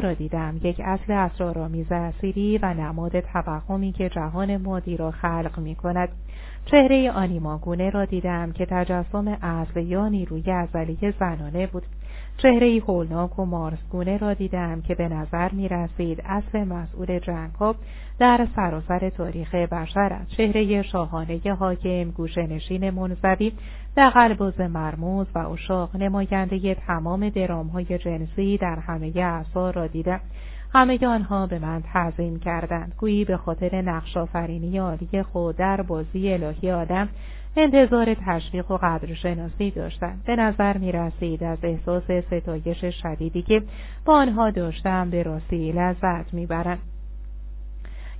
را دیدم. یک اصل اسرارآمیز اصیلی و نماد توهمی که جهان مادی را خلق می کند چهره آنیماگونه را دیدم که تجسم اصل یا نیروی ازلی زنانه بود. چهره هولناک و مارسگونه را دیدم که به نظر می رسید اصل مسئول جنگ در سراسر تاریخ بشر است. چهره شاهانه حاکم گوشنشین منزوی قلبوز مرموز و اشاق نماینده تمام درام های جنسی در همه اعصا را دیدم. همه آنها به من تعظیم کردند. گویی به خاطر نقش آفرینی عالی خود در بازی الهی آدم انتظار تشویق و قدرشناسی داشتند به نظر می رسید از احساس ستایش شدیدی که با آنها داشتم به راستی لذت می‌برند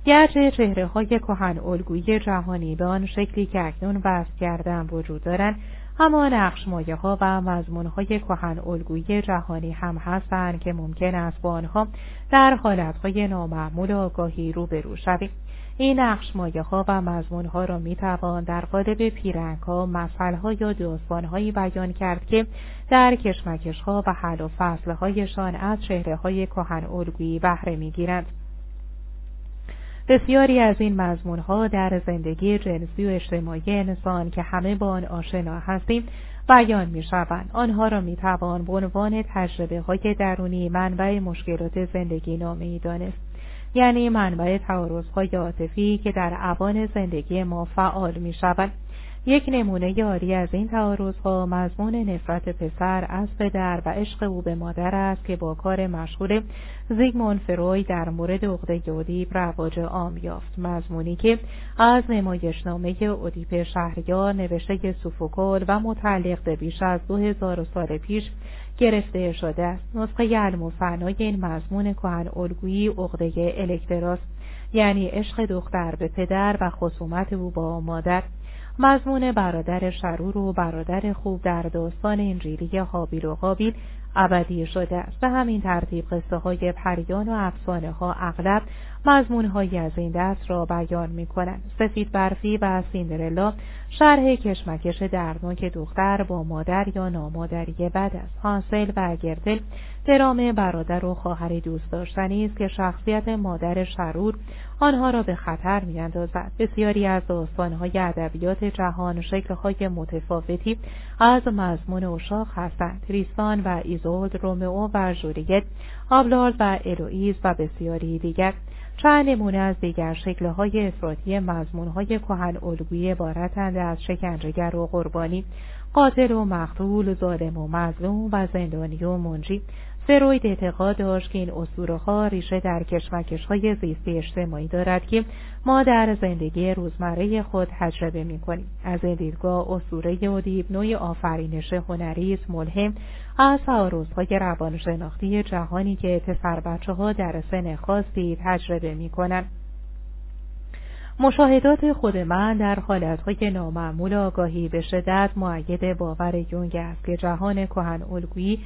گرچه چهره های کهن الگویی جهانی به آن شکلی که اکنون وضع کردن وجود دارند اما نقش مایه ها و مضمون های کهن الگویی جهانی هم هستند که ممکن است با آنها در حالت های نامعمول آگاهی روبرو شویم. این نقش مایه ها و مضمون ها را می توان در قالب پیرنگ ها مسئله ها یا داستان هایی بیان کرد که در کشمکش ها و حل و فصل هایشان از چهره های کهن الگویی بهره می گیرند. بسیاری از این مضمون ها در زندگی جنسی و اجتماعی انسان که همه با آن آشنا هستیم بیان می شوند. آنها را می توان به عنوان تجربه های درونی منبع مشکلات زندگی نامه دانست. یعنی منبع تعارض های عاطفی که در اوان زندگی ما فعال می شوند. یک نمونه یاری از این ها مضمون نفرت پسر از پدر و عشق او به مادر است که با کار مشهور زیگموند فروی در مورد عقده اودیپ رواج عام یافت مضمونی که از نمایشنامه اودیپ شهریار نوشته سوفوکل و متعلق به بیش از دو هزار سال پیش گرفته شده. است نسخه المفنای این مضمون کهن الگویی عقده الکتراس یعنی عشق دختر به پدر و خصومت او با مادر. مضمون برادر شرور و برادر خوب در داستان انجیلی حابیل و قابیل ابدی شده است. به همین ترتیب قصه های پریان و افسانه ها اغلب مضمون های از این دست را بیان می کنند. سفید برفی و سیندرلا شرح کشمکش دردناک دختر با مادر یا نامادری بد است. هانسل و گردل درام برادر و خواهر دوست داشتنی است که شخصیت مادر شرور آنها را به خطر میاندازد بسیاری از داستانهای ادبیات جهان شکلهای متفاوتی از مضمون اشاق هستند تریستان و ایزولد رومئو و ژولیت آبلارد و الوئیز و بسیاری دیگر چند نمونه از دیگر شکلهای افراطی مضمونهای کهن الگویی عبارتند از شکنجهگر و قربانی قاتل و مقتول ظالم و مظلوم و زندانی و منجی فروید اعتقاد داشت که این اسطوره ها ریشه در کشمکش های زیستی اجتماعی دارد که ما در زندگی روزمره خود تجربه می کنیم. از این دیدگاه اسطوره اودیب نوع آفرینش هنری است ملهم از تعارضهای روانشناختی جهانی که پسر بچه ها در سن خاصی تجربه می کنند. مشاهدات خود من در حالتهای نامعمول آگاهی به شدت معید باور یونگ است که جهان کهن الگویی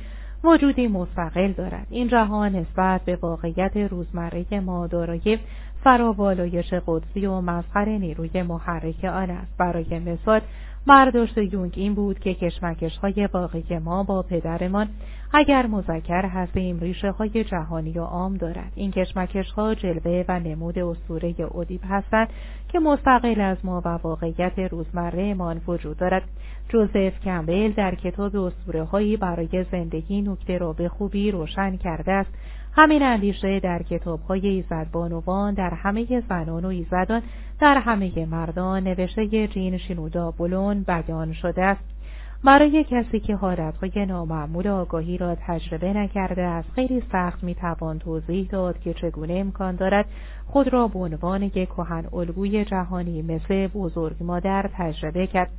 وجودی مستقل دارد این جهان نسبت به واقعیت روزمره ما دارای فراوالایش قدسی و مظهر نیروی محرک آن است برای مثال برداشت یونگ این بود که کشمکش های واقعی ما با پدرمان اگر مذکر هستیم ریشه های جهانی و عام دارد. این کشمکش ها جلوه و نمود اسطوره اودیب هستند که مستقل از ما و واقعیت روزمره من وجود دارد. جوزف کمبل در کتاب اسطوره هایی برای زندگی نکته را به خوبی روشن کرده است. همین اندیشه در کتاب های ایزدبانوان در همه زنان و ایزدان در همه مردان نوشته جین شینودا بولون بیان شده است. برای کسی که حالتهای نامعمول آگاهی را تجربه نکرده است خیلی سخت می‌توان توضیح داد که چگونه امکان دارد خود را به عنوان یک کهن الگوی جهانی مثل بزرگ مادر تجربه کرد.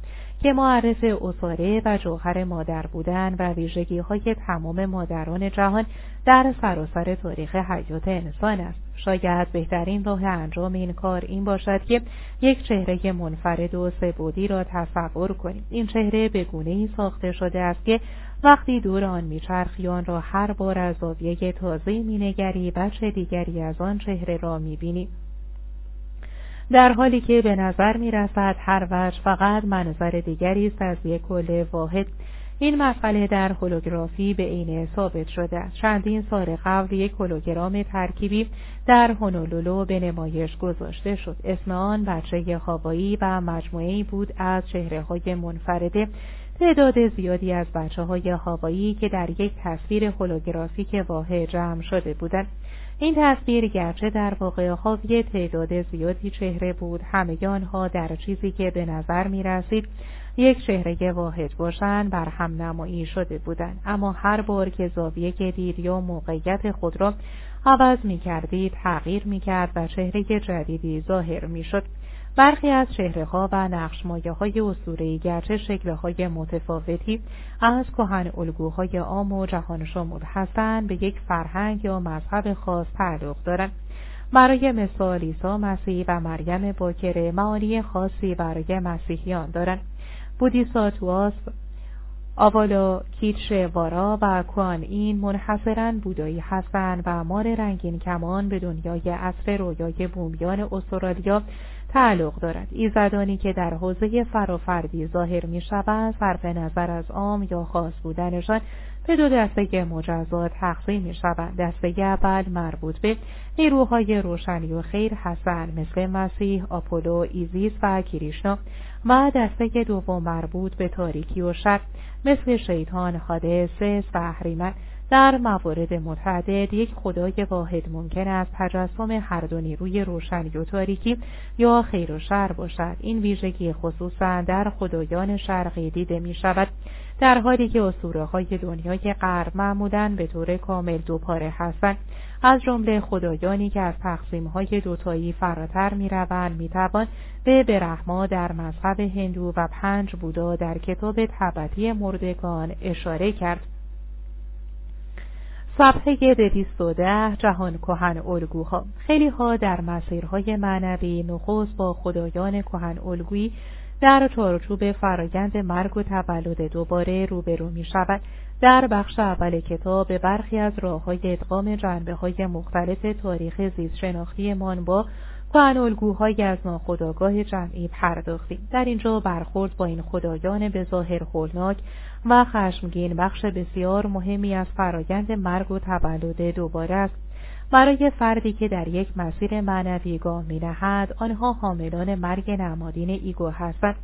که معرف اصاره و جوهر مادر بودن و ویژگی های تمام مادران جهان در سراسر تاریخ حیات انسان است. شاید بهترین راه انجام این کار این باشد که یک چهره منفرد و سبودی را تصور کنیم. این چهره به گونه ای ساخته شده است که وقتی دور آن میچرخی را هر بار از زاویه تازه مینگری بچه دیگری از آن چهره را می‌بینی. در حالی که به نظر می رسد هر وجه فقط منظر دیگری است از یک کل واحد این مسئله در هولوگرافی به عین ثابت شده چندین سال قبل یک هولوگرام ترکیبی در هونولولو به نمایش گذاشته شد. اسم آن بچه هاوایی و مجموعه بود از چهره های منفرده تعداد زیادی از بچه های هاوایی که در یک تصویر هولوگرافیک واحد جمع شده بودند. این تصویر گرچه در واقع حاوی تعداد زیادی چهره بود همه آنها در چیزی که به نظر می رسید یک چهره واحد باشند بر هم نمایی شده بودند اما هر بار که زاویه دید یا موقعیت خود را عوض می کردید تغییر می کرد و چهره جدیدی ظاهر می شد برخی از چهره ها و نقش مایه های اسطوره‌ای گرچه شکل های متفاوتی از کهن الگوهای عام و جهان شمول هستند به یک فرهنگ یا مذهب خاص تعلق دارند. برای مثال عیسی مسیح و مریم باکره معانی خاصی برای مسیحیان دارند. بودیساتواس آوالا کیچ وارا و کوان این منحصرا بودایی هستند و مار رنگین کمان به دنیای عصر رویای بومیان استرالیا تعلق دارد. ایزدانی که در حوزه فرافردی ظاهر می شود صرف نظر از عام یا خاص بودنشان به دو دسته مجزا تقسیم می شود دسته اول مربوط به نیروهای روشنی و خیر هستند مثل مسیح آپولو ایزیس و کریشنا. و دسته دوم مربوط به تاریکی و شر مثل شیطان هادس و اهریمن در موارد متعدد یک خدای واحد ممکن است تجسم هر دو نیروی روشنی و تاریکی یا خیر و شر باشد. این ویژگی خصوصا در خدایان شرقی دیده می شود. در حالی که اسطوره های دنیای غرب معمولا به طور کامل دوپاره هستند از جمله خدایانی که از تقسیم های دوتایی فراتر می روند می توان به برهما در مذهب هندو و پنج بودا در کتاب تبتی مردگان اشاره کرد. صفحه ده جهان کهن الگوها خیلی ها در مسیرهای معنوی نخست با خدایان کهن الگویی در چارچوب فرایند مرگ و تولد دوباره روبرو می شود. در بخش اول کتاب برخی از راه های ادغام جنبه های مختلف تاریخ زیست شناختیمان با کهن الگوهای از ناخداگاه جمعی پرداختیم در اینجا برخورد با این خدایان به ظاهر هولناک و خشمگین بخش بسیار مهمی از فرایند مرگ و تولد دوباره است. برای فردی که در یک مسیر معنوی گام نهد آنها حاملان مرگ نمادین ایگو هستند.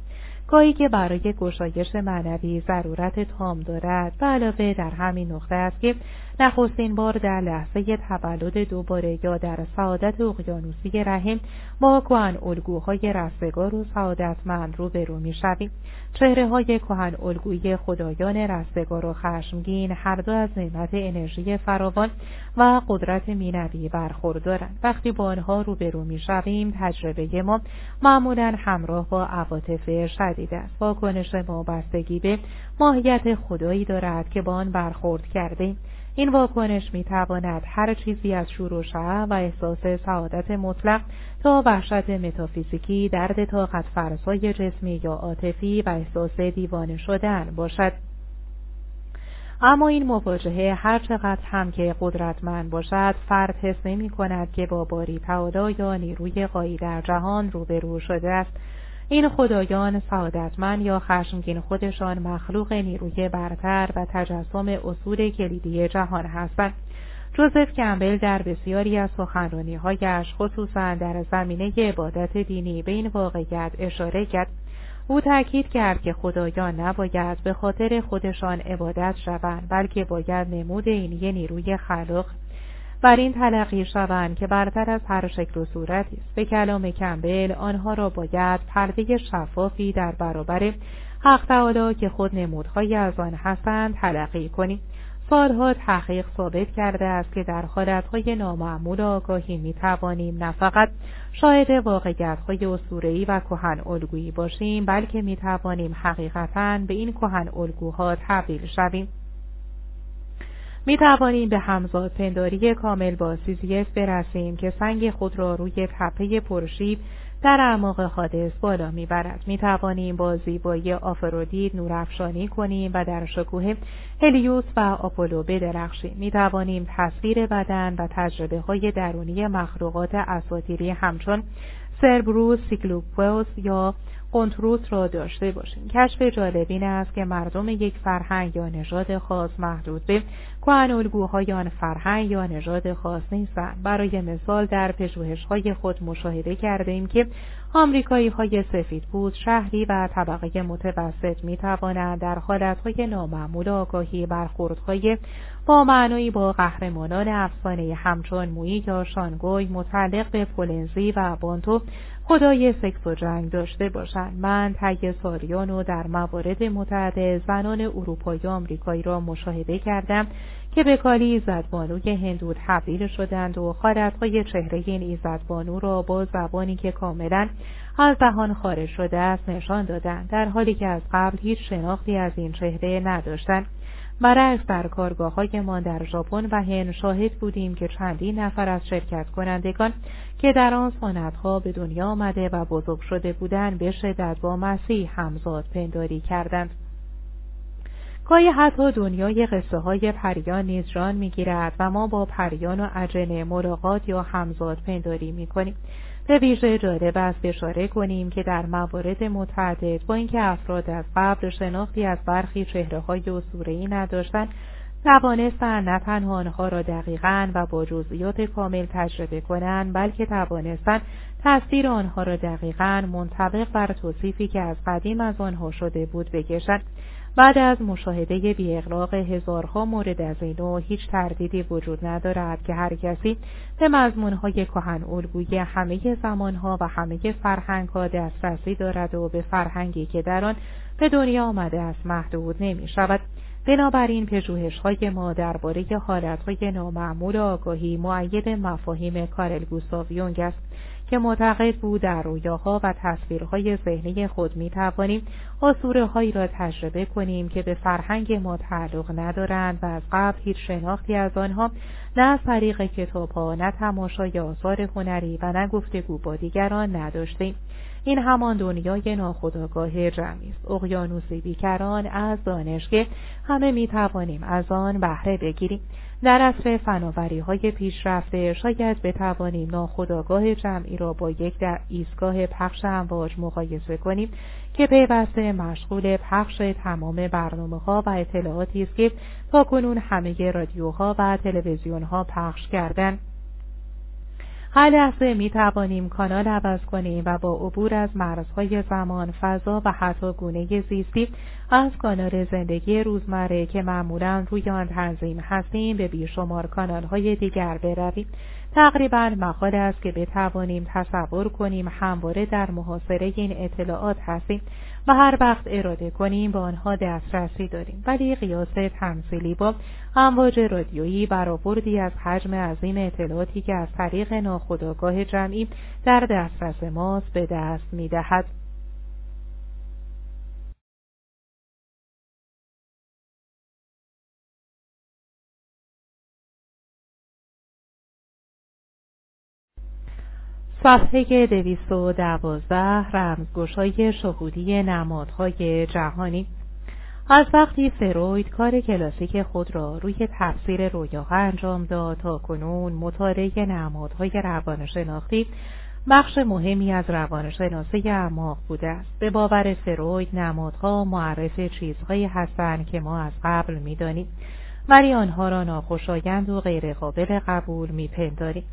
گاهی که برای گشایش معنوی ضرورت تام دارد و علاوه در همین نقطه است که نخستین بار در لحظه تولد دوباره یا در سعادت اقیانوسی رحم با کهن الگوهای رستگار و سعادتمند روبرو می‌شویم. چهره های کهن الگوی خدایان رستگار و خشمگین هر دو از نعمت انرژی فراوان و قدرت مینوی برخوردارند. وقتی با آنها روبرو می‌شویم تجربه ما معمولا همراه با عواطف شدید است. واکنش ما بستگی به ماهیت خدایی دارد که با آن برخورد کردیم. این واکنش می تواند هر چیزی از شور و و احساس سعادت مطلق تا وحشت متافیزیکی درد طاقت فرسای جسمی یا عاطفی و احساس دیوانه شدن باشد. اما این مواجهه هر چقدر هم که قدرتمند باشد فرد حس نمی کند که با باری تعالی یا نیروی قایی در جهان روبرو شده است. این خدایان سعادتمند یا خشمگین خودشان مخلوق نیروی برتر و تجسم اصول کلیدی جهان هستند. جوزف کمبل در بسیاری از هایش خصوصا در زمینه عبادت دینی به این واقعیت اشاره کرد. او تاکید کرد که خدایان نباید به خاطر خودشان عبادت شوند بلکه باید نمود اینی نیروی خلق بر این تلقی شوند که برتر از هر شکل و صورتی است. به کلام کمبل آنها را باید پرده شفافی در برابر حق تعالی که خود نمودهایی از آن هستند تلقی کنیم. سالها تحقیق ثابت کرده است که در حالتهای نامعمول آگاهی می توانیم نه فقط شاهد واقعیتهای اسطوره‌ای و کهن الگویی باشیم بلکه می توانیم حقیقتا به این کهن الگوها تبدیل شویم. می توانیم به همزاد پنداری کامل با سیزیف برسیم که سنگ خود را روی تپه پرشیب در اعماق حادث بالا می‌برد. می توانیم با زیبایی آفرودید نورافشانی کنیم و در شکوه هلیوس و آپولو بدرخشیم. می توانیم تصویر بدن و تجربه های درونی مخلوقات اساطیری همچون سربروس سیکلوپوس یا کنتروس را داشته باشیم. کشف جالب این است که مردم یک فرهنگ یا نژاد خاص محدود به کهن الگوهای آن فرهنگ یا نژاد خاص نیستند برای مثال در پژوهش‌های خود مشاهده کردیم که آمریکایی های سفید شهری و طبقه متوسط می توانند در حالتهای نامعمول آگاهی برخوردهای با معنایی با قهرمانان افسانه همچون مویی یا شانگوی متعلق به پولنزی و بانتو خدای سکس و جنگ داشته باشند من تگ ساریان و در موارد متعدد زنان اروپایی و آمریکایی را مشاهده کردم که به کالی ایزدبانوی هندو تبدیل شدند و حالتهای چهره این ایزدبانو را با زبانی که کاملا از دهان خارج شده است نشان دادند. در حالی که از قبل هیچ شناختی از این چهره نداشتند. برعکس در کارگاههایمان در ژاپن و هند شاهد بودیم که چندین نفر از شرکت کنندگان که در آن سنتها به دنیا آمده و بزرگ شده بودند به شدت با مسیح همزاد پنداری کردند. گاهی حتی دنیای قصه های پریان نیز جان می‌گیرد و ما با پریان و عجنه ملاقات یا همزاد پنداری می‌کنیم. به ویژه جالب است اشاره کنیم که در موارد متعدد با اینکه افراد از قبل شناختی از برخی چهره های ای نداشتند توانستند نه تنها آنها را دقیقا و با جزئیات کامل تجربه کنند بلکه توانستند تاثیر آنها را دقیقا منطبق بر توصیفی که از قدیم از آنها شده بود بکشند. بعد از مشاهده بی اغراق هزارها مورد از این نوع هیچ تردیدی وجود ندارد که هر کسی به مضمونهای کهن الگوی همه زمانها و همه فرهنگها دسترسی دارد و به فرهنگی که در آن به دنیا آمده است محدود نمی شود. بنابراین پژوهش‌های ما درباره حالتهای نامعمول آگاهی معید مفاهیم کارل گوستاو یونگ است که معتقد بود در رویاها و تصویرهای ذهنی خود می توانیم هایی را تجربه کنیم که به فرهنگ ما تعلق ندارند و از قبل هیچ شناختی از آنها نه از طریق کتابها نه تماشای آثار هنری و نه گفتگو با دیگران نداشتیم. این همان دنیای ناخودآگاه جمعی است. اقیانوسی بیکران از دانش که همه می توانیم از آن بهره بگیریم. در اصر فناوری های پیشرفته شاید بتوانیم ناخودآگاه جمعی را با یک در ایستگاه پخش امواج مقایسه کنیم که پیوسته مشغول پخش تمام برنامه ها و اطلاعاتی است که کنون همه رادیوها و تلویزیون ها پخش کردند هر لحظه می توانیم کانال عوض کنیم و با عبور از مرزهای زمان، فضا و حتی گونه زیستی از کانال زندگی روزمره که معمولا روی آن تنظیم هستیم به بیشمار کانالهای دیگر برویم. تقریبا محال است که بتوانیم تصور کنیم همواره در محاصره این اطلاعات هستیم و هر وقت اراده کنیم به آنها دسترسی داریم ولی قیاس تمثیلی با امواج رادیویی برآوردی از حجم عظیم اطلاعاتی که از طریق ناخودآگاه جمعی در دسترس ماست به دست می‌دهد صفحه دویست و دوازده رمزگشای شهودی نمادهای جهانی. از وقتی فروید کار کلاسیک خود را روی تفسیر رویاها انجام داد تا کنون مطالعه نمادهای روانشناختی بخش مهمی از روانشناسی اعماق بوده است. به باور فروید نمادها معرف چیزهایی هستند که ما از قبل می‌دانیم ولی آنها را ناخوشایند و غیرقابل قبول میپنداریم.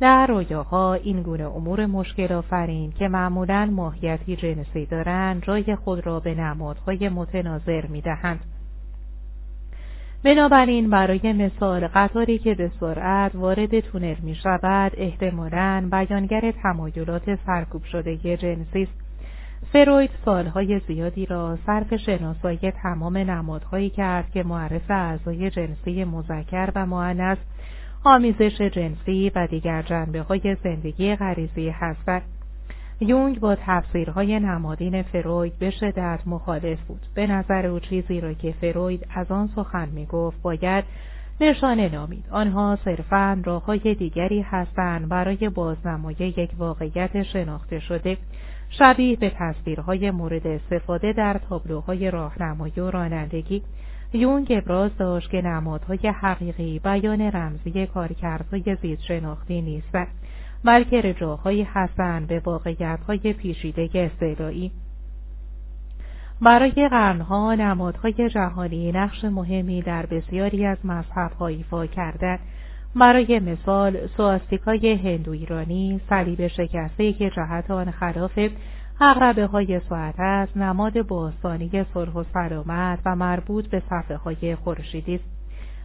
در رویاها این گونه امور مشکل آفرین که معمولا ماهیتی جنسی دارند جای خود را به نمادهای متناظر می دهند. بنابراین برای مثال قطاری که به سرعت وارد تونل می شود احتمالا بیانگر تمایلات سرکوب شده جنسی است فروید سالهای زیادی را صرف شناسایی تمام نمادهایی کرد که معرف اعضای جنسی مذکر و معنیست آمیزش جنسی و دیگر جنبه های زندگی غریزی هستند. یونگ با تفسیرهای نمادین فروید به شدت مخالف بود. به نظر او چیزی را که فروید از آن سخن می گفت باید نشانه نامید. آنها صرفا راه های دیگری هستند برای بازنمایی یک واقعیت شناخته شده شبیه به تصویرهای مورد استفاده در تابلوهای راهنمایی و رانندگی یونگ ابراز داشت که نمادهای حقیقی بیان رمزی کارکردهای زیست شناختی نیستند بلکه رجاهایی هستند به واقعیتهای پیچیده استعلایی. برای قرنها نمادهای جهانی نقش مهمی در بسیاری از مذهبها ایفا کردند برای مثال سواستیکای هندو ایرانی صلیب شکسته که جهت آن خلاف اقربه های ساعت است نماد باستانی صلح و سلامت و مربوط به صفحه های خورشیدی است.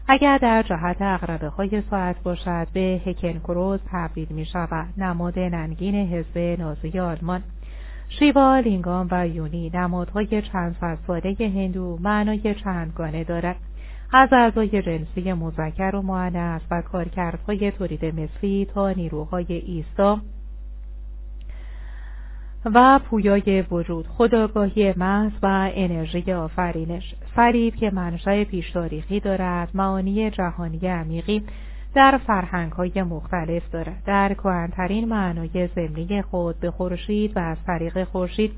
اگر در جهت اقربه های ساعت باشد به هکنکروز تبدیل می شود نماد ننگین حزب نازی آلمان. شیوا، لینگام و یونی نمادهای چند ساله هندو معنای چندگانه دارد. از اعضای جنسی مذکر و معنیس و کارکردهای تولید مثلی تا نیروهای ایستا و پویای وجود خداگاهی محض و انرژی آفرینش. صلیب که منشأ پیش تاریخی دارد معانی جهانی عمیقی در فرهنگ های مختلف دارد. در کهنترین معنای زمینی خود به خورشید و از طریق خورشید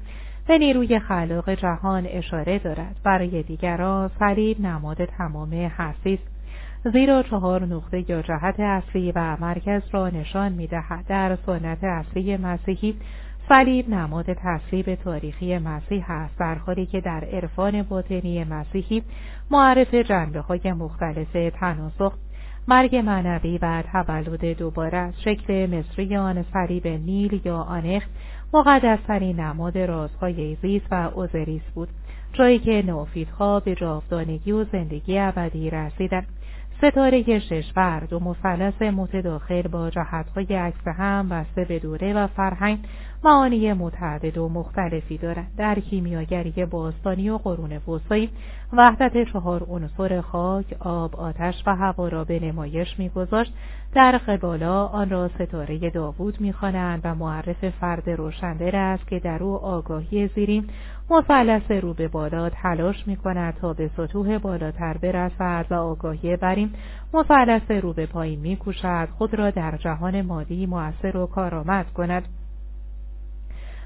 به نیروی خلاق جهان اشاره دارد. برای دیگران صلیب نماد تمام هستی است. زیرا چهار نقطه یا جهت اصلی و مرکز را نشان می‌دهد. در سنت اصلی مسیحی صلیب نماد تصلیب تاریخی مسیح است. در حالی که در عرفان باطنی مسیحی معرف جنبه های مختلف تناسخ مرگ معنوی و تولد دوباره از شکل مصری آن صلیب نیل یا آنخ مقدسترین نماد رازهای زیست و اوزریس بود. جایی که نوفیدها به جاودانگی و زندگی ابدی رسیدند. ستاره ششور دو مثلث متداخل با جهتهای عکس هم بسته به دوره و فرهنگ معانی متعدد و مختلفی دارند در کیمیاگری باستانی و قرون وسطایی وحدت چهار عنصر خاک آب آتش و هوا را به نمایش میگذاشت. در قبالا آن را ستاره داوود می‌خوانند و معرف فرد روشندر است که در او آگاهی زیرین مثلث رو به بالا تلاش می کند تا به سطوح بالاتر برسد و آگاهی بریم. مثلث رو به پایین می کوشد خود را در جهان مادی مؤثر و کارآمد کند.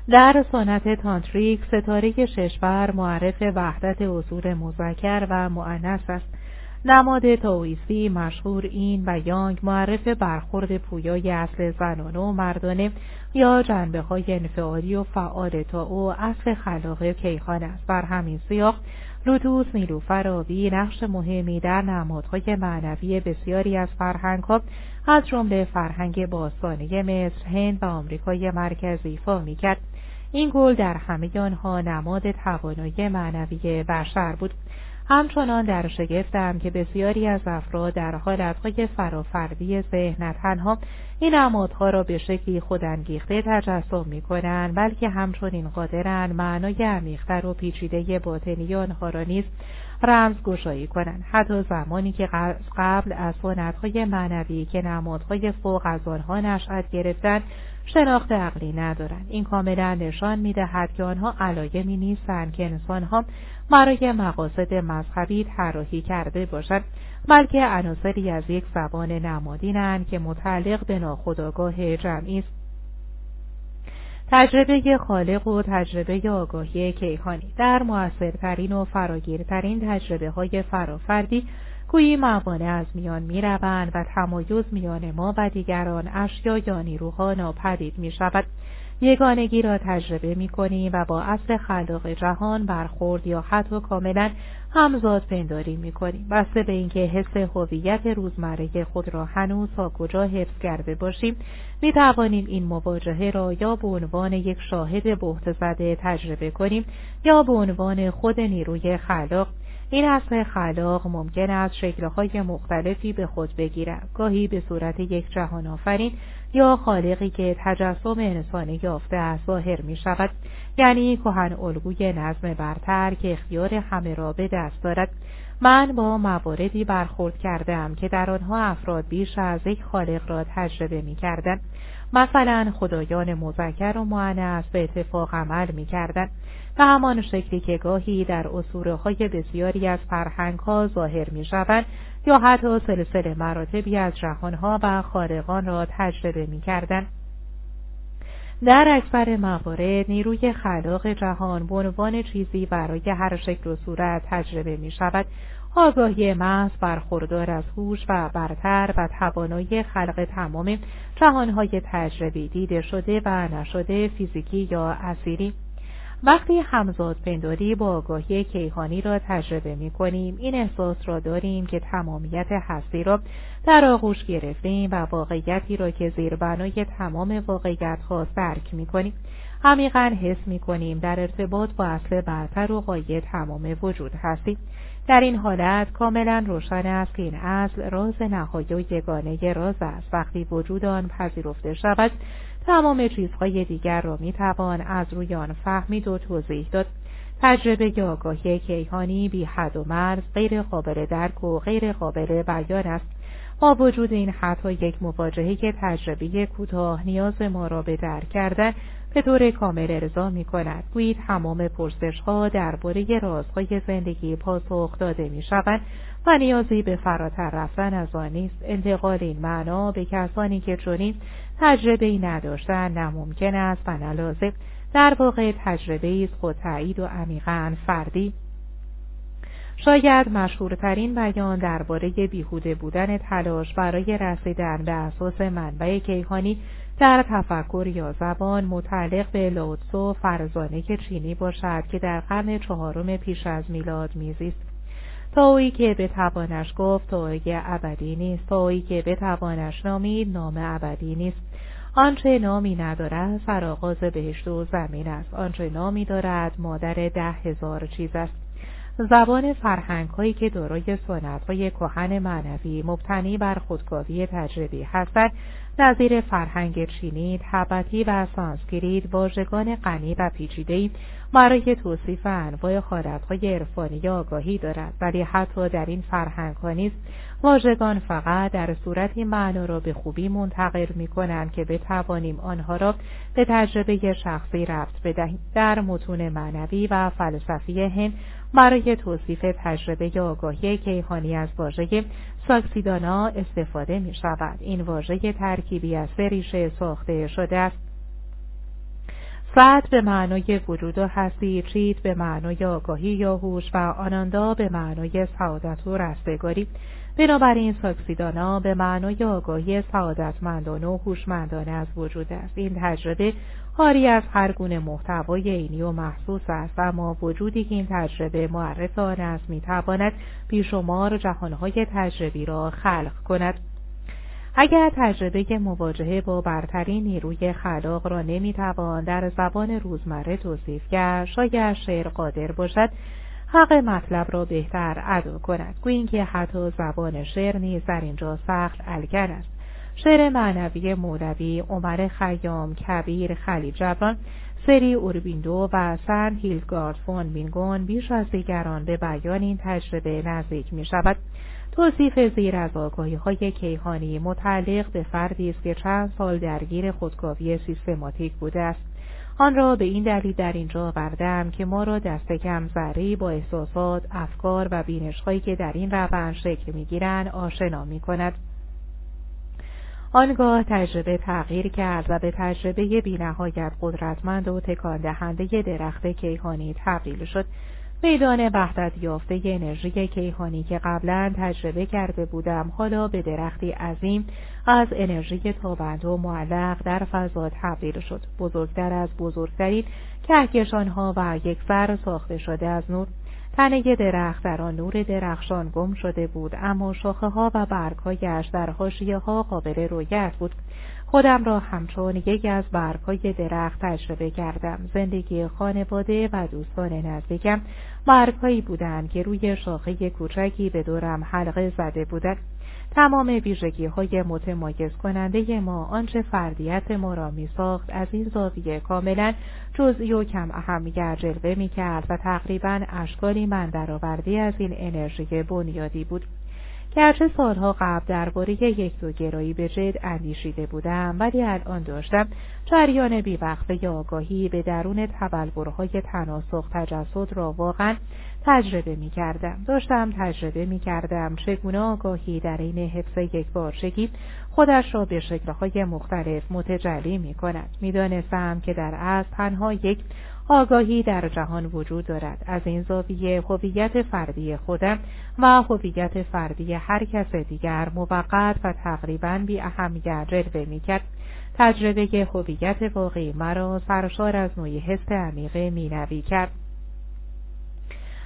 در سنت تانتریک ستاره ششبر معرف وحدت اصول مذکر و معنس است. نماد تاویسی مشهور این و یانگ معرف برخورد پویای اصل زنانه و مردانه یا جنبه های انفعالی و فعال تا او اصل خلاق کیخان است. بر همین سیاق لوتوس نیلوفر نقش مهمی در نمادهای معنوی بسیاری از فرهنگها از جمله فرهنگ باستانی مصر هند و آمریکای مرکزی ایفا می‌کرد. این گل در همه آنها نماد توانایی معنوی بشر بود. همچنان در شگفتم که بسیاری از افراد در حالتهای فرافردی ذهن تنها این نمادها را به شکلی خودانگیخته تجسم می کنند بلکه همچنین قادرند معنای عمیقتر و پیچیده باطنی آنها را نیز رمزگشایی کنند. حتی زمانی که قبل از سنتهای معنوی که نمادهای فوق از آنها نشأت گرفتند شناخت عقلی ندارند. این کاملا نشان می‌دهد که آنها علایمی نیستند که انسانها برای مقاصد مذهبی طراحی کرده باشد بلکه عناصری از یک زبان نمادینند که متعلق به ناخودآگاه جمعی است تجربه خالق و تجربه آگاهی کیهانی در موثرترین و فراگیرترین تجربه های فرافردی گویی موانع از میان می‌روند و تمایز میان ما و دیگران اشیا یا نیروها ناپدید می شود. یگانگی را تجربه می کنیم و با اصل خلاق جهان برخورد یا حتی کاملا همزاد پنداری می کنیم بسته به اینکه حس هویت روزمره خود را هنوز تا کجا حفظ کرده باشیم می توانیم این مواجهه را یا به عنوان یک شاهد بهت زده تجربه کنیم یا به عنوان خود نیروی خلاق این اصل خلاق ممکن است شکلهای مختلفی به خود بگیرد گاهی به صورت یک جهان آفرین یا خالقی که تجسم انسانی یافته از ظاهر می شود یعنی کهن الگوی نظم برتر که اختیار همه را به دست دارد من با مواردی برخورد کردم که در آنها افراد بیش از یک خالق را تجربه می کردن. مثلا خدایان مذکر و معنیس به اتفاق عمل می کردن. به همان شکلی که گاهی در اصوره بسیاری از فرهنگ ها ظاهر می شود یا حتی سلسله مراتبی از جهانها و خارقان را تجربه می کردن. در اکثر موارد نیروی خلاق جهان به عنوان چیزی برای هر شکل و صورت تجربه می شود آگاهی محض برخوردار از هوش و برتر و توانایی خلق تمام جهانهای تجربی دیده شده و نشده فیزیکی یا اسیری وقتی همزاد پنداری با آگاهی کیهانی را تجربه می کنیم این احساس را داریم که تمامیت هستی را در آغوش گرفتیم و واقعیتی را که زیربنای تمام واقعیت ها درک می کنیم عمیقا حس می کنیم در ارتباط با اصل برتر و قایه تمام وجود هستیم. در این حالت کاملا روشن است که این اصل راز نهایی و یگانه راز است. وقتی وجود آن پذیرفته شود تمام چیزهای دیگر را می‌توان از روی آن فهمید و توضیح داد. تجربه آگاهی کیهانی بی حد و مرز غیر قابل درک و غیر قابل بیان است. با وجود این حتی یک مواجهه که تجربه کوتاه نیاز ما را به درک کردن به طور کامل ارضا می کند گویی تمام پرسش ها درباره رازهای زندگی پاسخ داده می شوند و نیازی به فراتر رفتن از آن نیست. انتقال این معنا به کسانی که چنین تجربه ای نداشتن نممکن است و نلازم. در واقع تجربه است خود تایید و عمیقا فردی. شاید مشهورترین بیان درباره بیهوده بودن تلاش برای رسیدن به اساس منبع کیهانی در تفکر یا زبان متعلق به لوتسو فرزانه چینی باشد که در قرن چهارم پیش از میلاد میزیست. تاویی که به توانش گفت تاوی ابدی نیست تاویی که به توانش نامید نام ابدی نیست. آنچه نامی ندارد سرآغاز بهشت و زمین است. آنچه نامی دارد مادر ده هزار چیز است. زبان فرهنگ هایی که دارای سنت های کهن معنوی مبتنی بر خودکاوی تجربی هستند نظیر فرهنگ چینی، تبتی و سانسکریت واژگان غنی و پیچیدهای برای توصیف انواع حالتهای عرفانی آگاهی دارد ولی حتی در این فرهنگ ها نیز واژگان فقط در صورتی معنا را به خوبی منتقل می کنند که بتوانیم آنها را به تجربه شخصی ربط بدهیم. در متون معنوی و فلسفی هند برای توصیف تجربه آگاهی کیهانی از واژه ساکسیدانا استفاده می شود. این واژه ترکیبی از سه ریشه ساخته شده است. فت به معنای وجود و هستی، چیت به معنای آگاهی یا هوش و آناندا به معنای سعادت و رستگاری بنابراین ساکسیدانا به معنای آگاهی سعادتمندانه و هوشمندانه از وجود است این تجربه حاری از هر گونه محتوای عینی و محسوس است اما وجودی که این تجربه معرف آن است می‌تواند بیشمار جهانهای تجربی را خلق کند. اگر تجربه مواجهه با برترین نیروی خلاق را نمی‌توان در زبان روزمره توصیف کرد شاید شعر قادر باشد. حق مطلب را بهتر ادا کند. گویی که حتی زبان شعر نیز در اینجا سخت الگن است. شعر معنوی مولوی عمر خیام کبیر خلیل جبران سری اوربیندو و سن هیلگارد فون مینگون بیش از دیگران به بیان این تجربه نزدیک می شود توصیف زیر از آگاهی های کیهانی متعلق به فردی است که چند سال درگیر خودکاوی سیستماتیک بوده است آن را به این دلیل در اینجا آوردم که ما را دست کم ذری با احساسات، افکار و بینشهایی که در این روند شکل می‌گیرند آشنا می کند. آنگاه تجربه تغییر کرد و به تجربه بینهایت قدرتمند و تکان دهنده درخت کیهانی تبدیل شد. میدان وحدت یافته انرژی کیهانی که قبلا تجربه کرده بودم حالا به درختی عظیم از انرژی تابند و معلق در فضا تبدیل شد. بزرگتر از بزرگترین کهکشانها و یک سر ساخته شده از نور. تنه درخت در آن نور درخشان گم شده بود اما شاخه ها و برگهایش در حاشیه ها قابل رویت بود. خودم را همچون یکی از برگهای درخت تجربه کردم. زندگی خانواده و دوستان نزدیکم برگهایی بودند که روی شاخه کوچکی به دورم حلقه زده بودند. تمام ویژگی های متمایز کننده ما آنچه فردیت ما را می ساخت از این زاویه کاملا جزئی و کم اهمیت جلوه می کرد و تقریبا اشکالی من درآوردی از این انرژی بنیادی بود. گرچه سالها قبل درباره یک دو گرایی به جد اندیشیده بودم ولی الان داشتم جریان بیوقفه آگاهی به درون تبلورهای تناسخ تجسد را واقعا تجربه می کردم. داشتم تجربه می کردم چگونه آگاهی در این حفظ یک بارچگی خودش را به شکلهای مختلف متجلی می کند. می دانستم که در اصل تنها یک آگاهی در جهان وجود دارد از این زاویه هویت فردی خودم و هویت فردی هر کس دیگر موقت و تقریبا بی اهمیت جلوه می‌کرد تجربه هویت واقعی مرا سرشار از نوعی حس عمیق مینوی کرد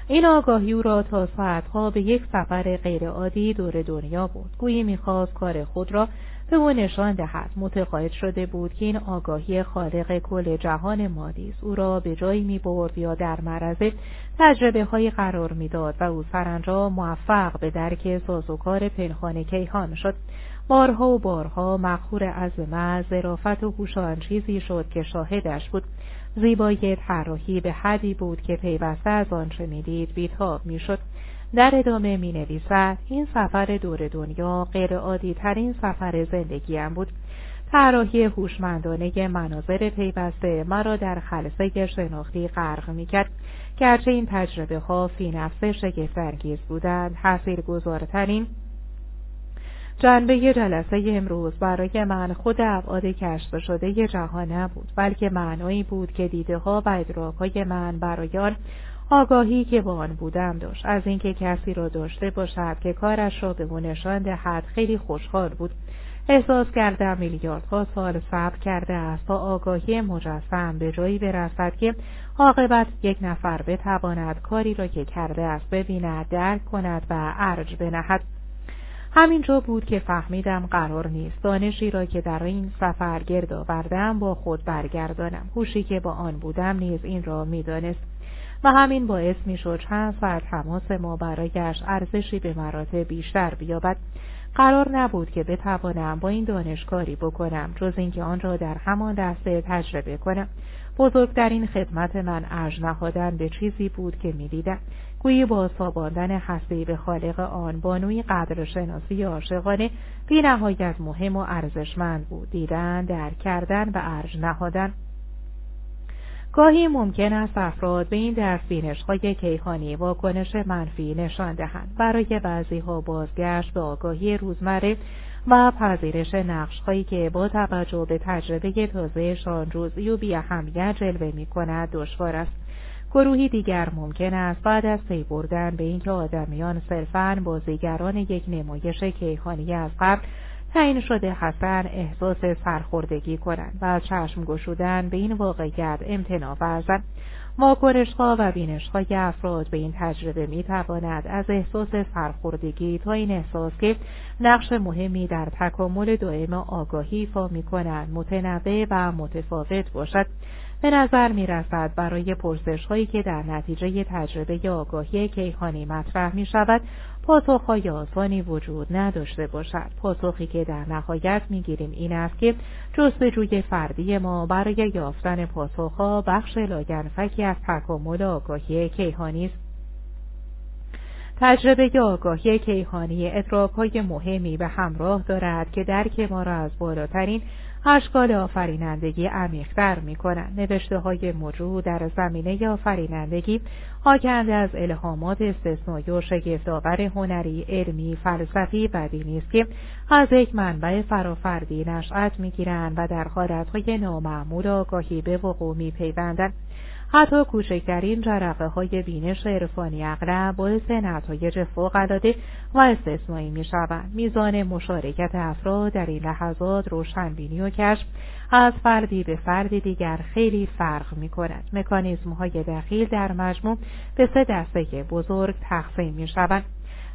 این آگاهی او را تا ساعتها به یک سفر غیرعادی دور دنیا بود گویی می‌خواست کار خود را به او نشان دهد. متقاعد شده بود که این آگاهی خالق کل جهان مادی او را به جایی می برد یا در معرض تجربه های قرار می‌داد و او سرانجام موفق به درک سازوکار پنهان کیهان شد. بارها و بارها مخور عظمت ظرافت و هوش چیزی شد که شاهدش بود. زیبایی طراحی به حدی بود که پیوسته از آنچه می‌دید بیتاب می‌شد. در ادامه می نویسد این سفر دور دنیا غیر عادی ترین سفر زندگیم بود. طراحی هوشمندانه مناظر پیوسته مرا در خلصه شناختی غرق می‌کرد. گرچه این تجربه ها فی نفس شگفتانگیز بودند گذارترین جنبه جلسه امروز برای من خود ابعاد کشف شده جهان نبود بلکه معنایی بود که دیده ها و ادراک های من برای آن آگاهی که با آن بودم داشت. از اینکه کسی را داشته باشد که کارش را به نشان دهد خیلی خوشحال بود. احساس کردم میلیاردها سال صبر کرده است تا آگاهی مجسم به جایی برسد که عاقبت یک نفر بتواند کاری را که کرده است ببیند درک کند و ارج بنهد. همینجا بود که فهمیدم قرار نیست. دانشی را که در این سفر گرد آوردم با خود برگردانم. هوشی که با آن بودم نیز این را می‌دانست. و همین باعث می‌شد چند ساعت تماس ما برایش ارزشی به مراتب بیشتر بیابد. قرار نبود که بتوانم با این دانشکاری بکنم جز اینکه آن را در همان دسته تجربه کنم. بزرگترین خدمت من ارج نهادن به چیزی بود که می‌دیدم. گویی با ساباندن هستی به خالق آن بانوی قدر شناسی عاشقانه بی نهایت مهم و ارزشمند بود. دیدن درک کردن و ارج نهادن. گاهی ممکن است افراد به این درسینش های کیهانی واکنش منفی نشان دهند. برای بعضی ها بازگشت به آگاهی روزمره و پذیرش نقش هایی که با توجه به تجربه تازهشان جزئی و بی اهمیت جلوه می کند دشوار است. گروهی دیگر ممکن است بعد از پی بردن به اینکه آدمیان صرفا بازیگران یک نمایش کیهانی از قبل تعیین شده حسن احساس سرخوردگی کنند و از چشم گشودن به این واقعیت امتناع ورزند. واکنشها و بینشهای افراد به این تجربه می تواند از احساس سرخوردگی تا این احساس که نقش مهمی در تکامل دائم آگاهی ایفا می کنند متنوع و متفاوت باشد. به نظر می رسد برای پرسش هایی که در نتیجه تجربه آگاهی کیهانی مطرح می شود پاسخهای آسانی وجود نداشته باشد. پاسخی که در نهایت می‌گیریم این است که جستجوی فردی ما برای یافتن پاسخها بخش لاینفکی از تکامل آگاهی کیهانی است. تجربه آگاهی کیهانی ادراک مهمی به همراه دارد که درک ما را از بالاترین اشکال آفرینندگی عمیقتر می کنند. نوشته های موجود در زمینه آفرینندگی حاکند از الهامات استثنایی و شگفتآور هنری، علمی، فلسفی و دینی است که از یک منبع فرافردی نشأت می‌گیرند و در حالتهای نامعمول آگاهی به وقوع میپیوندند حتی کوچکترین جرقه های بینش عرفانی اغلب باعث نتایج فوقالعاده و استثنایی می شوند. میزان مشارکت افراد در این لحظات روشنبینی و کشف از فردی به فردی دیگر خیلی فرق می کند. مکانیزم های دخیل در مجموع به سه دسته بزرگ تقسیم می شوند.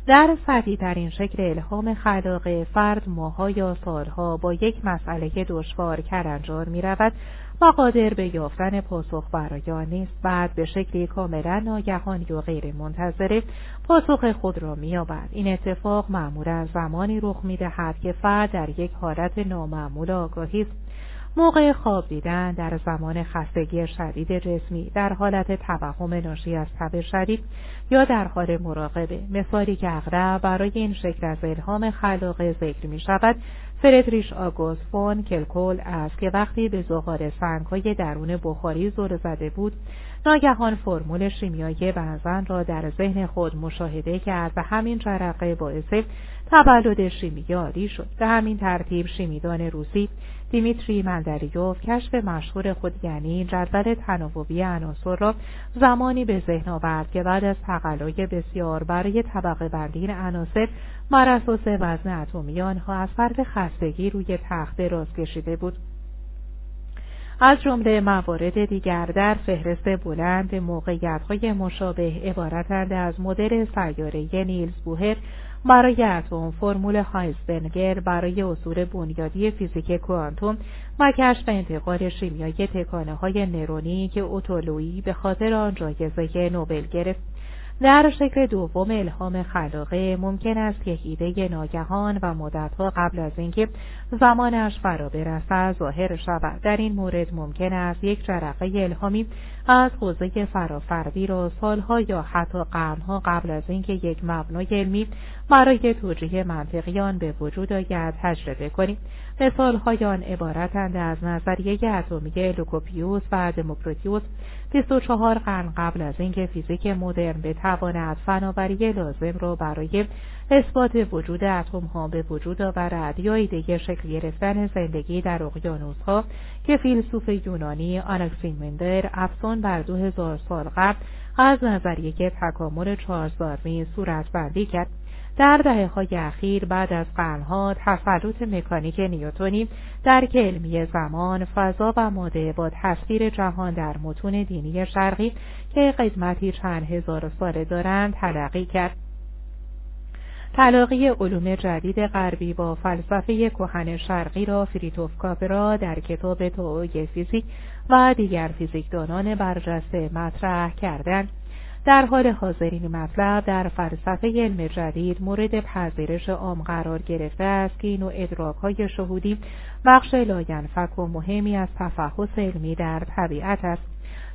در سطحی ترین شکل الهام خلاق فرد ماها یا سالها با یک مسئله دشوار کرنجار می رود و قادر به یافتن پاسخ برای آن نیست. بعد به شکلی کاملا ناگهانی و غیر منتظره پاسخ خود را مییابد. این اتفاق معمولا زمانی رخ می‌دهد که فرد در یک حالت نامعمول آگاهی است. موقع خواب دیدن در زمان خستگی شدید جسمی در حالت توهم ناشی از تب شدید یا در حال مراقبه. مثالی که اغلب برای این شکل از الهام خلاقه ذکر می شود فردریش آگوست فون کلکول است که وقتی به زغال سنگهای درون بخاری زور زده بود ناگهان فرمول شیمیایی بنزن را در ذهن خود مشاهده کرد و همین جرقه باعث تولد شیمیایی شد. به همین ترتیب شیمیدان روسی دیمیتری مندریوف کشف مشهور خود یعنی جدول تناوبی عناصر را زمانی به ذهن آورد که بعد از تقلای بسیار برای طبقه بندی عناصر بر اساس وزن اتمی آنها از فرق خستگی روی تخت دراز کشیده بود. از جمله موارد دیگر در فهرست بلند موقعیت‌های مشابه عبارتند از مدل سیاره نیلز بوهر برای اتم فرمول هایزنبرگر برای اصول بنیادی فیزیک کوانتوم و کشف انتقال شیمیایی تکانه های نرونی که اوتولویی به خاطر آن جایزه نوبل گرفت. در شکل دوم الهام خلاقه ممکن است یک ایده ناگهان و مدتها قبل از اینکه زمانش فرا برسد ظاهر شود. در این مورد ممکن است یک جرقه الهامی از حوزه فرافردی را سالها یا حتی قرنها قبل از اینکه یک مبنای علمی برای توجیه منطقیان به وجود آید تجربه کنیم. مثالهای آن عبارتند از نظریه اتمی لوکوپیوس و دموکریتوس 24 قرن قبل از اینکه فیزیک مدرن بتواند فناوری لازم را برای اثبات وجود اتم ها به وجود آورد یا ایده شکل گرفتن زندگی در اقیانوس ها که فیلسوف یونانی آناکسیمندر افسون بر دو هزار سال قبل از نظریه تکامل چارلز داروین صورت بندی کرد. در دهه های اخیر بعد از قرنها تسلط مکانیک نیوتونی در علمی زمان فضا و ماده با تصویر جهان در متون دینی شرقی که قدمتی چند هزار ساله دارند تلقی کرد. تلاقی علوم جدید غربی با فلسفه کهن شرقی را فریتوف کاپرا در کتاب توی فیزیک و دیگر فیزیکدانان برجسته مطرح کردند. در حال حاضر این مطلب در فلسفه علم جدید مورد پذیرش عام قرار گرفته است که این نوع ادراک های شهودی بخش لاینفک و مهمی از تفحص علمی در طبیعت است.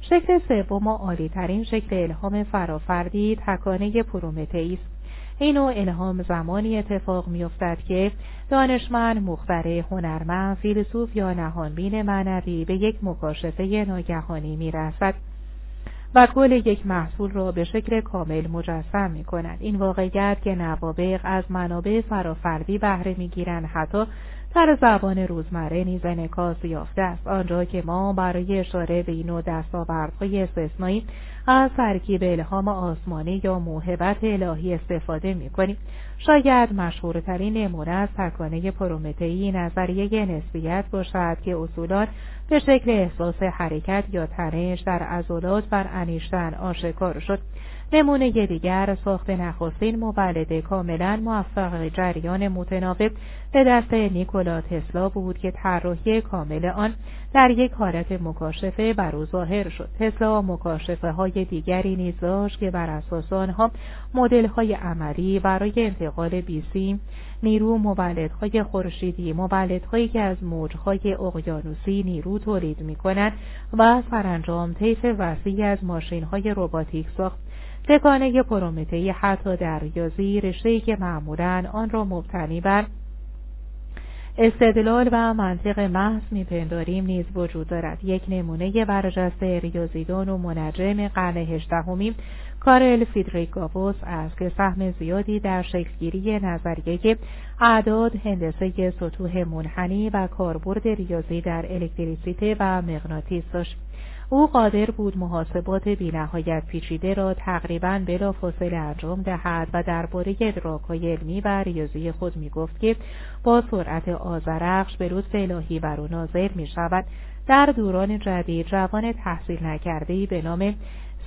شکل سوم و عالیترین شکل الهام فرافردی تکانه پرومته است. این نوع الهام زمانی اتفاق میافتد که دانشمند مخترع هنرمند فیلسوف یا نهانبین معنوی به یک مکاشفه ناگهانی می‌رسد. و کل یک محصول را به شکل کامل مجسم می کند. این واقعیت که نوابق از منابع فرافردی بهره می‌گیرند حتی در زبان روزمره نیز انعکاس یافته است آنجا که ما برای اشاره به این نوع دستاوردهای استثنایی از ترکیب الهام آسمانی یا موهبت الهی استفاده می کنیم. شاید مشهورترین نمونه از تکانه پرومتئی نظریه نسبیت باشد که اصولان به شکل احساس حرکت یا تنش در عضلات بر انیشتن آشکار شد. نمونه دیگر ساخت نخستین مولد کاملا موفق جریان متناوب. به دست نیکولا تسلا بود که طراحی کامل آن در یک حالت مکاشفه بر او ظاهر شد. تسلا مکاشفه های دیگری نیز داشت که بر اساس آنها مدل های عملی برای انتقال بیسی نیرو مولدهای خورشیدی مولدهایی که از موجهای اقیانوسی نیرو تولید می کنند و سرانجام طیف وسیعی از ماشینهای رباتیک ساخت. تکانه پرومتهی حتی در ریاضی رشته‌ای که معمولا آن را مبتنی بر استدلال و منطق محض میپنداریم نیز وجود دارد. یک نمونه برجسته ریاضیدان و منجم قرن هجدهمی کارل فیدریگاووس است که سهم زیادی در شکلگیری نظریه اعداد هندسه سطوح منحنی و کاربرد ریاضی در الکتریسیته و مغناطیس داشت. او قادر بود محاسبات بینهایت پیچیده را تقریبا بلافاصله انجام دهد و درباره ادراکهای علمی و ریاضی خود می‌گفت که با سرعت آزرخش به لطف الهی بر او ناظر می شود در دوران جدید جوان تحصیل نکردهی به نام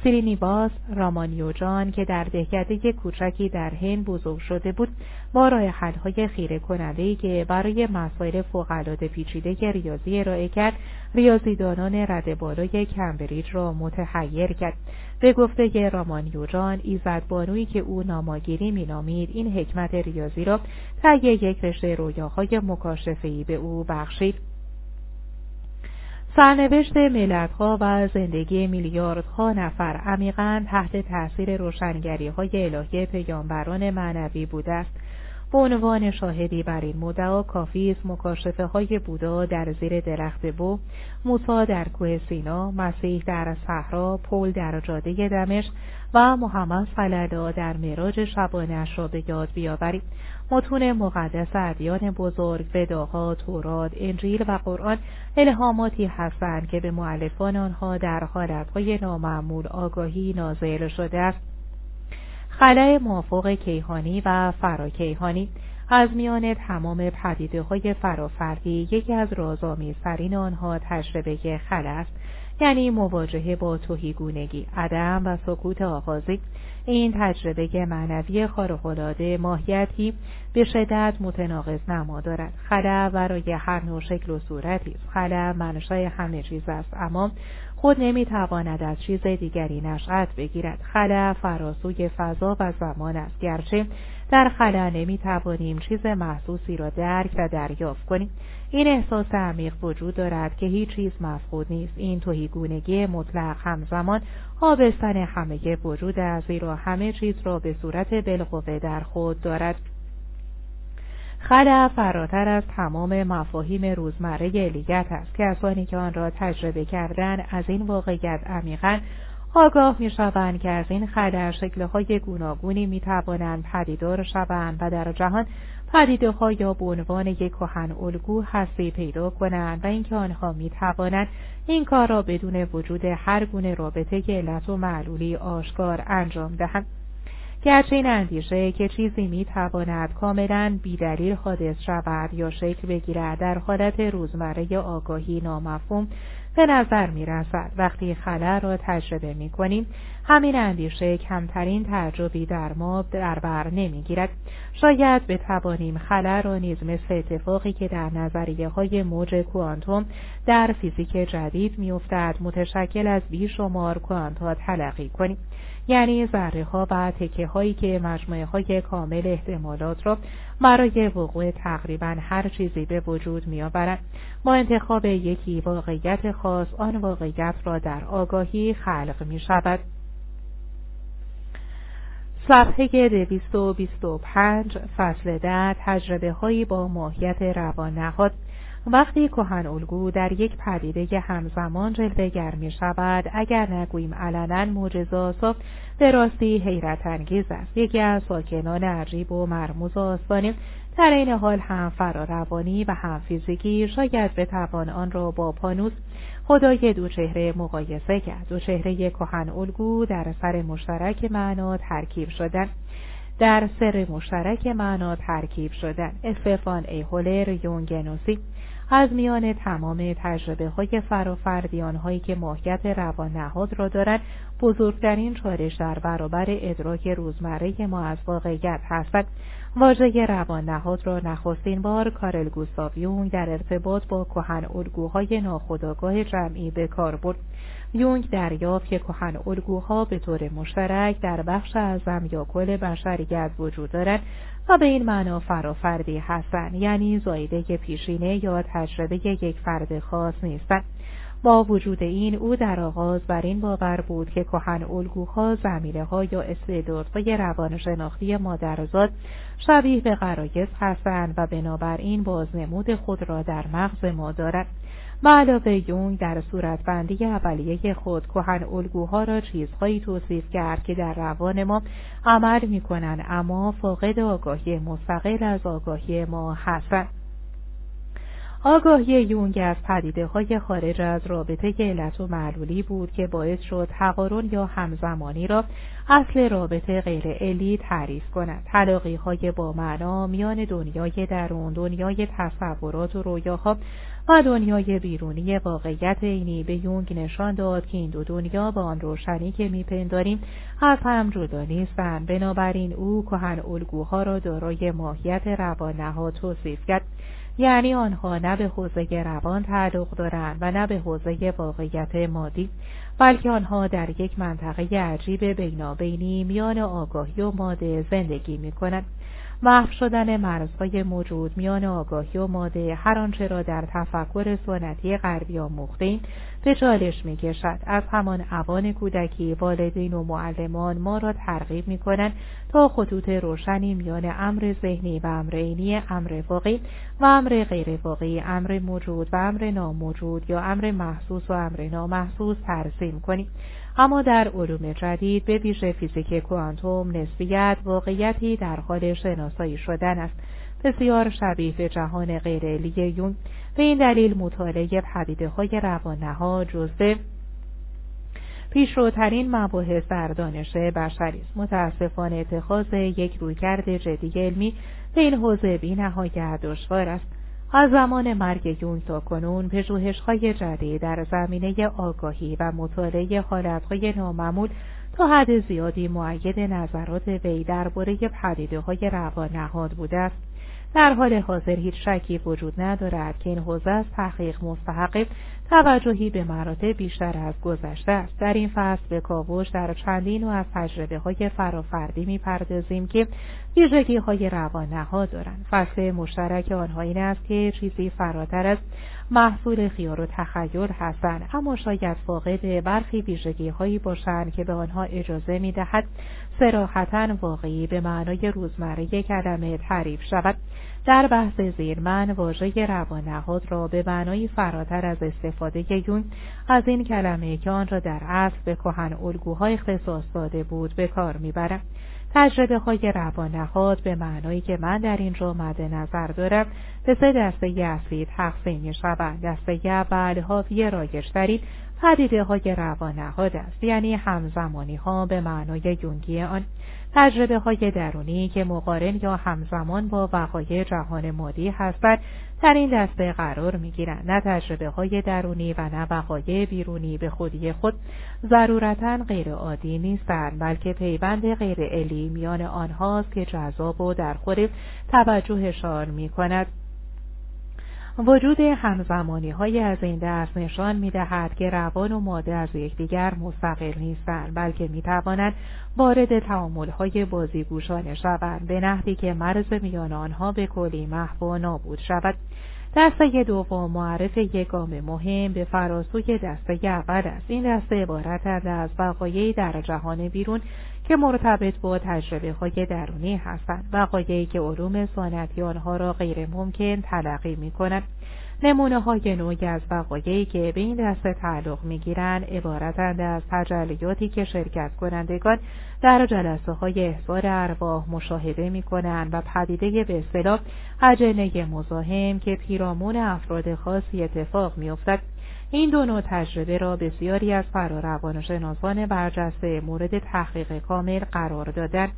سرینیباس رامانیوجان که در دهکده کوچکی در هند بزرگ شده بود با راه حلهای خیره کننده که برای مسائل فوقالعاده پیچیده ریاضی ارائه کرد ریاضیدانان رده بالای کمبریج را متحیر کرد. به گفته رامانیوجان ایزدبانویی که او ناماگیری مینامید این حکمت ریاضی را طی یک رشته رویاهای مکاشفهای به او بخشید. سرنوشت ملتها و زندگی میلیاردها نفر عمیقا تحت تاثیر روشنگری های الهی پیامبران معنوی بوده است. به عنوان شاهدی بر این مدعا کافی است مکاشفه های بودا در زیر درخت بو موسا در کوه سینا مسیح در صحرا پول در جاده دمشق و محمد صلی در معراج شبانش را به یاد بیاورید متون مقدس ادیان بزرگ وداها تورات انجیل و قرآن الهاماتی هستند که به معلفان آنها در حالتهای نامعمول آگاهی نازل شده است. خلع موافق کیهانی و فراکیهانی از میان تمام پدیده های فرافردی یکی از رازآمیزترین آنها تجربه خل است یعنی مواجهه با توهیگونگی عدم و سکوت آغازی. این تجربه معنوی خارق‌العاده ماهیتی به شدت متناقض نما دارد. خلا برای هر نوع شکل و صورتی. است خلا منشای همه چیز است اما خود نمی‌تواند از چیز دیگری نشأت بگیرد. خلا فراسوی فضا و زمان است گرچه در خلا نمی‌توانیم چیز محسوسی را درک و دریافت کنیم. این احساس عمیق وجود دارد که هیچ چیز مفقود نیست. این توهیگونگی مطلق همزمان آبستن همه وجود از زیرا همه چیز را به صورت بالقوه در خود دارد. خلع فراتر از تمام مفاهیم روزمره لیگت است کسانی که آن را تجربه کردن از این واقعیت عمیقا آگاه می شوند که از این خلع شکلهای گوناگونی می توانند پدیدار شوند و در جهان پدیده ها یا به عنوان یک کهن الگو هستی پیدا کنند و اینکه آنها می توانند این کار را بدون وجود هر گونه رابطه علت و معلولی آشکار انجام دهند. گرچه این اندیشه که چیزی می تواند کاملا بیدلیل حادث شود یا شکل بگیرد در حالت روزمره آگاهی نامفهوم به نظر می رسد وقتی خلع را تجربه می کنیم همین اندیشه کمترین تعجبی در ما در بر نمی گیرد شاید بتوانیم خلع را نیز مثل اتفاقی که در نظریه های موج کوانتوم در فیزیک جدید می افتد متشکل از بیشمار کوانتها تلقی کنیم. یعنی ذره ها و تکه هایی که مجموعه های کامل احتمالات را برای وقوع تقریبا هر چیزی به وجود می آورند. با انتخاب یکی واقعیت خاص آن واقعیت را در آگاهی خلق می شود. صفحه 225 فصل ده تجربه هایی با ماهیت روان نهاد وقتی کهن الگو در یک پدیده همزمان جلوگر می شود اگر نگوییم علنا معجزه‌آسا به راستی حیرت انگیز است. یکی از ساکنان عجیب و مرموز آسمانی در این حال هم فراروانی و هم فیزیکی شاید بتوان آن را با پانوس خدای دو چهره مقایسه کرد. دو چهره کهن الگو در سر مشترک معنا ترکیب شدن. در سر مشترک معنا ترکیب شدن. استفان ایهولر یونگنوسی. از میان تمام تجربه های فرافردی آنهایی که ماهیت روان نهاد را دارند بزرگترین چالش در برابر ادراک روزمره ما از واقعیت هستند. واژه روان نهاد را نخستین بار کارل گوستاو در ارتباط با کهن الگوهای ناخودآگاه جمعی به کار برد. یونگ دریافت که کهن الگوها به طور مشترک در بخش اعظم یا کل بشریت وجود دارند و به این معنا فرافردی هستند. یعنی زایده پیشینه یا تجربه یک فرد خاص نیستند. با وجود این او در آغاز بر این باور بود که کهن الگوها زمینه ها یا استعدادهای روانشناختی مادرزاد شبیه به قرایز هستند و بنابراین بازنمود خود را در مغز ما دارد به علاوه یونگ در صورتبندی اولیه خود کهن الگوها را چیزهایی توصیف کرد که در روان ما عمل می‌کنند اما فاقد آگاهی مستقل از آگاهی ما هستند. آگاهی یونگ از پدیده های خارج از رابطه علت و معلولی بود که باعث شد تقارن یا همزمانی را اصل رابطه غیر علی تعریف کند. تلاقی های با معنا میان دنیای درون دنیای تصورات و رویاها و دنیای بیرونی واقعیت اینی به یونگ نشان داد که این دو دنیا با آن روشنی که میپنداریم از هم جدا نیستند. بنابراین او کهن الگوها را دارای ماهیت روان نهاد توصیف کرد. یعنی آنها نه به حوزه روان تعلق دارند و نه به حوزه واقعیت مادی بلکه آنها در یک منطقه عجیب بینابینی میان آگاهی و ماده زندگی می کنند. محو شدن مرزهای موجود میان آگاهی و ماده هر آنچه را در تفکر سنتی غربی آموختیم به چالش می کشد. از همان اوان کودکی والدین و معلمان ما را ترغیب می کنند تا خطوط روشنی میان امر ذهنی و امر عینی امر واقعی و امر غیر واقعی امر موجود و امر ناموجود یا امر محسوس و امر نامحسوس ترسیم کنیم. اما در علوم جدید به ویژه فیزیک کوانتوم نسبیت واقعیتی در حال شناسایی شدن است. بسیار شبیه به جهان غیرعلی یون. به این دلیل مطالعه پدیده های روانها جزء پیشروترین مباحث در دانش بشری است متاسفانه اتخاذ یک رویکرد جدی علمی به این حوزه بی نهایت دشوار است. از زمان مرگ یونگ تا کنون پژوهش‌های جدید در زمینه آگاهی و مطالعه حالتهای نامعمول تا حد زیادی معید نظرات وی درباره پدیده های روان نهاد بوده است. در حال حاضر هیچ شکی وجود ندارد که این حوزه از تحقیق مستحق توجهی به مراتب بیشتر از گذشته است. در این فصل به کاوش در چندین و از تجربه های فرافردی می‌پردازیم که ویژگی های روان نهاد دارند. فصل مشترک آنها این است که چیزی فراتر از محصول خیار و تخیل هستند اما شاید فاقد برخی ویژگی هایی باشند که به آنها اجازه می‌دهد سراحتا واقعی به معنای روزمره کلمه تعریف شود. در بحث زیر من واژه روانهاد را به معنای فراتر از استفاده یون از این کلمه که آن را در اصل به کهن الگوها اختصاص داده بود به کار می‌برم تجربه های روانهاد به معنایی که من در اینجا مد نظر دارم به سه دسته اصلی تقسیم می شوند. دسته اول حاوی رایشترین پدیده های روانهاد است یعنی همزمانی ها به معنای یونگی آن تجربه های درونی که مقارن یا همزمان با وقایع جهان مادی هستند در این دسته قرار می گیرند نه تجربه های درونی و نه وقایع بیرونی به خودی خود ضرورتا غیر عادی نیستند بلکه پیوند غیر علی میان آنهاست که جذاب و در خود توجهشان می کند وجود همزمانی های از این دست نشان می دهد که روان و ماده از یکدیگر مستقل نیستند بلکه می توانند وارد تعامل های بازیگوشانه شوند به نحوی که مرز میان آنها به کلی محو و نابود شود. دسته دوم معرف یک گام مهم به فراسوی دسته اول است. این دسته عبارتند از وقایعی در جهان بیرون که مرتبط با تجربه های درونی هستند وقایعی که علوم سنتی آنها را غیر ممکن تلقی می کنند نمونه های نوعی از وقایعی که به این دسته تعلق می‌گیرند عبارتند از تجلیاتی که شرکت کنندگان در جلسه های احضار ارواح مشاهده می کنند و پدیده به اصطلاح اجنه مزاحم که پیرامون افراد خاصی اتفاق میافتد. این دو نوع تجربه را بسیاری از فراروانشناسان برجسته مورد تحقیق کامل قرار دادند.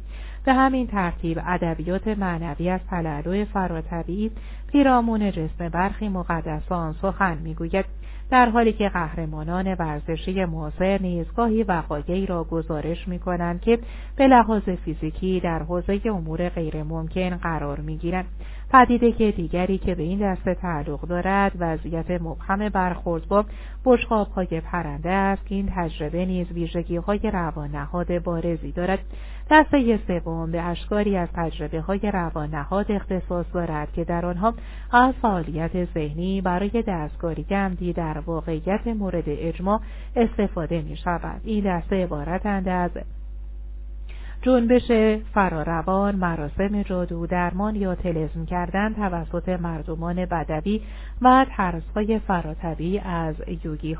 به همین ترتیب ادبیات معنوی از تلالو فراتبیعی پیرامون جسم برخی مقدسان سخن می‌گوید. در حالی که قهرمانان ورزشی معاصر نیز گاهی وقایعی را گزارش می کنند که به لحاظ فیزیکی در حوزه امور غیرممکن قرار می گیرند. پدیده که دیگری که به این دسته تعلق دارد وضعیت مبهم برخورد با بشقاب های پرنده است که این تجربه نیز ویژگی های روانهاد بارزی دارد دسته سوم به اشکاری از تجربه های روانهاد اختصاص دارد که در آنها از فعالیت ذهنی برای دستکاری گمدی در واقعیت مورد اجماع استفاده می شود این دسته عبارتند از جنبش فراروان مراسم جادو درمان یا تلزم کردن توسط مردمان بدوی و ترسهای فراتبی از یوگی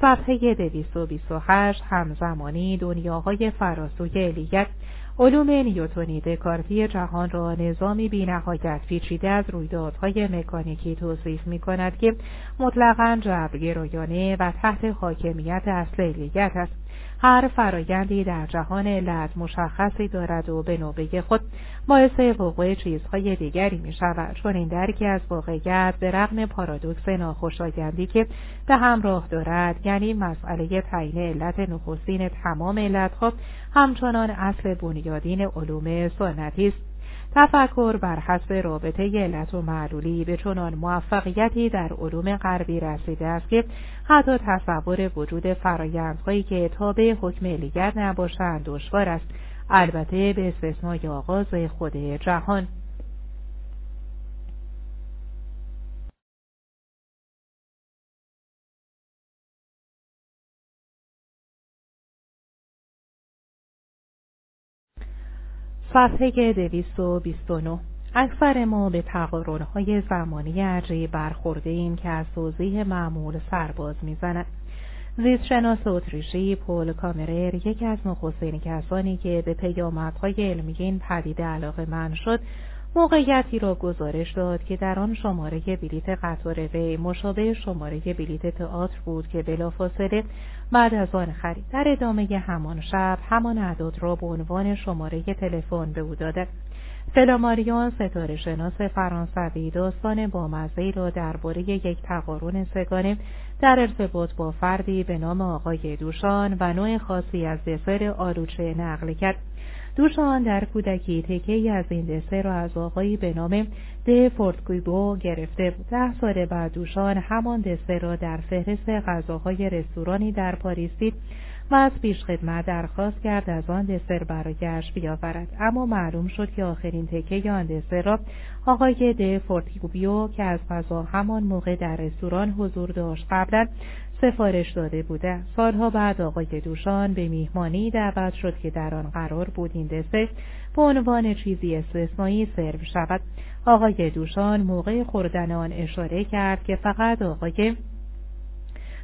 صفحه 228 همزمانی دنیاهای فراسوی الیت. علوم نیوتونی دکارتی جهان را نظامی بینهایت پیچیده از رویدادهای مکانیکی توصیف می کند که مطلقا جبرگرایانه و تحت حاکمیت اصل الیت است. هر فرایندی در جهان علت مشخصی دارد و به نوبه خود باعث وقوع چیزهای دیگری می شود چون این درکی از واقعیت به رغم پارادوکس ناخوشایندی که به همراه دارد یعنی مسئله تعیین علت نخستین تمام علتها همچنان اصل بنیادین علوم سنتی است. تفکر بر حسب رابطه علت و معلولی به چنان موفقیتی در علوم غربی رسیده است که حتی تصور وجود فرایندهایی که تابع حکم علیت نباشند دشوار است. البته به استثنای آغاز خود جهان. صفحه 229 اکثر ما به تقارنهای زمانی عجیب برخورده ایم که از توضیح معمول سرباز می‌زند. زیستشناس اتریشی پول کامرر یکی از نخستین کسانی که به پیامدهای علمی این پدیده علاقه من شد موقعیتی را گزارش داد که در آن شماره بلیت قطار ری مشابه شماره بلیت تئاتر بود که بلافاصله بعد از آن خرید. در ادامه همان شب همان اعداد را به عنوان شماره تلفن به او دادند فلاماریون ستاره شناس فرانسوی داستان بامزهای را درباره یک تقارن سگانه در ارتباط با فردی به نام آقای دوشان و نوع خاصی از دسر آلوچه نقل کرد. دوشان در کودکی تکه از این دسر را از آقایی به نام ده فورتگویبو گرفته بود. ده سال بعد دوشان همان دسر را در فهرست غذاهای رستورانی در پاریس دید و از پیشخدمت درخواست کرد از آن دسر برایش بیاورد. اما معلوم شد که آخرین تکه آن دسر را آقای د فورتیگوبیو که از قضا همان موقع در رستوران حضور داشت قبلا سفارش داده بوده. سالها بعد آقای دوشان به میهمانی دعوت شد که در آن قرار بود این دسر به عنوان چیزی استثنایی سرو شود. آقای دوشان موقع خوردن آن اشاره کرد که فقط آقای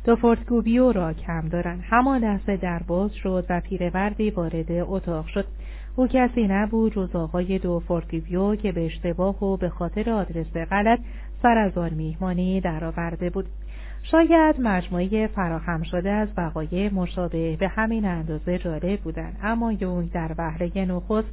دو فورتگوبیو را کم دارن همان دسته در باز شد و پیرمردی وارد اتاق شد. او کسی نبود جز آقای دو فورتگوبیو که به اشتباه و به خاطر آدرس غلط سر از آن میهمانی درآورده بود. شاید مجموعه فراهم شده از وقایع مشابه به همین اندازه جالب بودند. اما یونگ در وهله نخست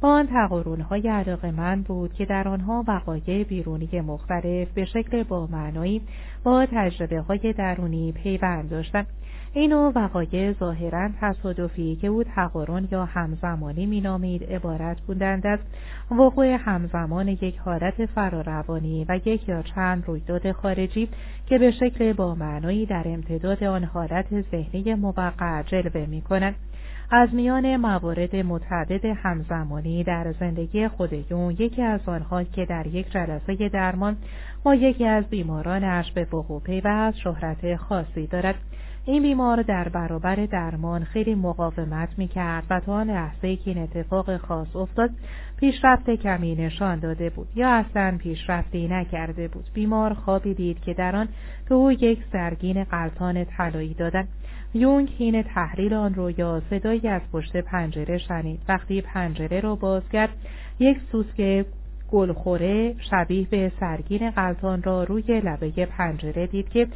با آن تقارنهای علاقه من بود که در آنها وقایع بیرونی مختلف به شکل با معنایی با تجربه های درونی پیوند داشتند. این نوع وقایع ظاهرا تصادفی که او تقارن یا همزمانی مینامید عبارت بودند از وقوع همزمان یک حالت فراروانی و یک یا چند رویداد خارجی که به شکل با معنایی در امتداد آن حالت ذهنی موقع جلوه می از میان موارد متعدد همزمانی در زندگی خود یون یکی از آنها که در یک جلسه درمان با یکی از بیمارانش به وقوع پیوست شهرت خاصی دارد. این بیمار در برابر درمان خیلی مقاومت می‌کرد و تا آن لحظه که این اتفاق خاص افتاد پیشرفت کمی نشان داده بود. یا اصلا پیشرفتی نکرده بود. بیمار خوابی دید که در آن به او یک سرگین قلطان طلایی دادند یونگ حین تحلیل آن رویا صدایی از پشت پنجره شنید. وقتی پنجره را باز کرد یک سوسک گلخوره شبیه به سرگین قلطان را روی لبه پنجره دید که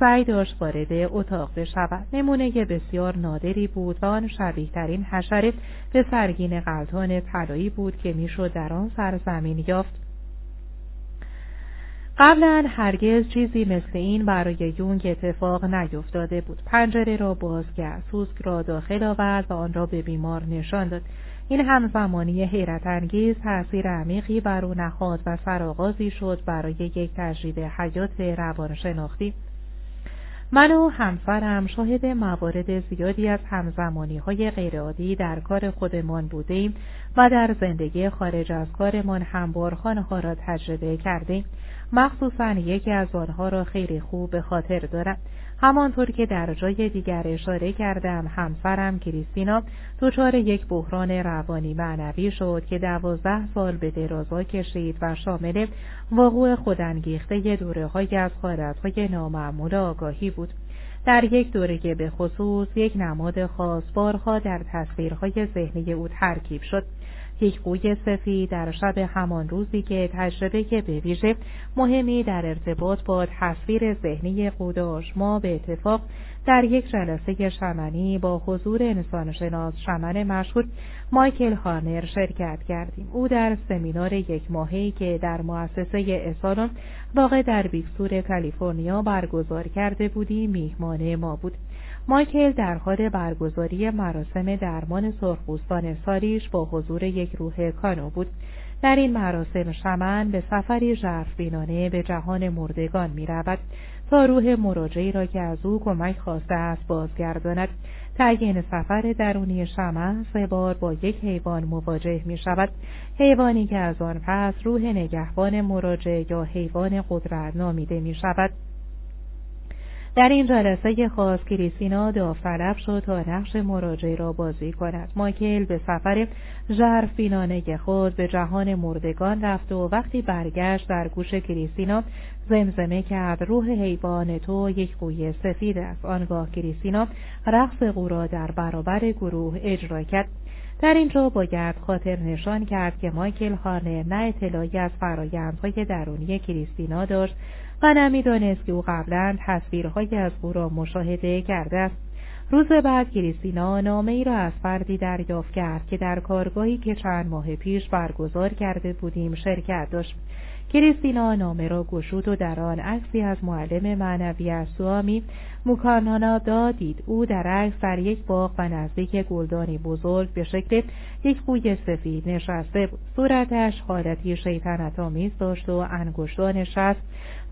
سعی داشت وارد اتاق بشود. نمونه بسیار نادری بود و آن شبیه ترین حشره به سرگین قلطان طلایی بود که می‌شد در آن سرزمین یافت. قبلا هرگز چیزی مثل این برای یونگ اتفاق نیفتاده بود. پنجره را باز کرد سوسک را داخل آورد و آن را به بیمار نشان داد. این همزمانی حیرت انگیز تأثیر عمیقی بر او نهاد و سرآغازی شد برای یک تجربه حیات روانشناختی. من و همسرم شاهد موارد زیادی از همزمانی های غیرعادی در کار خودمان بودیم و در زندگی خارج از کارمان هم ها را تجربه کردیم. مخصوصا یکی از آنها را خیلی خوب به خاطر دارم. همانطور که در جای دیگر اشاره کردم همسرم کریستینا دچار یک بحران روانی معنوی شد که دوازده سال به درازا کشید و شامل وقوع خودانگیخته دوره های از حالتهای نامعمول آگاهی بود. در یک دوره به خصوص یک نماد خاص بارها در تصویرهای ذهنی او ترکیب شد. یک قوی سفید در شب همان روزی که تجربه که به ویژه مهمی در ارتباط با تصویر ذهنی قوداش ما به اتفاق در یک جلسه شمنی با حضور انسانشناس شمن مشهور مایکل هارنر شرکت کردیم. او در سمینار یک ماهی که در مؤسسه اسالون واقع در بیکسور کالیفرنیا برگزار کرده بودیم میهمان ما بود. مایکل در حال برگزاری مراسم درمان سرخپوستان سالیش با حضور یک روح کانو بود. در این مراسم شمن به سفری ژرف بینانه به جهان مردگان می رود تا روح مراجعی را که از او کمک خواسته است بازگرداند. تعیین سفر درونی شمن سه بار با یک حیوان مواجه می شود حیوانی که از آن پس روح نگهبان مراجع یا حیوان قدرت نامیده می شود در این جلسه خاص کریسینا داوطلب شد تا نقش مراجعه را بازی کند. مایکل به سفر ژرف بینانه خود به جهان مردگان رفت و وقتی برگشت در گوش کریسینا زمزمه کرد. روح حیوان تو یک قوی سفید است. آنگاه کریسینا رقص او را در برابر گروه اجرا کرد. در اینجا باید خاطر نشان کرد که مایکل هارنر نه اطلاعی از فرایندهای درونی کریستینا داشت و نمی‌دانست که او قبلا تصویرهایی از او را مشاهده کرده است. روز بعد کریستینا نامه ای را از فردی دریافت کرد که در کارگاهی که چند ماه پیش برگزار کرده بودیم شرکت داشت. کریستینا نامه را گشود و در آن عکسی از معلم معنوی از سوامی موکانانا دید او در عکس در یک باغ و نزدیک گلدانی بزرگ به شکل یک قوی سفید نشسته بود. صورتش حالتی شیطنت آمیز داشت و انگشتانش است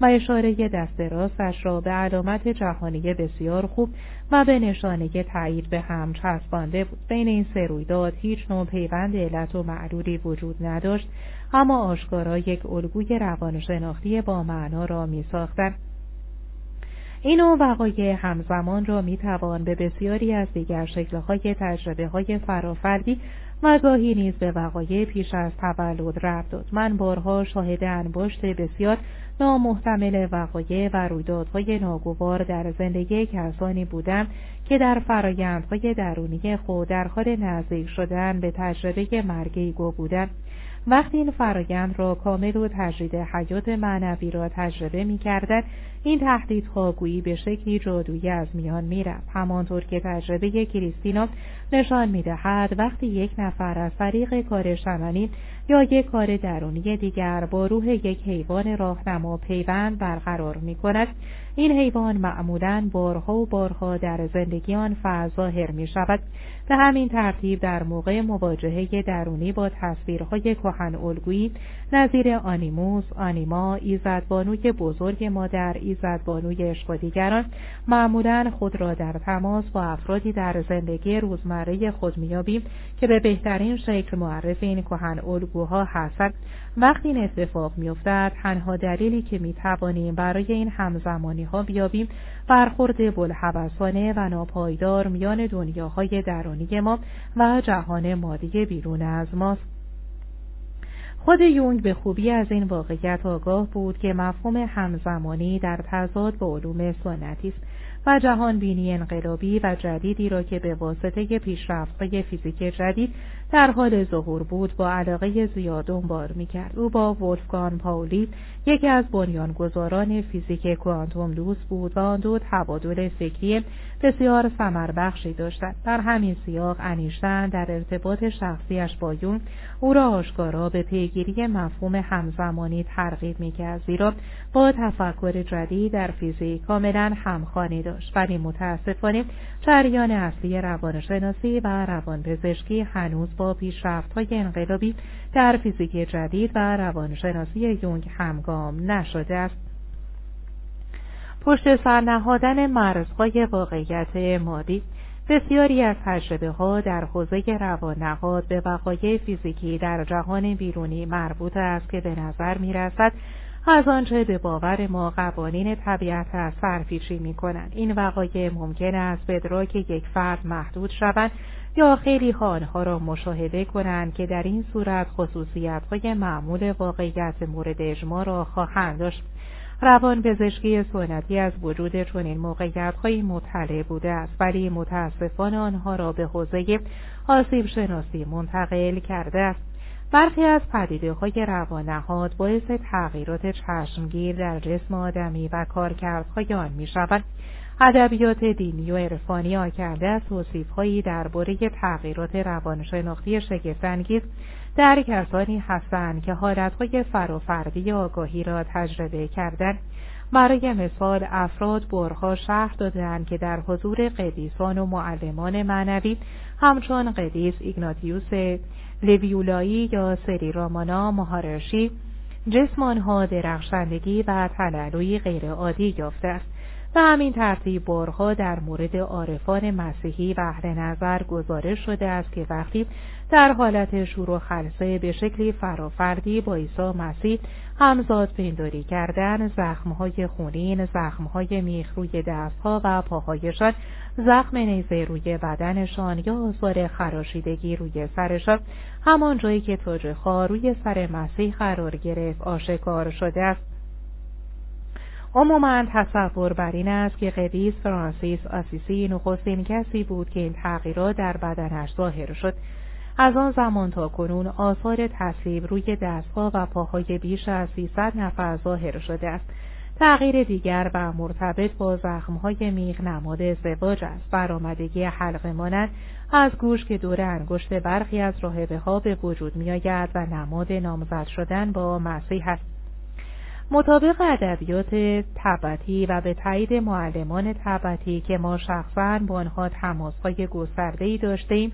و اشاره دست راستش را به علامت جهانی بسیار خوب و به نشانه تایید به هم چسبانده بود. بین این سه رویداد هیچ نوع پیوند علت و معلولی وجود نداشت. اما آشکارا یک الگوی روانشناختی با معنا را می ساختن. این نوع وقایع همزمان را می توان به بسیاری از دیگر شکلهای تجربه های فرافردی و گاهی نیز به وقایع پیش از تولد رفت داد من بارها شاهد انباشت بسیار نامحتمل وقایع و رویدادهای ناگوار در زندگی کسانی بودم که در فرایندهای درونی خود در حال نزدیک شدن به تجربه مرگی گو بودند وقتی این فرایند را کامل و تجرید حیات معنوی را تجربه می کردن، این تهدیدها گویی به شکلی جادویی از میان می‌رفت. همانطور که تجربه کریستینا نشان می‌دهد وقتی یک نفر از طریق کار شمنی یا یک کار درونی دیگر با روح یک حیوان راهنما پیوند برقرار می کند این حیوان معمولا بارها و بارها در زندگی آن ظاهر می شود به همین ترتیب در موقع مواجهه درونی با تصویرهای کهن الگویی نظیر آنیموس، آنیما، ایزدبانوی بزرگ مادر، ایزدبانوی عشق و دیگران معمولا خود را در تماس با افرادی در زندگی روزمره خود میابیم که به بهترین شکل معرف این کهن الگوها هستند. وقتی این اتفاق میافتد تنها دلیلی که می‌توانیم برای این همزمانی ها بیابیم برخورد بلحوثانه و ناپایدار میان دنیاهای درونی ما و جهان مادی بیرون از ماست. خود یونگ به خوبی از این واقعیت آگاه بود که مفهوم همزمانی در تضاد با علوم سنتی است و جهان بینی انقلابی و جدیدی را که به واسطه پیشرفتهای فیزیک جدید در حال ظهور بود با علاقه زیاد دنبال می‌کرد. او با ولفگان پاولی یکی از بنیانگذاران فیزیک کوانتوم دوست بود و آن دو تبادل فکری بسیار بخشی داشتند. در همین سیاق انیشتن در ارتباط شخصیش با یون او را آشکارا به پیگیری مفهوم همزمانی ترغیب می‌کرد زیرا با تفکر جدید در فیزیک کاملا همخوانی داشت. ولی متاسفانه جریان اصلی روانشناسی و روانپزشکی هنوز پیشرفت‌های انقلابی در فیزیک جدید و روانشناسی یونگ همگام نشده است. پشت سر نهادن مرزهای واقعیت مادی بسیاری از تجربه ها در حوزه روانهاد به وقایع فیزیکی در جهان بیرونی مربوط است که به نظر می رسد از آنچه به باور ما قوانین طبیعت است سرپیچی می کنند. این وقایع ممکن است به ادراک یک فرد محدود شوند یا خیلی آنها را مشاهده کنند که در این صورت خصوصیت های معمول واقعیت مورد اجماع را خواهند داشت. روان پزشکی سنتی از وجود چنین موقعیتهایی مطلع بوده است ولی متاسفانه آنها را به حوزه آسیب شناسی منتقل کرده است برخی از پدیده های روانهاد باعث تغییرات چشمگیر در جسم آدمی و کارکردهای آن می شود. ادبیات دینی و عرفانی آکرده از توصیفهایی درباره تغییرات روانشناختی شگفتانگیز در کسانی هستند که حالتهای فرافردی آگاهی را تجربه کردند. برای مثال افراد برها شهر دادند که در حضور قدیسان و معلمان معنوی همچون قدیس ایگناتیوس لویولایی یا سری رامانا مهارشی جسم آنها درخشندگی و تلالوی غیرعادی یافته است. و همین ترتیب بارها در مورد عارفان مسیحی و اهل نظر گزارش شده است که وقتی در حالت شور و خلصه به شکلی فرافردی با عیسی مسیح همزاد پینداری کردن زخمهای خونین زخمهای میخ روی دستها و پاهایشان زخم نیزه روی بدنشان یا آثار خراشیدگی روی سرشان همان جایی که تاج روی سر مسیح قرار گرفت آشکار شده است. عموما تصور بر این است که قدیس فرانسیس آسیسی نخستین کسی بود که این تغییرات در بدنش ظاهر شد. از آن زمان تا کنون آثار تصلیب روی دستها و پاهای بیش از 300 نفر ظاهر شده است. تغییر دیگر و مرتبط با زخمهای میغ نماد ازدواج است. برآمدگی حلقه مانند از گوش که دور انگشت برخی از راهبه ها به وجود میآید و نماد نامزد شدن با مسیح است. مطابق ادبیات تبتی و به تایید معلمان تبتی که ما شخصا با آنها تماسهای گستردهای داشتیم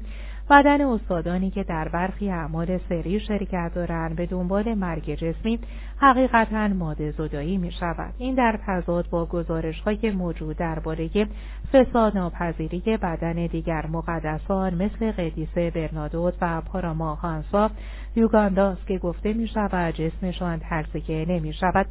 بدن استادانی که در برخی اعمال سری شرکت دارند به دنبال مرگ جسمی حقیقتا ماده زدایی می شود. این در تضاد با گزارش های موجود درباره فساد ناپذیری بدن دیگر مقدسان مثل قدیسه برنادوت و پاراما هانسا یوگانداست که گفته می شود جسمشان ترسیه نمی شود.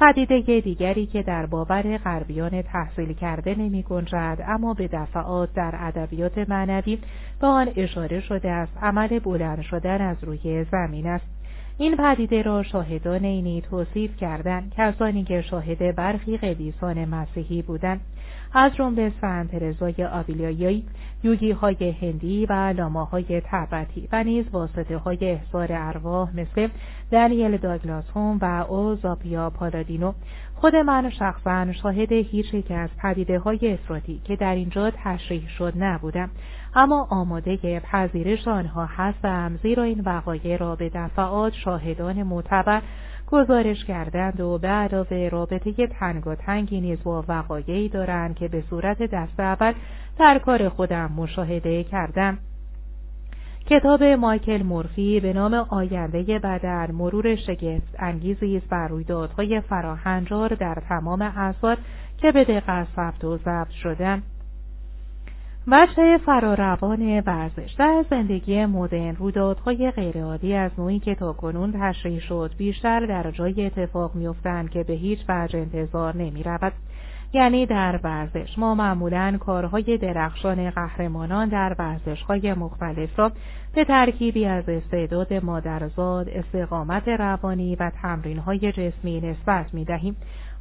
پدیده دیگری که در باور غربیان تحصیل کرده نمی گنجد اما به دفعات در ادبیات معنوی به آن اشاره شده است عمل بلند شدن از روی زمین است. این پدیده را شاهدان اینی توصیف کردند کسانی که شاهد برخی قدیسان مسیحی بودند. از جمله سنت ترزای آویلیایی یوگی های هندی و لاماهای تبتی و نیز واسطه های احضار ارواح مثل دانیل داگلاس هوم و او زاپیا پالادینو. خود من شخصا شاهد هیچ یک از پدیده های افراطی که در اینجا تشریح شد نبودم اما آماده پذیرش آنها هستم زیرا این وقایع را به دفعات شاهدان معتبر گزارش کردند و به علاوه رابطه تنگ و تنگی نیز با وقایعی دارند که به صورت دست اول در کار خودم مشاهده کردم. کتاب مایکل مورفی به نام آینده بدن مرور شگفت انگیزی است بر رویدادهای فراهنجار در تمام اعصار که به دقت ثبت و ضبط شدن وجه فراروان ورزش در زندگی مدرن رویدادهای غیرعادی از نوعی که تاکنون تشریح شد بیشتر در جای اتفاق میافتند که به هیچ وجه انتظار نمی‌رود یعنی در ورزش ما معمولا کارهای درخشان قهرمانان در ورزشهای مختلف را به ترکیبی از استعداد مادرزاد، استقامت روانی و تمرینهای جسمی نسبت می دهیم.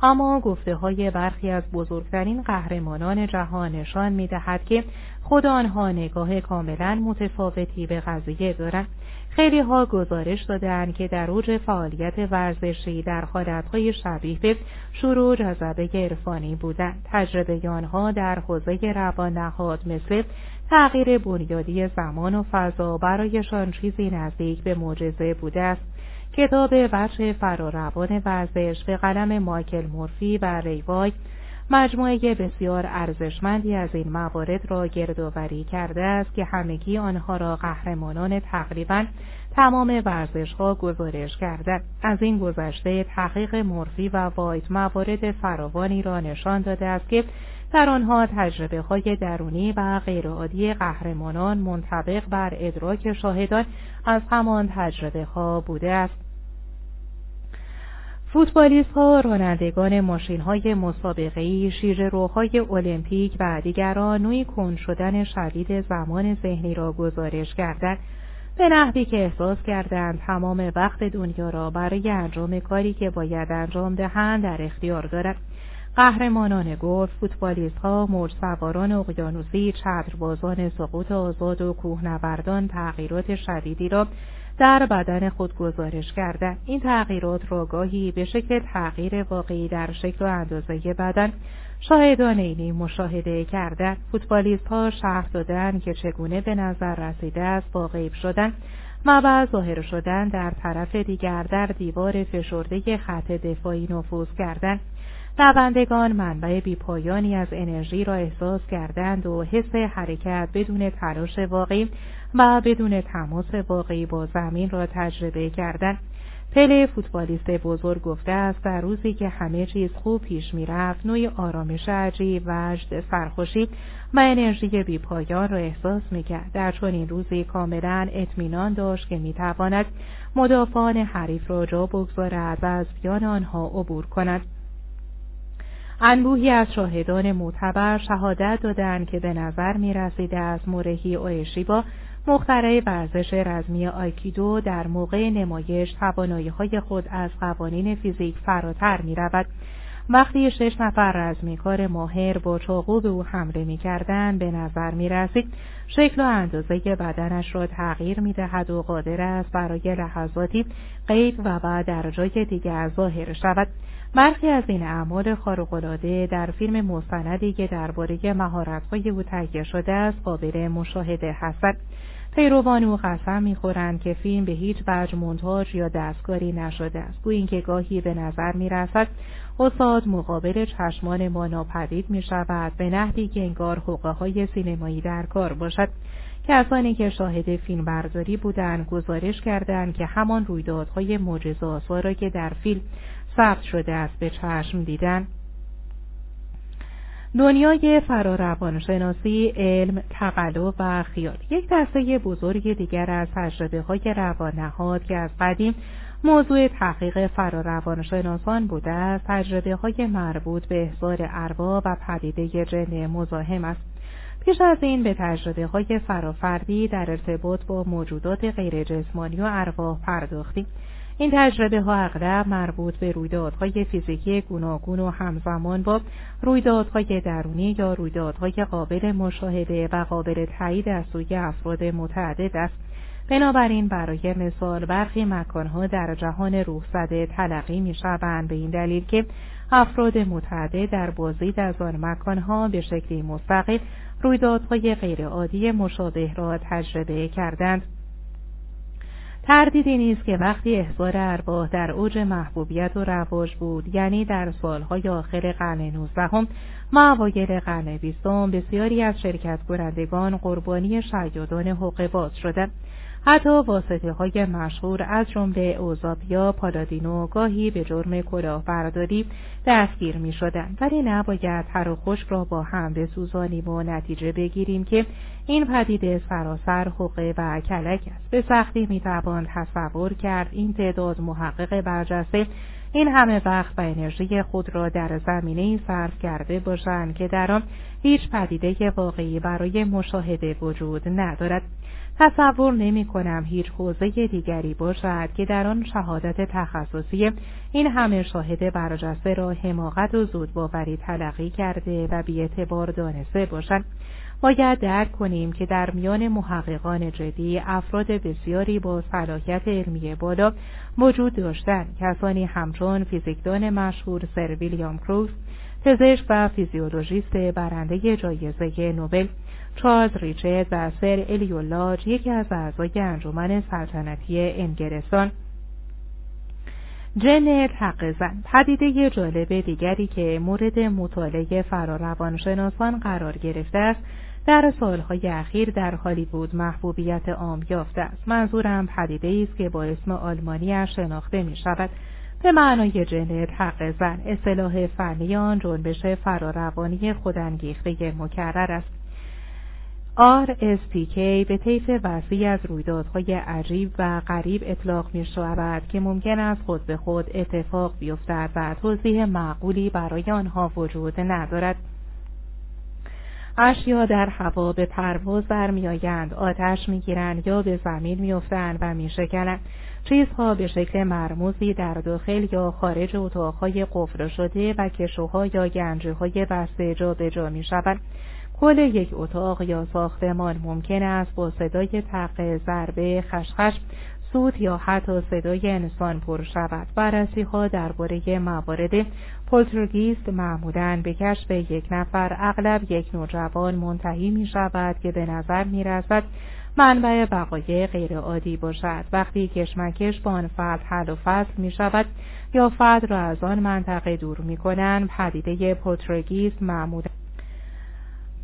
اما گفته های برخی از بزرگترین قهرمانان جهان نشان می دهد که خود آنها نگاه کاملا متفاوتی به قضیه دارند. خیلی ها گزارش دادند که در اوج فعالیت ورزشی در حالتهای شبیه به شروع جذبه عرفانی بودند. تجربه آنها در حوزه روان نهاد مثل تغییر بنیادی زمان و فضا برایشان چیزی نزدیک به معجزه بوده است. کتاب وجه فراروان ورزش به قلم مایکل مورفی و ریوای مجموعه بسیار ارزشمندی از این موارد را گردآوری کرده است که همگی آنها را قهرمانان تقریبا تمام ورزشها گزارش کردند از این گذشته تحقیق مورفی و وایت موارد فراوانی را نشان داده است که در آنها تجربه های درونی و غیرعادی قهرمانان منطبق بر ادراک شاهدان از همان تجربه ها بوده است. فوتبالیست ها، رانندگان ماشین های مسابقه شیر روهای المپیک و دیگران نوعی کن شدن شدید زمان ذهنی را گزارش کردند. به نحوی که احساس کردند تمام وقت دنیا را برای انجام کاری که باید انجام دهند در اختیار دارد قهرمانان گلف فوتبالیست ها موج سواران اقیانوسی چتربازان سقوط آزاد و کوهنوردان تغییرات شدیدی را در بدن خود گزارش کردن این تغییرات را گاهی به شکل تغییر واقعی در شکل و اندازه بدن شاهدان اینی مشاهده کردن فوتبالیست ها شهر دادن که چگونه به نظر رسیده است با غیب شدن و ظاهر شدن در طرف دیگر در دیوار فشرده خط دفاعی نفوذ کردن. دوندگان منبع بیپایانی از انرژی را احساس کردند و حس حرکت بدون تلاش واقعی و بدون تماس واقعی با زمین را تجربه کردند پله فوتبالیست بزرگ گفته است در روزی که همه چیز خوب پیش می‌رفت نوعی آرامش عجیب وجد سرخوشی و انرژی بیپایان را احساس می‌کرد. در چنین روزی کاملا اطمینان داشت که می‌تواند مدافعان حریف را جا بگذارد و از بیان آنها عبور کند. انبوهی از شاهدان معتبر شهادت دادند که به نظر می رسیده از مورهی اویشیبا مخترع ورزش رزمی آیکیدو در موقع نمایش توانایی های خود از قوانین فیزیک فراتر می رود. وقتی شش نفر رزمی کار ماهر با چاقو به او حمله می‌کردند به نظر می‌رسید شکل و اندازه بدنش را تغییر می‌دهد و قادر است برای لحظاتی قید و بعد در جای دیگر ظاهر شود برخی از این اعمال خارق‌العاده در فیلم مستندی که درباره مهارت‌های او تهیه شده است قابل مشاهده هستند پیروان او قسم می‌خورند که فیلم به هیچ وجه منتاج یا دستکاری نشده است. گویی اینکه گاهی به نظر می‌رسد استاد مقابل چشمان ما ناپدید می شود به نحوی که انگار حقه های سینمایی در کار باشد. کسانی که شاهد فیلم برداری بودند گزارش کردند که همان رویدادهای معجزه‌آسا را که در فیلم ثبت شده است به چشم دیدن دنیای فراروانشناسی، علم، تقلب و خیال. یک دسته بزرگ دیگر از تجربه های روان که از قدیم موضوع تحقیق فراروانشناسان بوده است تجربه های مربوط به احضار ارواح و پدیده جن مزاحم است. پیش از این به تجربه های فرافردی در ارتباط با موجودات غیر جسمانی و ارواح پرداختیم. این تجربه ها اغلب مربوط به رویدادهای فیزیکی گوناگون و همزمان با رویدادهای درونی یا رویدادهای قابل مشاهده و قابل تایید از سوی افراد متعدد است. بنابراین برای مثال برخی مکانها در جهان روح زده تلقی می شوند به این دلیل که افراد متعدد در بازدید از آن مکانها به شکلی مستقل رویدادهای غیرعادی مشابه را تجربه کردند. تردیدی نیست که وقتی احضار ارواح در اوج محبوبیت و رواج بود یعنی در سالهای آخر قرن نوزدهم و اوایل قرن بیستم بسیاری از شرکت کنندگان قربانی شیادان حقوق باز شدند حتی واسطه های مشهور از جمله اوزاپیا پالادینو گاهی به جرم کلاهبرداری دستگیر می شدن. ولی نباید هر و خشک را با هم بسوزانیم و نتیجه بگیریم که این پدیده سراسر حقه و کلک است به سختی می توان تصور کرد این تعداد محقق برجسته این همه وقت و انرژی خود را در زمینه صرف کرده باشند که در آن هیچ پدیده واقعی برای مشاهده وجود ندارد. تصور نمی کنم هیچ حوزه دیگری باشد که در آن شهادت تخصصی این همه شاهد برجسته را حماقت و زود باوری تلقی کرده و بیاعتبار دانسته باشند باید درک کنیم که در میان محققان جدی افراد بسیاری با صلاحیت علمی بالا وجود داشتند. کسانی همچون فیزیکدان مشهور سر ویلیام کروز پزشک و فیزیولوژیست برنده جایزه نوبل چارلز ریچرد و سر الیولاج یکی از اعضای انجمن سلطنتی انگلستان. جن تقزن پدیده جالب دیگری که مورد مطالعه فراروانشناسان قرار گرفته است در سالهای اخیر در هالیوود محبوبیت عام یافته است. منظورم پدیده است که با اسم آلمانی شناخته می شود به معنای جن حق زن اصطلاح فنی آن جنبش فراروانی خودانگیخته مکرر است. RSTK به طیف وسیع از رویدادهای عجیب و غریب اطلاق می شود که ممکن است خود به خود اتفاق بیفتد و توضیح معقولی برای آنها وجود ندارد. اشیا در هوا به پرواز برمیآیند آتش می‌گیرند یا به زمین میافتند و میشکنند چیزها به شکل مرموزی در داخل یا خارج اتاقهای قفل شده و کشوها یا گنجههای بسته جا به جا می شود. کل یک اتاق یا ساختمان ممکن است با صدای تق ضربه خشخش سود یا حتی صدای انسان پر شود. بررسی ها درباره موارد پولترگیست معمولا به کشف یک نفر اغلب یک نوجوان منتهی می شود که به نظر می رسد منبع بقای غیرعادی باشد. وقتی کشمکش با آن فرد حل و فصل می شود یا فرد را از آن منطقه دور می کنند پدیده پولترگیست معمولا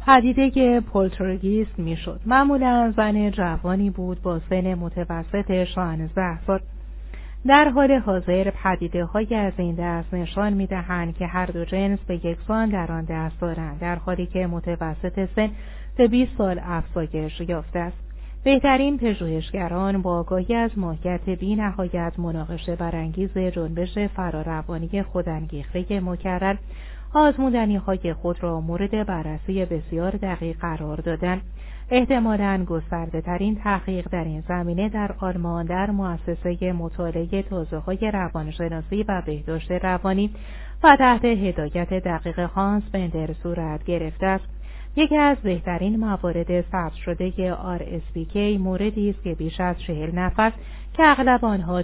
پدیده پولترگیست می‌شد. معمولا زن جوانی بود با سن متوسط 16 سال. در حال حاضر پدیده های از این دست نشان می دهند که هر دو جنس به یکسان در آن دست دارند در حالی که متوسط سن به 20 سال افزایش یافته است. بهترین پژوهشگران با آگاهی از ماهیت بی نهایت مناقشه برانگیز جنبش فراروانی خودانگیخته مکرر آزمودنی های خود را مورد بررسی بسیار دقیق قرار دادن. احتمالا گسترده ترین تحقیق در این زمینه در آلمان در مؤسسه مطالعه توضیح های روانشناسی و بهداشت روانی و تحت هدایت دقیق هانس بندر صورت گرفته است. یکی از بهترین موارد ثبت شده RSPK موردی است که بیش از چهل نفر که اغلب آنها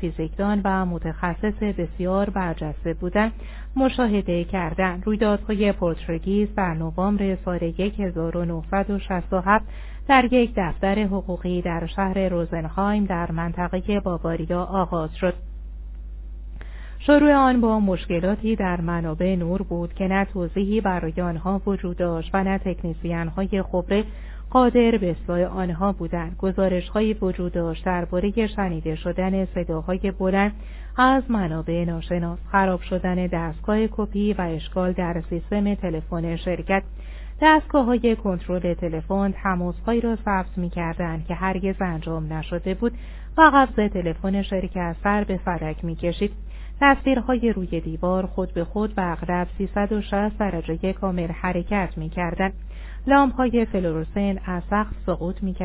فیزیکدان و متخصص بسیار برجسته بودند. مشاهده کردند رویدادهای پورترگیز در نوامبر سال 1967 در یک دفتر حقوقی در شهر روزنهایم در منطقه باواریا آغاز شد. شروع آن با مشکلاتی در منابع نور بود که نه توضیحی برای آنها وجود داشت و نه تکنیسیان های خبره قادر به اصلاح آنها بودند. گزارش وجود داشت درباره شنیده شدن صداهای بلند از منابع ناشناس خراب شدن دستگاه کپی و اشکال در سیستم تلفن شرکت. دستگاه های کنترل تلفن تماسهایی را ثبت می کردن که هرگز انجام نشده بود. و قبض تلفن شرکت سر به فلک می کشید تصویرهای روی دیوار خود به خود به اغلب 360 درجه کامل حرکت می کردن. لامپ های فلوروسن از سقف سقوط می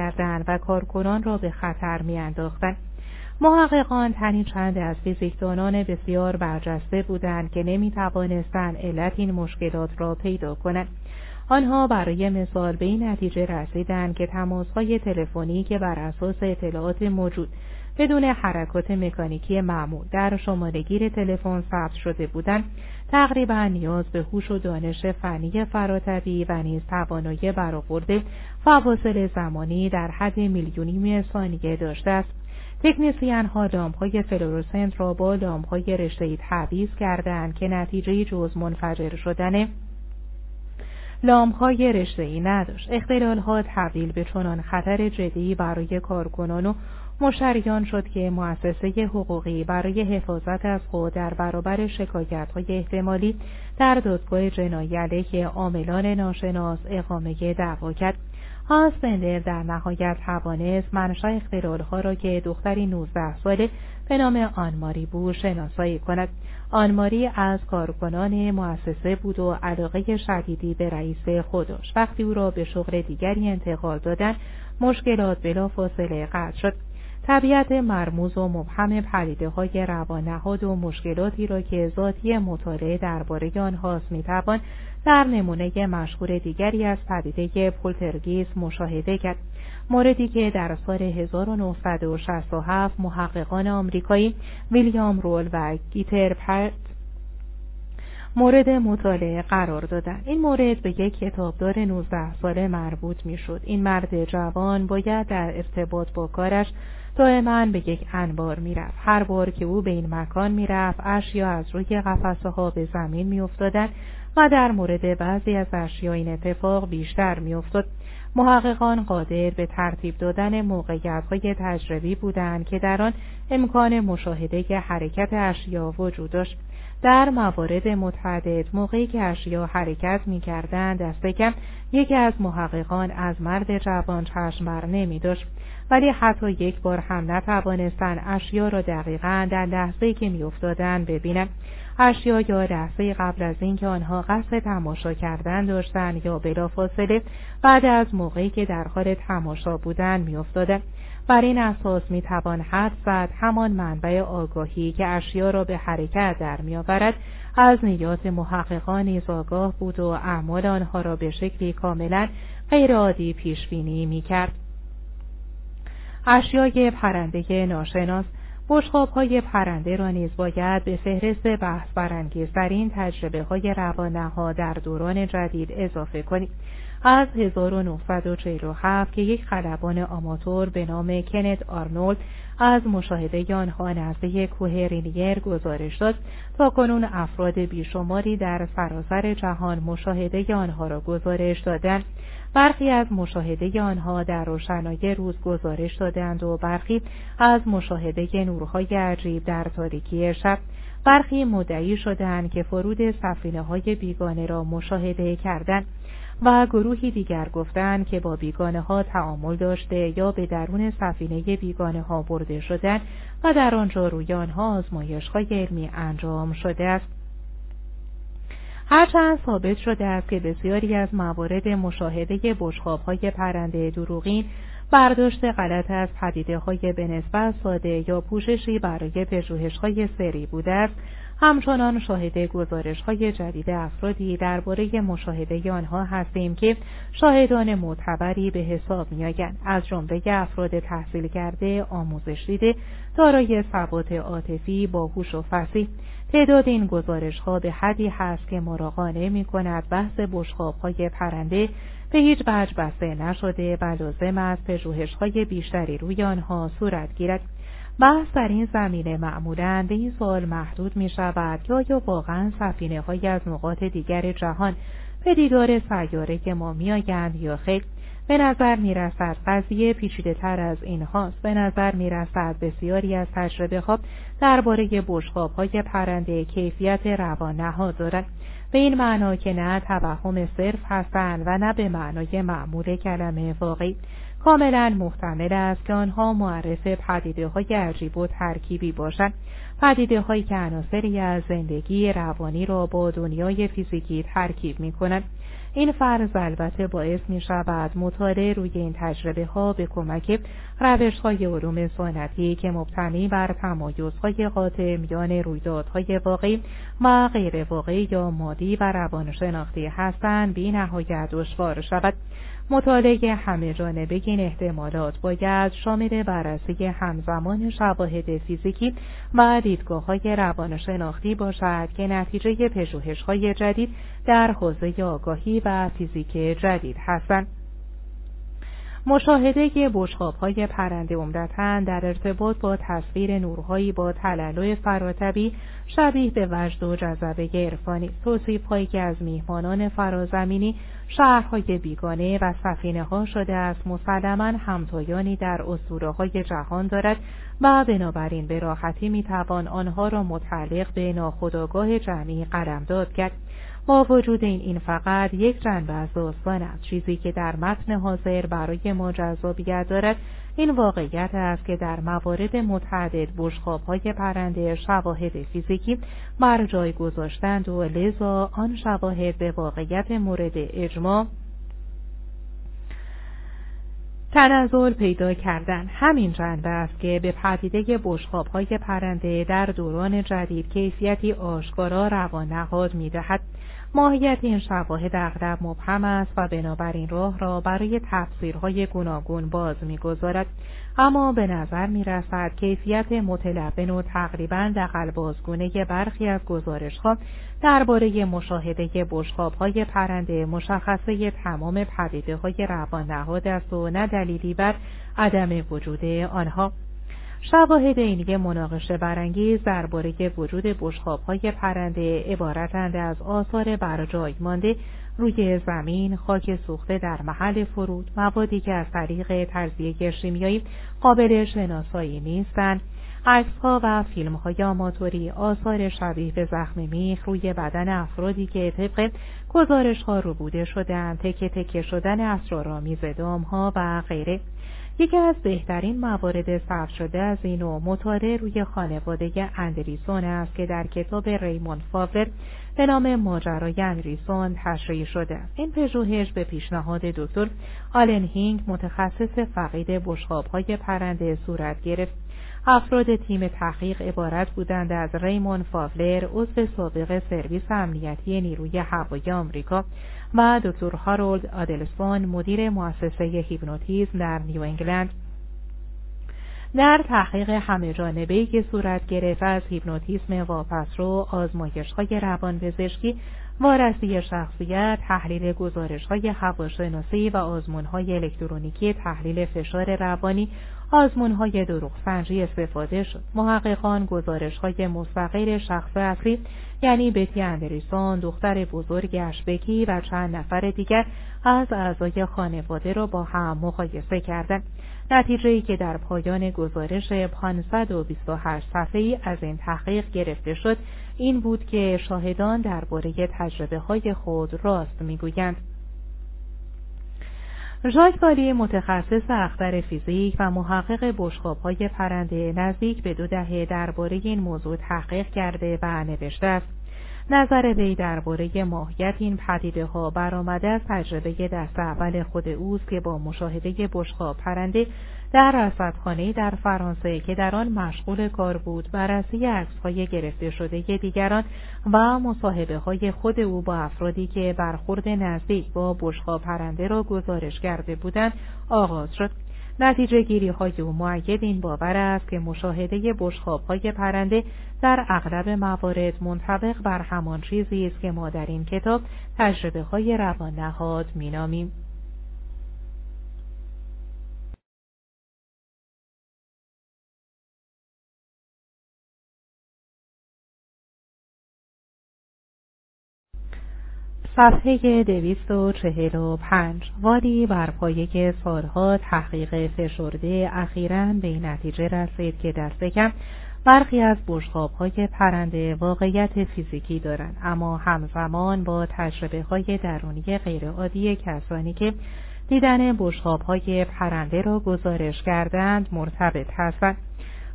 و کارکنان را به خطر می. محققان تنی چند از فیزیکدانان بسیار برجسته بودند که نمی توانستند علت این مشکلات را پیدا کنند. آنها برای مثال به این نتیجه رسیدند که تماسهای تلفنی که بر اساس اطلاعات موجود بدون حرکات مکانیکی معمول. در شمارهگیر تلفن ثبت شده بودند تقریبا نیاز به هوش و دانش فنی فراتبی و نیز توانایی برآورد فواصل زمانی در حد میلیونیمی ثانیه داشته است. تکنیسیان ها لامپ های فلوروسنت را با لامپ های رشته تعویض کردند که نتیجه جز منفجر شدن لامپ های رشته ای نداشت. اختلال ها تبدیل به چنان خطر جدی برای کارکنان و مشتریان شد که مؤسسه حقوقی برای حفاظت از خود در برابر شکایت های احتمالی در دادگاه جنایی علیه عاملان ناشناس اقامه دعوا کرد. هاسپندر در نهایت توانست منشا اختلالها را که دختری 19 ساله به نام آنماری بود شناسایی کند. آنماری از کارکنان مؤسسه بود و علاقه شدیدی به رئیس خودش وقتی او را به شغل دیگری انتقال دادن مشکلات بلافاصله قطع شد. طبیعت مرموز و مبهم پدیده های روانهاد و مشکلاتی را که ذاتی مطالعه درباره آنهاست می‌توان در نمونه مشهور دیگری از پدیده پولترگیس مشاهده کرد موردی که در سال 1967 محققان آمریکایی ویلیام رول و گیتر پرت مورد مطالعه قرار دادن این مورد به یک کتابدار 19 ساله مربوط می شد. این مرد جوان باید در ارتباط با کارش دائما به یک انبار می‌رفت. هر بار که او به این مکان می‌رفت اشیا از روی قفسه ها به زمین میافتادند و در مورد بعضی از اشیا این اتفاق بیشتر میافتاد. محققان قادر به ترتیب دادن موقعیت های تجربی بودند که در آن امکان مشاهده حرکت اشیا وجود داشت. در موارد متعدد موقعی که اشیا حرکت می کردن دست کم یکی از محققان از مرد جوان چشم بر نمی داشت ولی حتی یک بار هم نتوانستند اشیا را دقیقا در لحظه که میافتادند ببینند اشیا یا لحظه قبل از اینکه آنها قصد تماشا کردن داشتند یا بلافاصله بعد از موقعی که در حال تماشا بودند میافتادند بر این اساس می توان حد زد همان منبع آگاهی که اشیا را به حرکت در میآورد. از نیات محققان نیز آگاه بود و اعمال آنها را به شکلی کاملا غیرعادی پیش بینی می کرد. اشیای پرنده ناشناس بشقاب های پرنده را نیز باید به فهرست بحث برانگیزترین تجربه های روانه ها در دوران جدید اضافه کنید. از 1947 که یک خلبان آماتور به نام کنت آرنولد از مشاهده آنها نزد کوه رینیر گزارش داد تا کنون افراد بیشماری در سراسر جهان مشاهده آنها را گزارش دادند برخی از مشاهده آنها در روشنایی روز گزارش دادند و برخی از مشاهده نورهای عجیب در تاریکی شب برخی مدعی شدند که فرود سفینه های بیگانه را مشاهده کردند و گروهی دیگر گفتند که با بیگانه ها تعامل داشته یا به درون سفینه بیگانه ها برده شدن و در آنجا روی آنها آزمایش های علمی انجام شده است. هرچند ثابت شده است که بسیاری از موارد مشاهده های پرنده دروغین برداشت غلط از پدیده های به نسبت ساده یا پوششی برای پژوهش های سری بوده است. همچنان شاهد گزارش های جدید افرادی درباره مشاهده آنها هستیم که شاهدان معتبری به حساب میآیند. از جمله افراد تحصیل کرده آموزش دیده دارای ثبات عاطفی باهوش و فصیح. تعداد این گزارش ها به حدی هست که مراقانه می کند بحث بشخاب های پرنده به هیچ وجه بسته نشده و لازم است پژوهش های بیشتری روی آنها صورت گیرد. بحث در این زمینه معمولا به این سوال محدود می شود که آیا واقعا سفینه های از نقاط دیگر جهان به دیدار سیاره ما میآیند یا خیر. به نظر می رسد قضیه پیچیده تر از این هاست. به نظر می رسد بسیاری از تجربه ها درباره بشخاب های پرنده کیفیت روان نهاد دارد. به این معنا که نه توهم صرف هستند و نه به معنای معمول کلمه واقعی کاملا محتمل است که آنها معرف پدیده های عجیب و ترکیبی باشند پدیده هایی که عناصری از زندگی روانی را با دنیای فیزیکی ترکیب می کنند این فرض البته باعث می شود مطالعه روی این تجربه ها به کمک روش های علوم سنتی که مبتنی بر تمایزهای قاطع میان رویدادهای واقعی و غیر واقعی یا مادی و روانشناختی هستند بی نهایت دشوار شود. مطالعه همه جانبه این احتمالات باید شامل بررسی همزمان شواهد فیزیکی و دیدگاه های روانشناختی باشد که نتیجه پژوهش های جدید در حوزه آگاهی و فیزیک جدید هستند. مشاهده بشخاب های پرنده عمدتا در ارتباط با تصویر نورهایی با تلالو فراتبی شبیه به وجد و جذبه عرفانی. توصیف هایی که از میهمانان فرازمینی شهرهای بیگانه و سفینه ها شده است مسلما همتایانی در اسطوره های جهان دارد و بنابراین به راحتی می‌توان آنها را متعلق به ناخودآگاه جمعی قلمداد کرد. با وجود این این فقط یک جنبه از داستان است. چیزی که در متن حاضر برای ما جذابیت دارد این واقعیت است که در موارد متعدد های پرنده شواهد فیزیکی بر جای گذاشتند و لذا آن شواهد به واقعیت مورد اجماع تنزل پیدا کردن همین جنبه است که به پدیده بشخاب های پرنده در دوران جدید کیفیتی آشکارا روان نهاد می‌دهد. ماهیت این شواهد اغلب مبهم است و بنابراین راه را برای تفسیرهای گوناگون باز می‌گذارد. اما به نظر می رسد کیفیت متلبن و تقریبا دقل بازگونه برخی از گزارشها درباره مشاهده های پرنده مشخصه تمام پدیده های روان نهاد است و نه دلیلی بر عدم وجود آنها. شواهد اینی مناقشه برانگیز درباره وجود های پرنده عبارتند از آثار برجای مانده روی زمین خاک سوخته در محل فرود موادی که از طریق تجزیه شیمیایی قابل شناسایی نیستند. عکسها و فیلمهای آماتوری آثار شبیه به زخم میخ روی بدن افرادی که طبق گزارش ها رو بوده شدن تکه تکه شدن اسرارآمیز ها و غیره. یکی از بهترین موارد ثبت شده از این نوع مطالعه روی خانواده اندریسون است که در کتاب ریموند فاور به نام ماجرای اندریسون تشریح شده. این پژوهش به پیشنهاد دکتر آلن هاینک متخصص فقید بشقابهای پرنده صورت گرفت. افراد تیم تحقیق عبارت بودند از ریمون فاولر عضو سابق سرویس امنیتی نیروی هوایی آمریکا و دکتر هارولد آدلسون مدیر مؤسسه هیپنوتیزم در نیو انگلند. در تحقیق همه جانبه که صورت گرفت از هیپنوتیسم های روانپزشکی وارسی شخصیت تحلیل گزارش های و آزمون های الکترونیکی تحلیل فشار روانی آزمون های دروغ سنجی استفاده شد محققان گزارش های مستقل شخص اصلی یعنی بتی اندریسون دختر بزرگش بکی و چند نفر دیگر از اعضای خانواده را با هم مقایسه کردند نتیجه ای که در پایان گزارش 528 صفحه ای از این تحقیق گرفته شد این بود که شاهدان درباره تجربه های خود راست می‌گویند. ژاک بالی متخصص اختر فیزیک و محقق بشخاب های پرنده نزدیک به دو دهه درباره این موضوع تحقیق کرده و نوشته است. نظر وی درباره ماهیت این پدیده ها برآمده از تجربه دست اول خود اوست که با مشاهده بشقاب پرنده در رصدخانه در فرانسه که در آن مشغول کار بود بررسی عکسهای گرفته شده دیگران و مصاحبه های خود او با افرادی که برخورد نزدیک با بشقاب پرنده را گزارش کرده بودند آغاز شد نتیجه گیری های او معید این باور است که مشاهده بشخاب های پرنده در اغلب موارد منطبق بر همان چیزی است که ما در این کتاب تجربه های روان نهاد مینامیم. صفحه دویست و چهل و پنج. وادی بر پایه سالها تحقیق فشرده اخیرا به نتیجه رسید که دست کم برخی از های پرنده واقعیت فیزیکی دارند. اما همزمان با تجربه های درونی غیرعادی کسانی که دیدن های پرنده را گزارش کردند مرتبط هستند.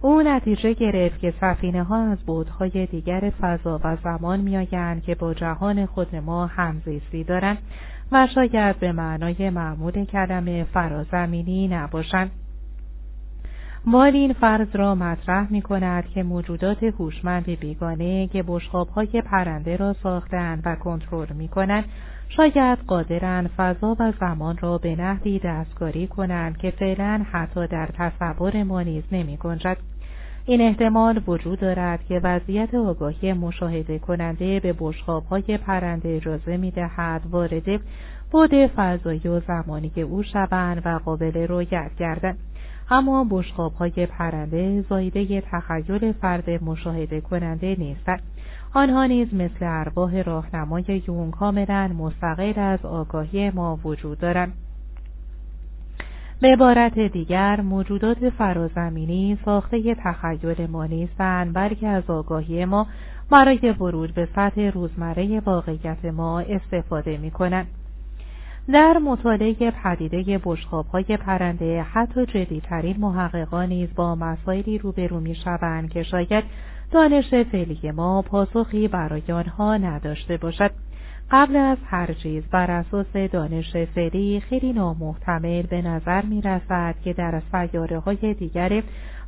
او نتیجه گرفت که سفینه ها از بودهای دیگر فضا و زمان میآیند که با جهان خود ما همزیستی دارند و شاید به معنای معمول کلمه فرازمینی نباشند. مال این فرض را مطرح می کند که موجودات هوشمند بیگانه که های پرنده را ساختند و کنترل می کنند شاید قادرن فضا و زمان را به نحوی دستکاری کنند که فعلا حتی در تصور ما نیز نمی گنجد. این احتمال وجود دارد که وضعیت آگاهی مشاهده کننده به بشخاب های پرنده اجازه می دهد وارد بود فضایی و زمانی که او شوند و قابل رویت گردند. اما بشخاب های پرنده زایده تخیل فرد مشاهده کننده نیستند. آنها نیز مثل ارواح راهنمای یون کاملا مستقل از آگاهی ما وجود دارند. به عبارت دیگر موجودات فرازمینی ساخته تخیل ما نیستند بلکه از آگاهی ما برای ورود به سطح روزمره واقعیت ما استفاده می کنند. در مطالعه پدیده های پرنده حتی جدیترین محققان نیز با مسائلی روبرو می‌شوند که شاید دانش فعلی ما پاسخی برای آنها نداشته باشد. قبل از هر چیز بر اساس دانش فعلی خیلی نامحتمل به نظر می رسد که در سیاره های دیگر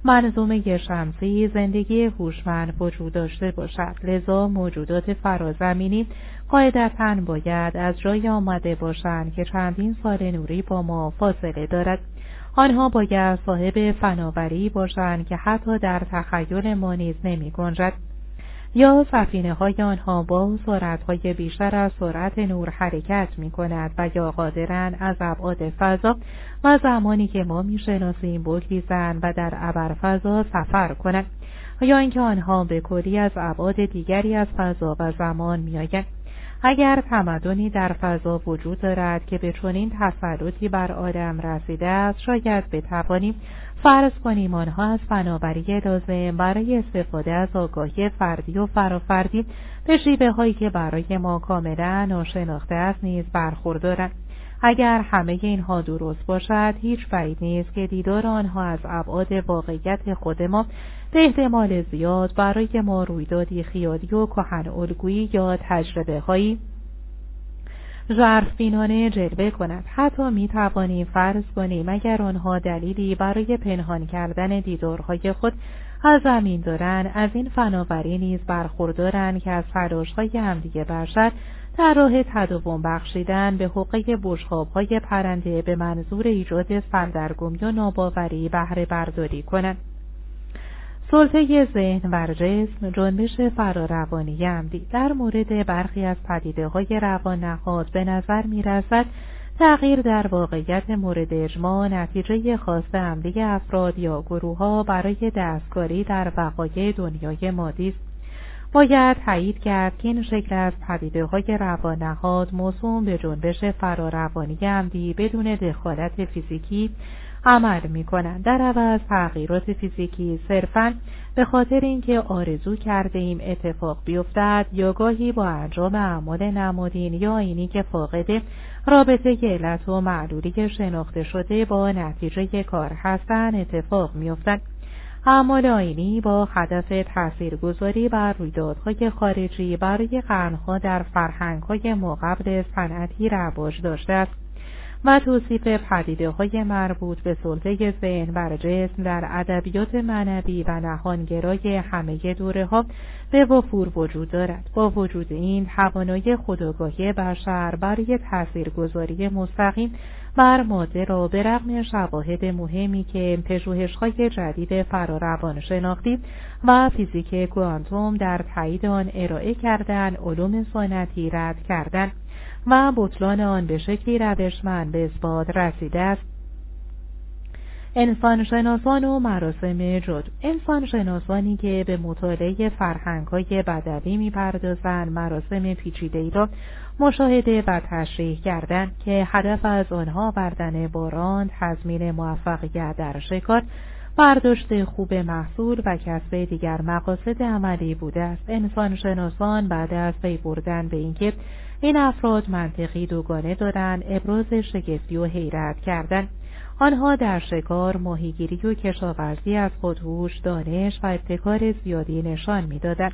منظومه شمسی زندگی هوشمند وجود داشته باشد. لذا موجودات فرازمینی قاعدتا باید از جای آمده باشند که چندین سال نوری با ما فاصله دارد. آنها باید صاحب فناوری باشند که حتی در تخیل ما نیز نمی گنجد. یا سفینه های آنها با سرعت های بیشتر از سرعت نور حرکت می کند و یا قادرن از ابعاد فضا و زمانی که ما می شناسیم بگریزند و در ابرفضا سفر کنند یا اینکه آنها به کلی از ابعاد دیگری از فضا و زمان میآیند اگر تمدنی در فضا وجود دارد که به چنین تسلطی بر آدم رسیده است شاید بتوانیم فرض کنیم آنها از فناوری لازم برای استفاده از آگاهی فردی و فرافردی به شیبه هایی که برای ما کاملا ناشناخته است نیز برخوردارند. اگر همه اینها درست باشد هیچ بعید نیست که دیدار آنها از ابعاد واقعیت خود ما به احتمال زیاد برای ما رویدادی خیالی و کهن الگویی یا تجربه هایی ظرفبینانه جلوه کند. حتی می توانیم فرض کنیم اگر آنها دلیلی برای پنهان کردن دیدارهای خود از زمین دارند از این فناوری نیز برخوردارند که از تلاشهای همدیگه بشر در راه تداوم بخشیدن به حقه های پرنده به منظور ایجاد سردرگمی و ناباوری بهره برداری کنند. سلطه ذهن و جسم جنبش فراروانی عمدی. در مورد برخی از پدیده های روان نهاد به نظر می رسد تغییر در واقعیت مورد اجماع نتیجه خاص عمدی افراد یا گروه ها برای دستکاری در وقایع دنیای مادی است. باید تایید کرد که این شکل از پدیده های روانهاد موسوم به جنبش فراروانی عمدی بدون دخالت فیزیکی عمل می کنند در عوض تغییرات فیزیکی صرفا به خاطر اینکه آرزو کرده ایم اتفاق بیفتد یا گاهی با انجام اعمال نمادین یا اینی که فاقد رابطه علت و معلولی شناخته شده با نتیجه کار هستند اتفاق میافتد. اعمال آینی با هدف تاثیرگذاری بر رویدادهای خارجی برای قرنها در فرهنگهای ماقبل صنعتی رواج داشته است و توصیف پدیده های مربوط به سلطه ذهن بر جسم در ادبیات معنوی و نهانگرای همه دوره ها به وفور وجود دارد. با وجود این توانایی خودآگاهی بشر برای تاثیرگذاری مستقیم بر ماده را به رغم شواهد مهمی که پژوهش‌های جدید فراروان شناختی و فیزیک کوانتوم در تایید آن ارائه کردن علوم سنتی رد کردند و بطلان آن به شکلی روشمند به اثبات رسیده است. انسان شناسان و مراسم جد. انسان شناسانی که به مطالعه فرهنگ های بدوی می‌پردازند مراسم پیچیده ای را مشاهده و تشریح کردند که هدف از آنها بردن باران تضمین موفقیت در شکار برداشت خوب محصول و کسب دیگر مقاصد عملی بوده است. انسان شناسان بعد از پی بردن به اینکه این افراد منطقی دوگانه دارند ابراز شگفتی و حیرت کردند آنها در شکار ماهیگیری و کشاورزی از خودهوش دانش و ابتکار زیادی نشان می‌دادند.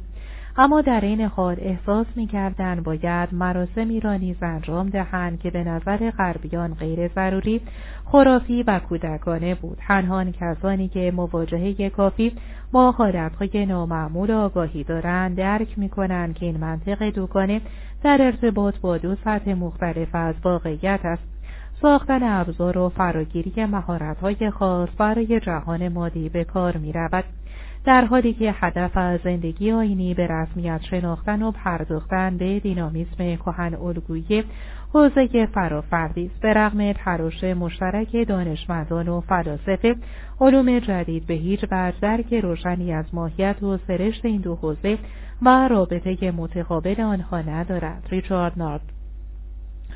اما در این حال احساس می‌کردند باید مراسمی را نیز انجام دهند که به نظر غربیان غیر ضروری خرافی و کودکانه بود تنها کسانی که مواجهه کافی با حالتهای نامعمول آگاهی دارند درک می‌کنند که این منطق دوگانه در ارتباط با دو سطح مختلف از واقعیت است ساختن ابزار و فراگیری مهارت‌های خاص برای جهان مادی به کار می رود. در حالی که هدف از زندگی آینی به رسمیت شناختن و پرداختن به دینامیسم کهن الگویی حوزه فرافردی است. به رغم تراش مشترک دانشمندان و فلاسفه علوم جدید به هیچ وجه درک روشنی از ماهیت و سرشت این دو حوزه و رابطه متقابل آنها ندارد. ریچارد نارد.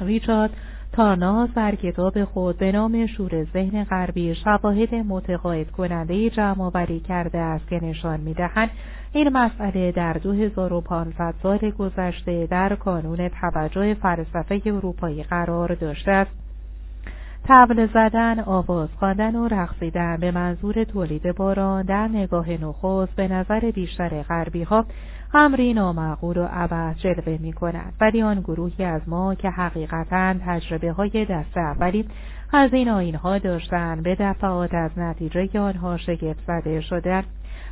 ریچارد تارناز در کتاب خود به نام شور ذهن غربی شواهد متقاعد کننده جمع آوری کرده است که نشان می‌دهند این مسئله در 2500 سال گذشته در کانون توجه فلسفه اروپایی قرار داشته است. تبل زدن، آواز خواندن و رقصیدن به منظور تولید باران در نگاه نخست به نظر بیشتر غربی ها امری نامعقول و عبث جلوه می کند ولی آن گروهی از ما که حقیقتا تجربه های دست اولی از این آین ها داشتند به دفعات از نتیجه آنها شگفت زده شدند.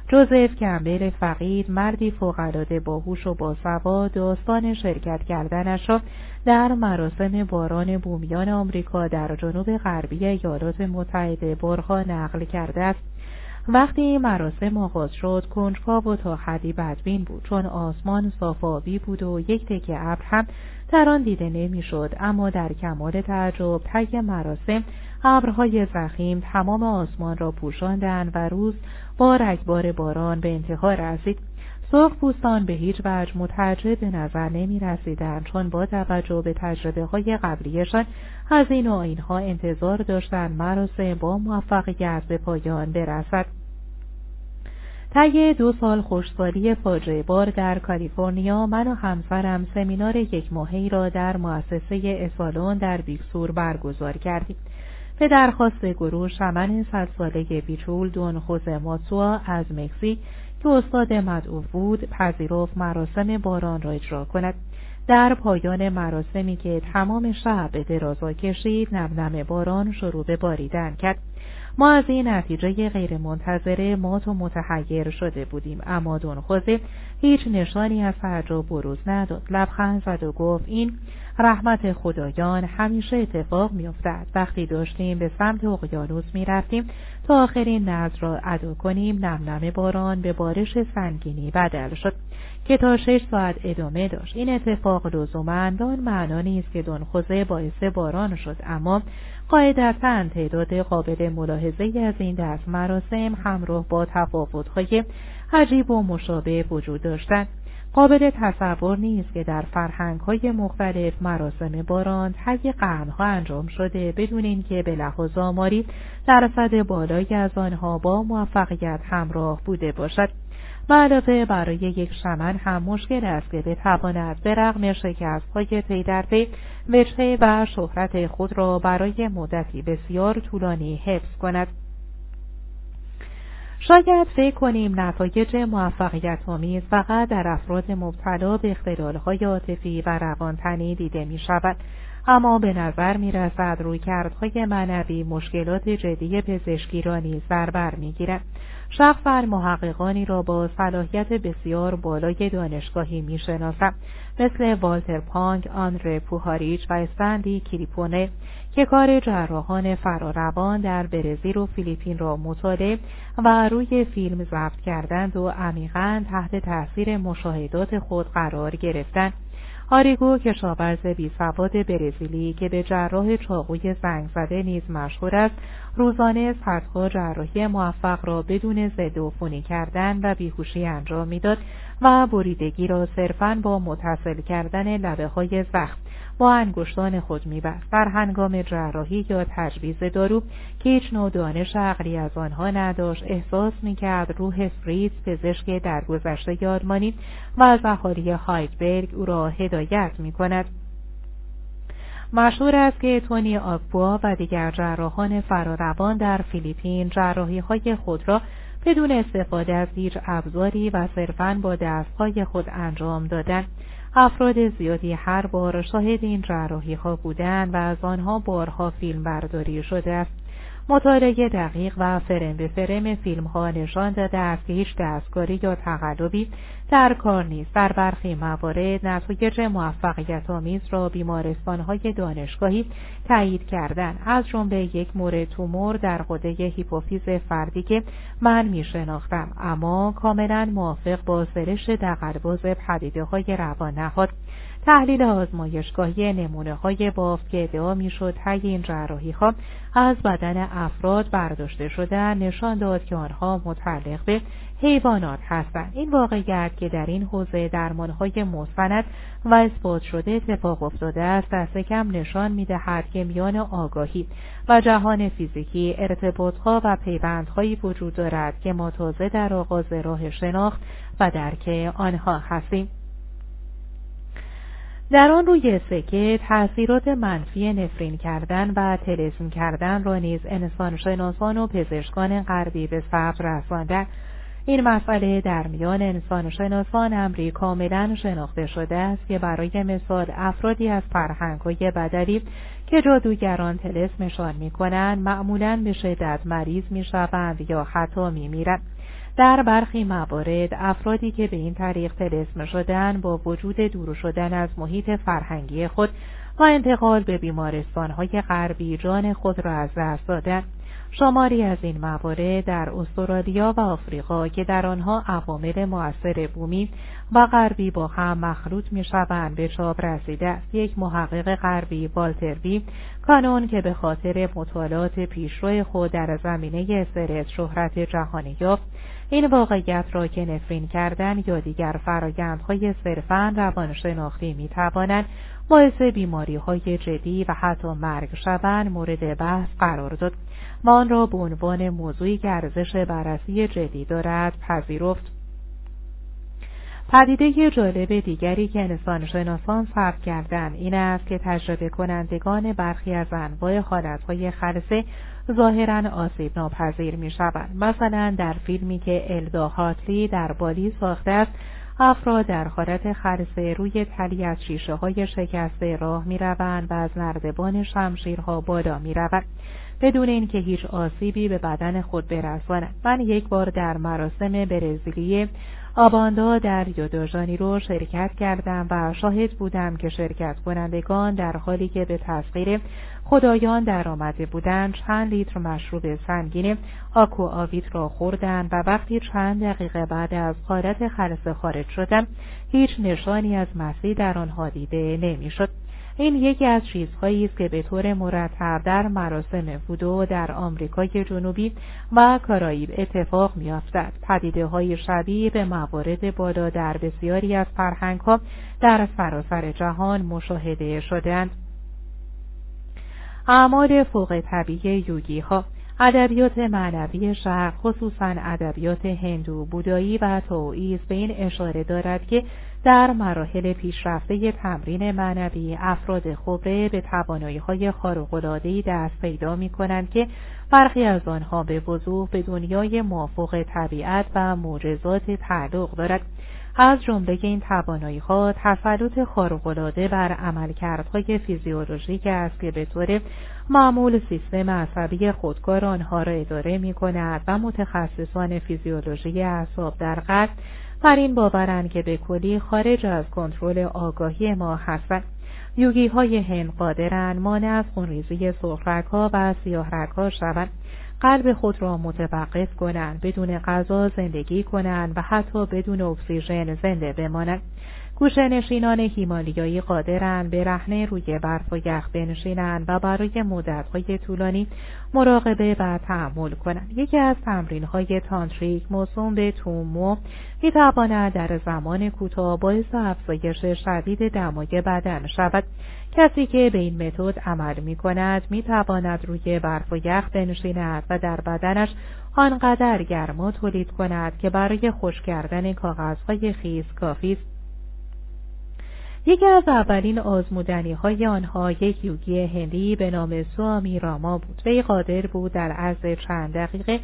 جوزف کمبل فقید مردی فوقالعاده باهوش و باسواد داستان شرکت کردنش را در مراسم باران بومیان آمریکا در جنوب غربی ایالات متحده برها نقل کرده است. وقتی مراسم آغاز شد کنجکاو و تا حدی بدبین بود. چون آسمان صافابی بود و یک تکه ابر هم در آن دیده نمی‌شد. اما در کمال تعجب طی مراسم ابرهای زخیم تمام آسمان را پوشاندند و روز با رگبار باران به انتها رسید. سرخ پوستان به هیچ وجه متعجب به نظر نمی رسیدن چون با توجه به تجربه های قبلیشان از این و اینها انتظار داشتند مراسم با موفقیت به پایان برسد. طی دو سال خوشسالی فاجعه بار در کالیفرنیا من و همسرم سمینار یک ماهی را در مؤسسه اسالون در بیکسور برگزار کردیم. به درخواست گروه شمن صد ساله بیچول دون خوزه ماتسوا از مکزیک که استاد مدعو بود پذیرفت مراسم باران را اجرا کند. در پایان مراسمی که تمام شب به درازا کشید نم باران شروع به باریدن کرد. ما از این نتیجه غیر منتظره مات و متحیر شده بودیم اما دون خوزه هیچ نشانی از تعجب بروز نداد. لبخند زد و گفت این رحمت خدایان همیشه اتفاق میافتد. وقتی داشتیم به سمت اقیانوس می‌رفتیم تا آخرین نظر را ادا کنیم نم نم باران به بارش سنگینی بدل شد که تا شش ساعت ادامه داشت. این اتفاق لزوما دان معنا نیست که دنخوزه باعث باران شد اما قاعدتا تعداد قابل ملاحظه از این دست مراسم همراه با تفاوتهای عجیب و مشابه وجود داشتند. قابل تصور نیست که در فرهنگ های مختلف مراسم باران طی قرنها انجام شده بدون اینکه به لحاظ آماری درصد بالایی از آنها با موفقیت همراه بوده باشد. و علاوه برای یک شمن هم مشکل است که بتواند به رغم شکست های پی در پی وجهه و شهرت خود را برای مدتی بسیار طولانی حفظ کند شاید فکر کنیم نتایج موفقیت آمیز فقط در افراد مبتلا به اختلالهای عاطفی و روانتنی دیده می شود. اما به نظر می رسد روی کردهای منوی مشکلات جدی پزشکی را نیز در بر می گیرد. شخصا محققانی را با صلاحیت بسیار بالای دانشگاهی می شناسم مثل والتر پانگ، آندره پوهاریچ و استندی کلیپونه که کار جراحان فراروان در برزیل و فیلیپین را مطالعه و روی فیلم ضبط کردند و عمیقا تحت تاثیر مشاهدات خود قرار گرفتند. آریگو کشاورز بی سواد برزیلی که به جراح چاقوی زنگ زده نیز مشهور است روزانه صدها جراحی موفق را بدون ضد عفونی کردن و بیهوشی انجام می‌داد و بریدگی را صرفا با متصل کردن لبه های زخم با انگشتان خود میبست. در هنگام جراحی یا تجویز دارو که هیچ نوع دانش عقلی از آنها نداشت احساس می‌کرد روح فریز پزشک درگذشته آلمانی و از اهالی هایدبرگ او را هدایت می‌کند. مشهور است که تونی آگبوا و دیگر جراحان فراروان در فیلیپین جراحی های خود را بدون استفاده از هیچ ابزاری و صرفا با دستهای خود انجام دادند. افراد زیادی هر بار شاهد این جراحی ها بودند و از آنها بارها فیلم برداری شده است. مطالعه دقیق و فرم به فرم فیلم ها نشان داده است که هیچ دستکاری یا تقلبی در کار نیست. در برخی موارد نتایج موفقیت آمیز را بیمارستان های دانشگاهی تایید کردن از جمله یک مورد تومور در قده هیپوفیز فردی که من می شناختم اما کاملا موافق با سرش دقلباز پدیده های روان نهاد تحلیل آزمایشگاهی نمونه های بافت که ادعا می‌شد طی این جراحی ها از بدن افراد برداشته شده نشان داد که آنها متعلق به حیوانات هستند. این واقعیت که در این حوزه درمانهای مستند و اثبات شده اتفاق افتاده است دست کم نشان می‌دهد که میان آگاهی و جهان فیزیکی ارتباطها و پیوندهایی وجود دارد که ما تازه در آغاز راه شناخت و درک آنها هستیم. در آن روی سکه تاثیرات منفی نفرین کردن و تلسم کردن را نیز انسان شناسان و پزشکان غربی به ثبت رساندند این مسئله در میان انسان شناسان امری کاملا شناخته شده است که برای مثال افرادی از فرهنگهای بدری که جادوگران تلسمشان می‌کنند معمولا به شدت مریض می‌شوند یا حتی میمیرند. در برخی موارد افرادی که به این طریق تلسم شدن با وجود دور شدن از محیط فرهنگی خود و انتقال به بیمارستانهای غربی جان خود را از دست دادند. شماری از این موارد در استرالیا و آفریقا که در آنها عوامل مؤثر بومی و غربی با هم مخلوط می شوند به چاپ رسیده است. یک محقق غربی والتروی کانون که به خاطر مطالعات پیشرو خود در زمینه استرس شهرت جهانی یافت این واقعیت را که نفرین کردن یا دیگر فرایندهای صرفا روانشناختی می توانند باعث بیماری های جدی و حتی مرگ شوند مورد بحث قرار داد و آن را به عنوان موضوعی که ارزش بررسی جدی دارد پذیرفت. پدیده جالب دیگری که انسان شناسان ثبت کردند این است که تجربه کنندگان برخی از انواع حالتهای خلصه ظاهرا آسیب ناپذیر می شوند. مثلا در فیلمی که الدا هاتلی در بالی ساخته است افراد در حالت خرسه روی تلی از شیشه های شکسته راه می روند و از نردبان شمشیرها بالا می روند. بدون اینکه هیچ آسیبی به بدن خود برسانند من یک بار در مراسم برزیلی آباندا در یودوژانی رو شرکت کردم و شاهد بودم که شرکت کنندگان در حالی که به تسخیر خدایان در آمده بودند چند لیتر مشروب سنگین آکو آویت را خوردند و وقتی چند دقیقه بعد از حالت خلصه خارج شدم هیچ نشانی از مسیح در آنها دیده نمی‌شد. این یکی از چیزهایی است که به طور مرتب در مراسم وودو در آمریکای جنوبی و کارائیب اتفاق میافتد. پدیده های شبیه به موارد بالا در بسیاری از فرهنگها در سراسر جهان مشاهده شدند اعمال فوق طبیعی یوگی ها ادبیات معنوی شرق خصوصا ادبیات هندو بودایی و توئیسم به این اشاره دارد که در مراحل پیشرفته تمرین معنوی افراد خبره به توانایی های خارق‌العاده‌ای دست پیدا می کنند که برخی از آنها به وضوح به دنیای موافق طبیعت و معجزات تعلق دارد از جمله این توانایی ها تسلط خارق‌العاده بر عملکردهای فیزیولوژیک است که به طور معمول سیستم عصبی خودکار آنها را اداره می کند و متخصصان فیزیولوژی اعصاب در قلب بر این باورند که به کلی خارج از کنترل آگاهی ما هستند یوگی های هند قادرند مانع از خونریزی سرخرک ها و سیاه ها شوند. قلب خود را متوقف کنند بدون غذا زندگی کنند و حتی بدون اکسیژن زنده بمانند. گوشه نشینان هیمالیایی قادرند به رهنه روی برف و یخ بنشینند و برای مدتهای طولانی مراقبه و تحمل کنند یکی از تمرینهای تانتریک موسوم به تومو می‌تواند در زمان کوتاه باعث افزایش شدید دمای بدن شود. کسی که به این متد عمل می کند می تواند روی برف و یخ بنشیند و در بدنش آنقدر گرما تولید کند که برای خوش کردن کاغذهای خیز کافی است. یکی از اولین آزمودنی های آنها یک یوگی هندی به نام سوامی راما بود. وی قادر بود در عرض چند دقیقه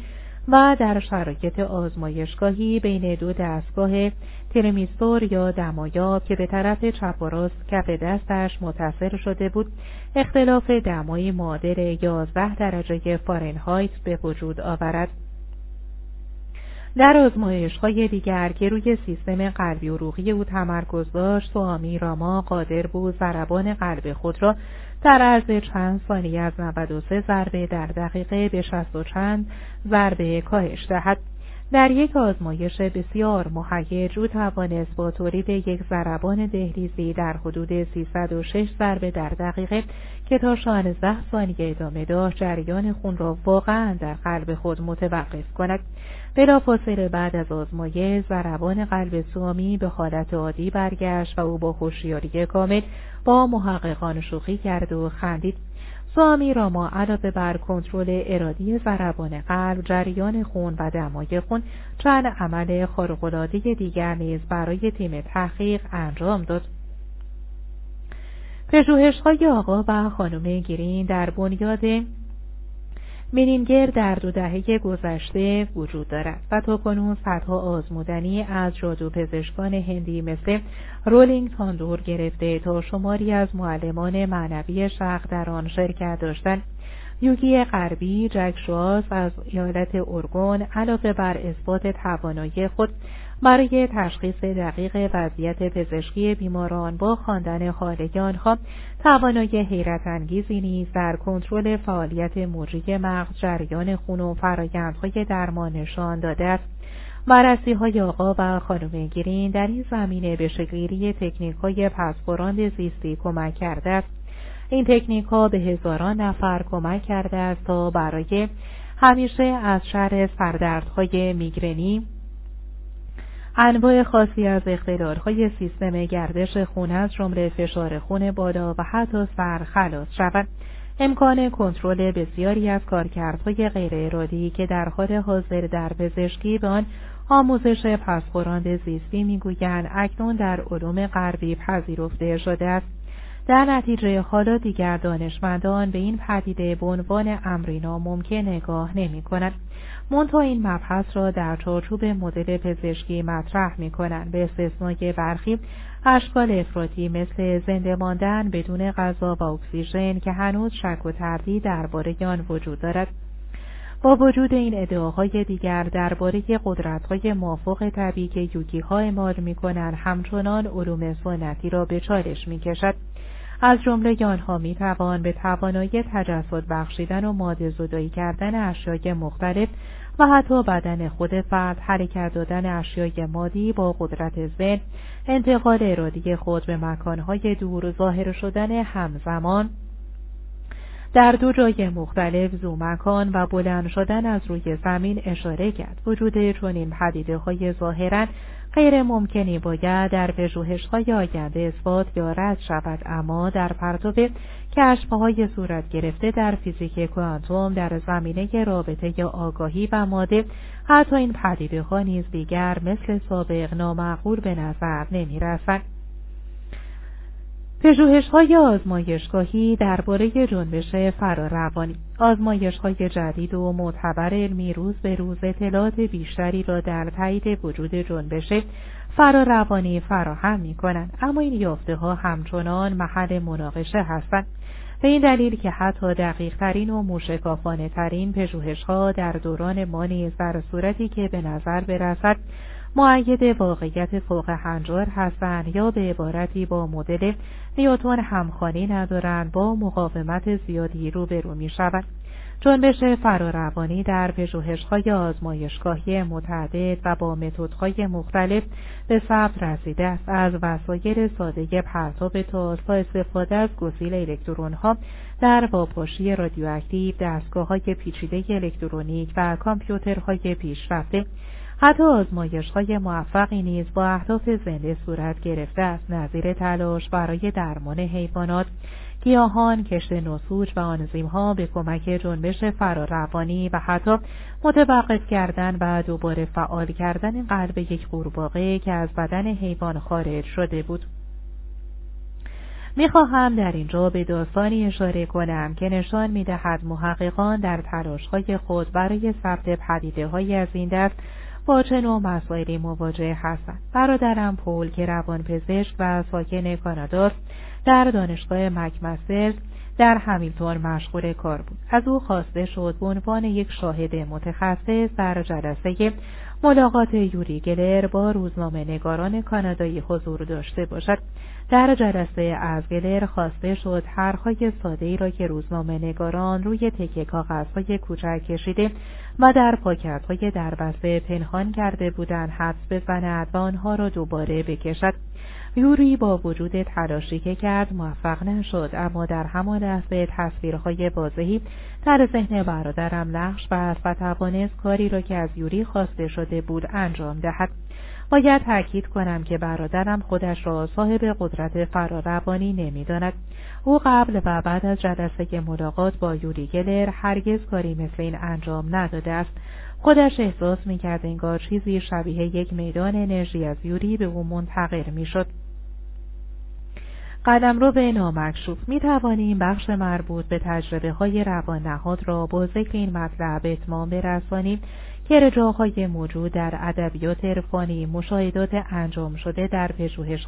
و در شرایط آزمایشگاهی بین دو دستگاه ترمیستور یا دمایاب که به طرف چپ و راست کف دستش متصل شده بود اختلاف دمای معادل 11 درجه فارنهایت به وجود آورد. در آزمایش های دیگر که روی سیستم قلبی و روحی او تمرکز داشت سوامی راما قادر بود ضربان قلب خود را در عرض چند ثانیه از 93 ضربه در دقیقه به 60 و چند ضربه کاهش دهد. در یک آزمایش بسیار مهیج او توانست با تولید یک ضربان دهلیزی در حدود 306 ضربه در دقیقه که تا 16 ثانیه ادامه داشت جریان خون را واقعا در قلب خود متوقف کند. بلافاصله بعد از آزمایش ضربان قلب سوامی به حالت عادی برگشت و او با هوشیاری کامل با محققان شوخی کرد و خندید. سوامی راما علاوه بر کنترل ارادی ضربان قلب جریان خون و دمای خون چند عمل خارق‌العاده دیگر نیز برای تیم تحقیق انجام داد. پژوهش‌های آقا و خانم گیرین در بنیاد مینینگر در دو دهه گذشته وجود دارد و تا کنون صدها آزمودنی از جادو پزشکان هندی مثل رولینگ تاندور گرفته تا شماری از معلمان معنوی شرق در آن شرکت داشتند. یوگی غربی جک شواس از ایالت اورگون علاوه بر اثبات توانایی خود برای تشخیص دقیق وضعیت پزشکی بیماران با خواندن حاله آنها توانایی حیرت انگیزی نیز در کنترل فعالیت موجی مغز جریان خون و فرایندهای درمان نشان داده است. بررسی های آقا و خانم گیرین در این زمینه به شکلگیری تکنیک های پسپوراند زیستی کمک کرده است. این تکنیک ها به هزاران نفر کمک کرده است تا برای همیشه از شر سردردهای میگرنی انواع خاصی از اختلالهای سیستم گردش خون از جمله فشار خون بالا و حتی سر خلاص شود امکان کنترل بسیاری از کارکردهای غیر ارادی که در حال حاضر در پزشکی به آن آموزش پسخوراند زیستی می‌گویند اکنون در علوم غربی پذیرفته شده است در نتیجه حالا دیگر دانشمندان به این پدیده به عنوان امری ناممکن نگاه نمی کند. منتها این مبحث را در چارچوب مدل پزشکی مطرح می کنند به استثنای برخی اشکال افراطی مثل زنده ماندن بدون غذا و اکسیژن که هنوز شک و تردید درباره آن وجود دارد. با وجود این ادعاهای دیگر درباره قدرت‌های موافق طبیعی که یوگی ها اعمال می‌کنند همچنان علوم سنتی را به چالش می‌کشد. از جمله آنها می توان به توانایی تجسد بخشیدن و ماده زدایی کردن اشیای مختلف و حتی بدن خود فرد حرکت دادن اشیای مادی با قدرت ذهن انتقال ارادی خود به مکانهای دور ظاهر شدن همزمان. در دو جای مختلف زومکان و بلند شدن از روی زمین اشاره کرد. وجود چنین پدیده های ظاهرا غیر ممکنی باید در پژوهش های آینده اثبات یا رد شود اما در پرتو کشف های صورت گرفته در فیزیک کوانتوم در زمینه رابطه یا آگاهی و ماده حتی این پدیده ها نیز دیگر مثل سابق نامعقول به نظر نمی رسند. پژوهش های آزمایشگاهی درباره جنبش فراروانی آزمایش های جدید و معتبر علمی روز به روز اطلاعات بیشتری را در تایید وجود جنبش فراروانی فراهم می کنند اما این یافته ها همچنان محل مناقشه هستند به این دلیل که حتی دقیق ترین و موشکافانه ترین پژوهش ها در دوران ما نیز در صورتی که به نظر برسد معید واقعیت فوق هنجار هستند یا به عبارتی با مدل نیوتون همخانی ندارند با مقاومت زیادی روبرو می شود. جنبش فراروانی در پژوهش‌های آزمایشگاهی متعدد و با متدهای مختلف به ثبت رسیده است از وسایل ساده پرتاب تا استفاده از گسیل الکترونها در واپاشی رادیواکتیو دستگاه‌های پیچیده الکترونیک و کامپیوترهای پیشرفته حتی آزمایش های موفقی نیز با اهداف زنده صورت گرفته است. نظیر تلاش برای درمان حیوانات گیاهان کشت نسوج و ها به کمک جنبش فراروانی و حتی متوقف کردن و دوباره فعال کردن قلب یک قورباغه که از بدن حیوان خارج شده بود. می‌خواهم در اینجا به داستانی اشاره کنم که نشان می‌دهد محققان در تلاشهای خود برای ثبت پدیده های از این دست با چه مسائلی مواجه هستند. برادرم پول که روانپزشک و ساکن کاناداست در دانشگاه مکمسترز در همیلتون مشغول کار بود. از او خواسته شد به عنوان یک شاهد متخصص در جلسه ملاقات یوری گلر با روزنامه نگاران کانادایی حضور داشته باشد. در جلسه از گلر خواسته شد حرفهای ساده ای را که روزنامه نگاران روی تکه کاغذهای کوچک کشیده و در پاکتهای دربسته پنهان کرده بودند حدس بزند و آنها را دوباره بکشد. یوری با وجود تلاشی که کرد موفق نشد اما در همان لحظه تصویرهای واضحی در ذهن برادرم نقش بست و توانست کاری را که از یوری خواسته شده بود انجام دهد. باید تاکید کنم که برادرم خودش را صاحب قدرت فراروانی نمی‌داند. او قبل و بعد از جلسه ملاقات با یوری گلر هرگز کاری مثل این انجام نداده است. خودش احساس می‌کرد انگار چیزی شبیه یک میدان انرژی از یوری به او منتقل می‌شد. قدم رو به نامکشوف می توانیم بخش مربوط به تجربه های روان نهاد را با ذکر این مطلب اتمام برسانیم. که رجاهای موجود در ادبیات عرفانی مشاهدات انجام شده در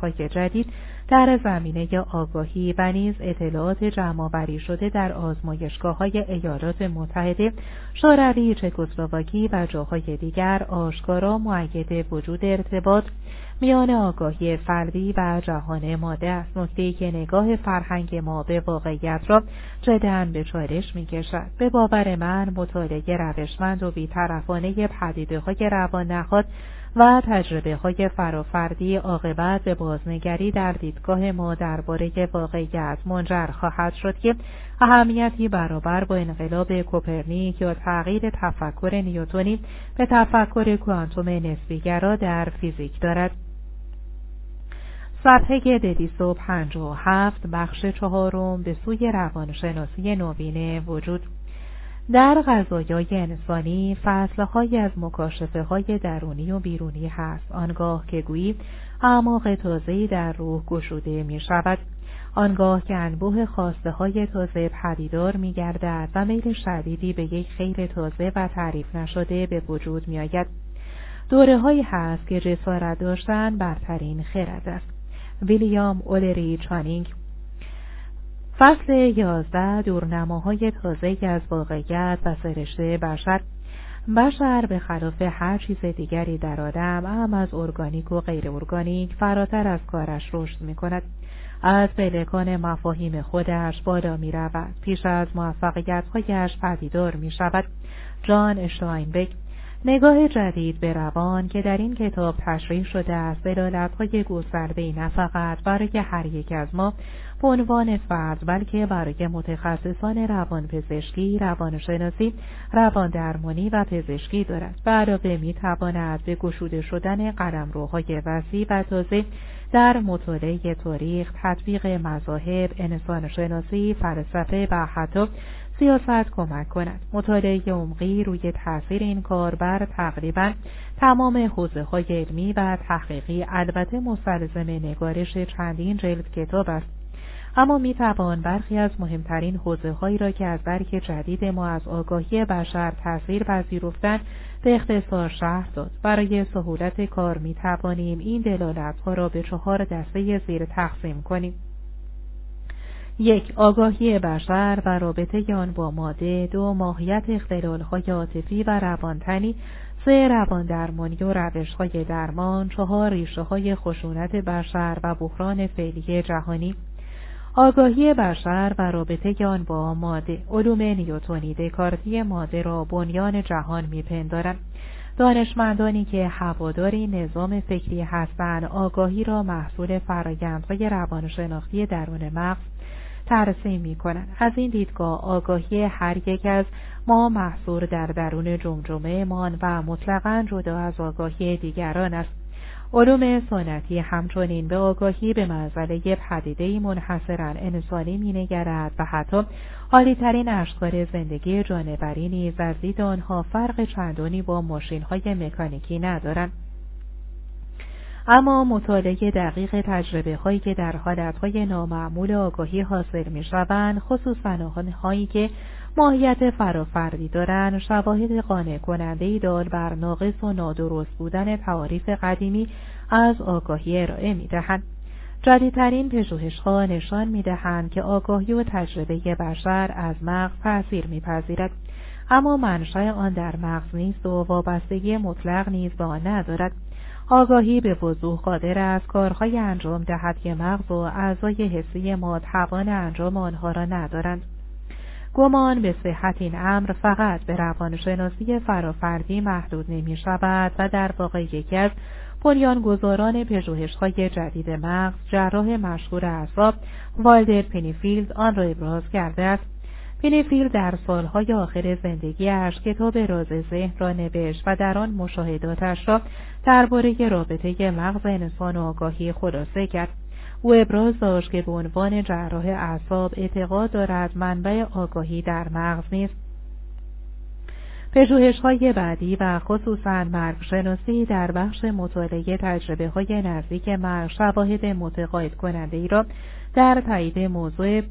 های جدید در زمینه آگاهی و نیز اطلاعات جمعآوری شده در آزمایشگاه های ایالات متحده شوروی چکسلواکی و جاهای دیگر. آشکارا معید وجود ارتباط میان آگاهی فردی و جهان ماده است. نکته که نگاه فرهنگ ما به واقعیت را جدا به چالش می‌کشد. به باور من مطالعه روشمند و بیطرفانه پدیده های روان نهاد و تجربه های فرافردی عاقبت به بازنگری در دیدگاه ما درباره واقعیت منجر خواهد شد که اهمیتی برابر با انقلاب کوپرنیک یا تغییر تفکر نیوتونی به تفکر کوانتوم نسبیگرا در فیزیک دارد. صفحه هفت بخش چهارم به سوی روانشناسی نوینه وجود. در غذایای انسانی فصلهایی از مکاشفه های درونی و بیرونی هست. آنگاه که گویی اعماق تازهی در روح گشوده می شود آنگاه که انبوه خواسته های تازه پدیدار می گردد و میل شدیدی به یک خیر تازه و تعریف نشده به وجود می آید دوره هست که جسارت داشتن برترین خرد است. ویلیام اولری چانینگ فصل یازده دورنماهای تازه از واقعیت و سرشته بشر بشر به خلاف هر چیز دیگری در آدم هم از ارگانیک و غیر ارگانیک فراتر از کارش رشد می کند. از پلکان مفاهیم خودش بالا می رود. پیش از موفقیت هایش پدیدار می شود. جان اشتاینبک نگاه جدید به روان که در این کتاب تشریح شده است دلالتهای گسترده نه فقط برای هر یک از ما به عنوان فرد بلکه برای متخصصان روانپزشکی روانشناسی رواندرمانی و پزشکی دارد. و علاوه می‌تواند به گشوده شدن قلمروهای وسیع و تازه در مطالعه تاریخ تطبیق مذاهب انسانشناسی فلسفه و حتی سیاست کمک کند. مطالعه عمقی روی تاثیر این کار بر تقریبا تمام حوزه های علمی و تحقیقی البته مستلزم نگارش چندین جلد کتاب است. اما می توان برخی از مهمترین حوزه هایی را که از درک جدید ما از آگاهی بشر تاثیر پذیرفتند به اختصار شهر داد. برای سهولت کار می توانیم این دلالت ها را به چهار دسته زیر تقسیم کنیم. یک آگاهی بشر و رابطه آن با ماده دو ماهیت اختلالهای عاطفی و روانتنی سه روان درمانی و روشهای درمان چهار ریشه های خشونت بشر و بحران فعلی جهانی. آگاهی بشر و رابطه آن با ماده. علوم نیوتونی دکارتی ماده را بنیان جهان میپندارند دانشمندانی که هواداری نظام فکری هستند آگاهی را محصول فرایندهای روانشناختی درون مغز ترسیم می کنند. از این دیدگاه آگاهی هر یک از ما محصور در درون جمجمه مان و مطلقا جدا از آگاهی دیگران است. علوم سنتی همچنین به آگاهی به منزله پدیده منحصرا انسانی مینگرد و حتی عالیترین اشکار زندگی جانوری نیز از دید آنها فرق چندانی با ماشینهای مکانیکی ندارند اما مطالعه دقیق تجربه هایی که در حالت های نامعمول آگاهی حاصل می شوند خصوصا هایی که ماهیت فرافردی دارند شواهد قانع کننده ای دار بر ناقص و نادرست بودن تعاریف قدیمی از آگاهی ارائه می دهند. جدیدترین پژوهشها نشان می دهند که آگاهی و تجربه بشر از مغز تأثیر میپذیرد اما منشأ آن در مغز نیست و وابستگی مطلق نیز به ندارد آگاهی به وضوح قادر است کارهای انجام دهد که مغز و اعضای حسی ما توان انجام آنها را ندارند. گمان به صحت این امر فقط به روانشناسی فرافردی محدود نمی شود و در واقع یکی از بنیانگذاران پژوهش‌های جدید مغز جراح مشهور اعصاب وایلدر پنفیلد آن را ابراز کرده است. پنفیلد در سالهای آخر زندگیش کتاب راز ذهن را نوشت و در آن مشاهداتش را درباره رابطه مغز انسان و آگاهی خلاصه کرد. او ابراز داشت که به عنوان جراح اعصاب اعتقاد دارد منبع آگاهی در مغز نیست. پژوهش های بعدی و خصوصا مرگ شناسی در بخش مطالعه تجربه های نزدیک مرگ شواهد متقاعد کننده ای را در تایید موضوع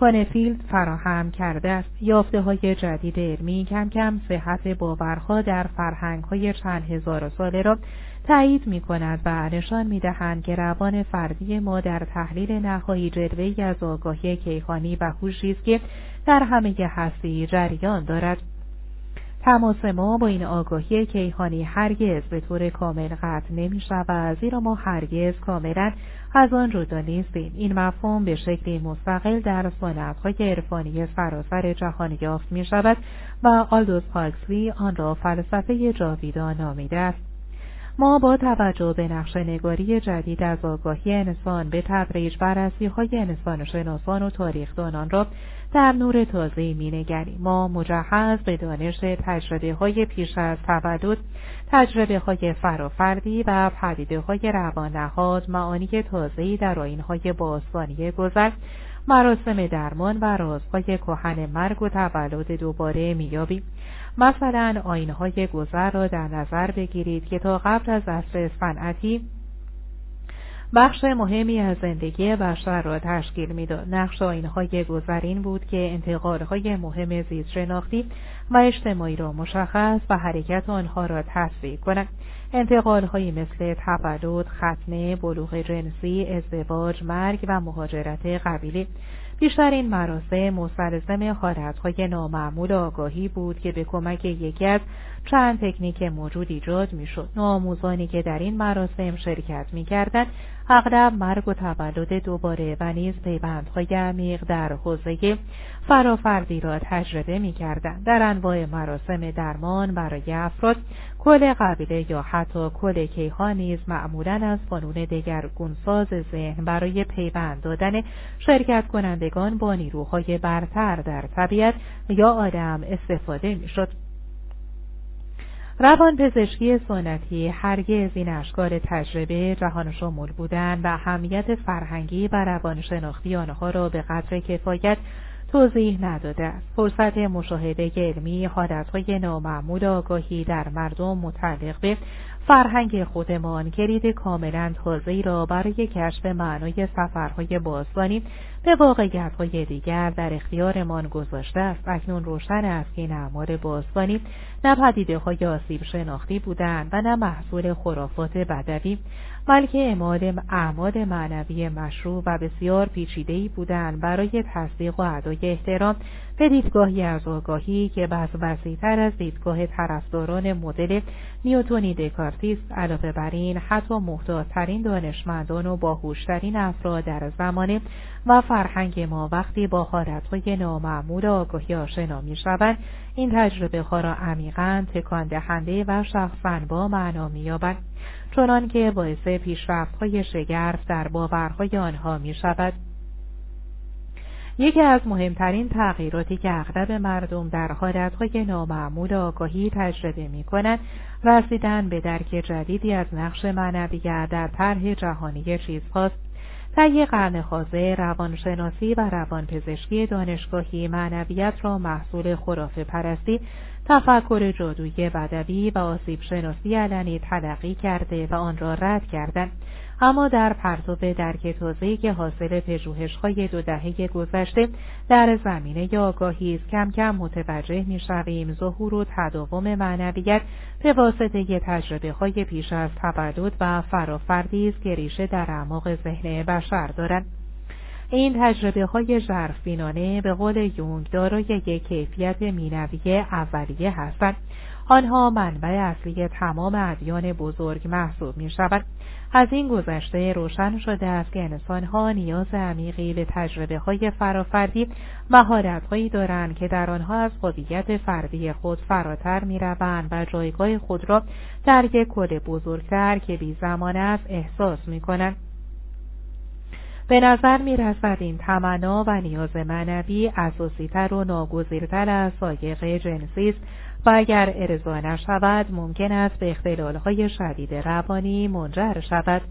پانفیلد فراهم کرده است. یافته های جدید علمی کم کم صحت باورها در فرهنگ های چند هزار ساله را تایید می کند و نشان می دهند که روان فردی ما در تحلیل نهایی جلوه از آگاهی کیهانی و هوشی است که در همه هستی جریان دارد. تماس ما با این آگاهی کیهانی هرگز به طور کامل قطع نمی شود. زیرا ما هرگز کاملا از آن جدا نیستیم. این مفهوم به شکلی مستقل در سنتهای عرفانی سراسر جهان یافت می شود و آلدوس هاکسلی آن را فلسفه جاویدان نامیده است. ما با توجه به نقش نگاری جدید از آگاهی انسان به تدریج بررسی های انسان شناسان و تاریخدانان را در نور تازه مینگریم. ما مجهز به دانش تجربه های پیش از تولد تجربه های فرافردی و پدیده های روان نهاد معانی تازه‌ای در آینهای باستانی گذشت. مراسم درمان و رازهای کهن مرگ و تولد دوباره میابیم مثلا آینهای گذر را در نظر بگیرید که تا قبل از عصر صنعتی بخش مهمی از زندگی بشر را تشکیل می‌داد. نقش آینهای گذرین بود که انتقالهای مهم زیست شناختی و اجتماعی را مشخص و حرکت آنها را تصویر کند انتقالهایی مثل تولد، ختنه، بلوغ جنسی، ازدواج، مرگ و مهاجرت قبیلی. بیشتر این مراسم مستلزم حالتهای نامعمول آگاهی بود که به کمک یکی از چند تکنیک موجود ایجاد می‌شد. نوآموزانی که در این مراسم شرکت می‌کردند اغلب مرگ و تولد دوباره و نیز پیوندهای عمیق در حوزه فرافردی را تجربه می‌کردند. در انواع مراسم درمان برای افراد کل قبیله یا حتی کل کیهان نیز معمولا از فنون دگرگونساز ذهن برای پیوند دادن شرکت کنندگان با نیروهای برتر در طبیعت یا آدم استفاده می‌شد. روان پزشکی سنتی هرگز این اشکال تجربه جهان شمول بودن و اهمیت فرهنگی و روانشناختی آنها را به قدر کفایت توضیح نداده. فرصت مشاهده علمی حالتهای نامعمول آگاهی در مردم متعلق به فرهنگ خودمان کلید کاملا تازه‌ای را برای کشف معنای سفرهای باستانی به واقعیتهای دیگر در اختیارمان گذاشته است. اکنون روشن است که این اعمال باستانی نه پدیده های آسیب شناختی بودند و نه محصول خرافات بدوی بلکه اعمال معنوی مشروع و بسیار پیچیدهای بودند برای تصدیق و ادای احترام به دیدگاهی از آگاهی که بس وسیعتر از دیدگاه طرفداران مدل نیوتونی دکارتیست علاوه بر این حتی محتاطترین دانشمندان و باهوشترین افراد در زمانه و فرهنگ ما وقتی با حالتهای نامعمول آگاهی آشنا می‌شوند این تجربه ها را عمیقا تکان دهنده و شخصا با معنا مییابند چنان که باعث پیشرفت های شگرف در باورهای آنها می شود. یکی از مهمترین تغییراتی که اغلب مردم در حالتهای نامعمول آگاهی تجربه می کنند رسیدن به درک جدیدی از نقش معنویت در طرح جهانی چیزهاست طی قرن حاضر روانشناسی و روانپزشکی دانشگاهی معنویت را محصول خرافه پرستی تفکر جادوی بدوی و آسیب شناسی علنی تلقی کرده و آن را رد کردند. اما در پرتو درک تازه‌ای که حاصل پژوهش‌های دو دهه گذشته در زمینه آگاهی است. کم کم متوجه می‌شویم ظهور و تداوم معنویت به واسطه تجربه های پیش از تولد و فرافردی است که ریشه در اعماق ذهن بشر دارند این تجربه های ژرفبینانه به قول یونگ دارای یک کیفیت مینوی اولیه هستند. آنها منبع اصلی تمام ادیان بزرگ محسوب می شود. از این گذشته روشن شده است که انسانها نیاز عمیقی به تجربه های فرافردی مهارتهایی دارند که در آنها از قدیت فردی خود فراتر می روند و جایگاه خود را در یک کل بزرگتر که بی زمان است احساس می کنند. به نظر می رسد این تمنا و نیاز معنوی اساسیتر و ناگزیرتر از سایق جنسی است و اگر ارضا نشود ممکن است به اختلالهای شدید روانی منجر شود.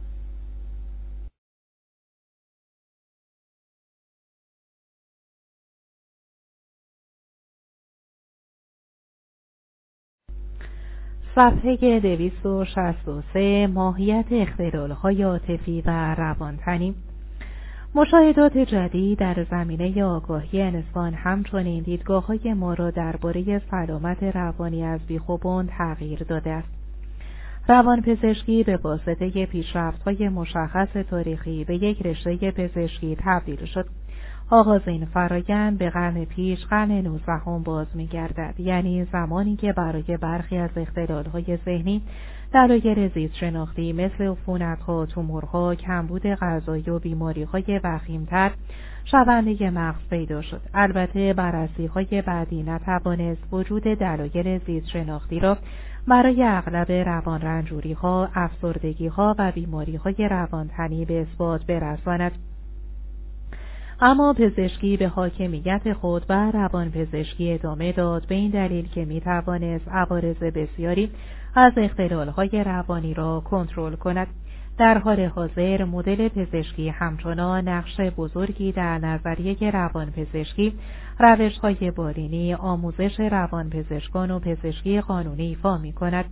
صفحه 263 ماهیت اختلالهای عاطفی و روانتنی. مشاهدات جدید در زمینه آگاهی انسان همچنین دیدگاه های ما را درباره سلامت روانی از بیخوبان تغییر داده است. روان پزشکی به واسطه پیشرفت های مشخص تاریخی به یک رشته پزشکی تبدیل شد. آغاز این فرایند به قرن پیش قرن نوزدهم باز میگردد یعنی زمانی که برای برخی از اختلالهای ذهنی دلایل زیست شناختی مثل عفونتها تومورها کمبود غذایی و بیماریهای وخیمتر شونده مغز پیدا شد البته بررسی های بعدی نتوانست وجود دلایل زیست شناختی را برای اغلب روان رنجوری ها، افسردگی ها و بیماری های روانتنی به اثبات برساند. اما پزشکی به حاکمیت خود و روان پزشکی ادامه داد به این دلیل که می توانست عوارض بسیاری از اختلالهای روانی را کنترل کند. در حال حاضر مدل پزشکی همچنان نقش بزرگی در نظریه روانپزشکی روشهای بالینی آموزش روانپزشکان و پزشکی قانونی ایفا می کند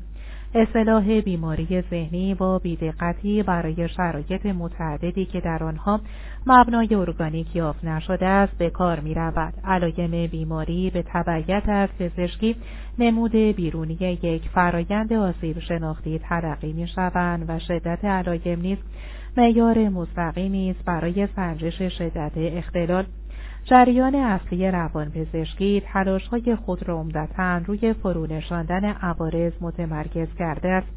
اصلاح بیماری ذهنی با بیدقتی برای شرایط متعددی که در آنها مبنای ارگانیک یافت نشده است به کار می رود. علایم بیماری به تبعیت از پزشکی نمود بیرونی یک فرایند آسیب شناختی ترقی می شوند و شدت علایم نیز معیار مستقیمی است برای سنجش شدت اختلال جریان اصلی روانپزشکی تلاشهای خود را عمدتا روی فرونشاندن عوارض متمرکز کرده است.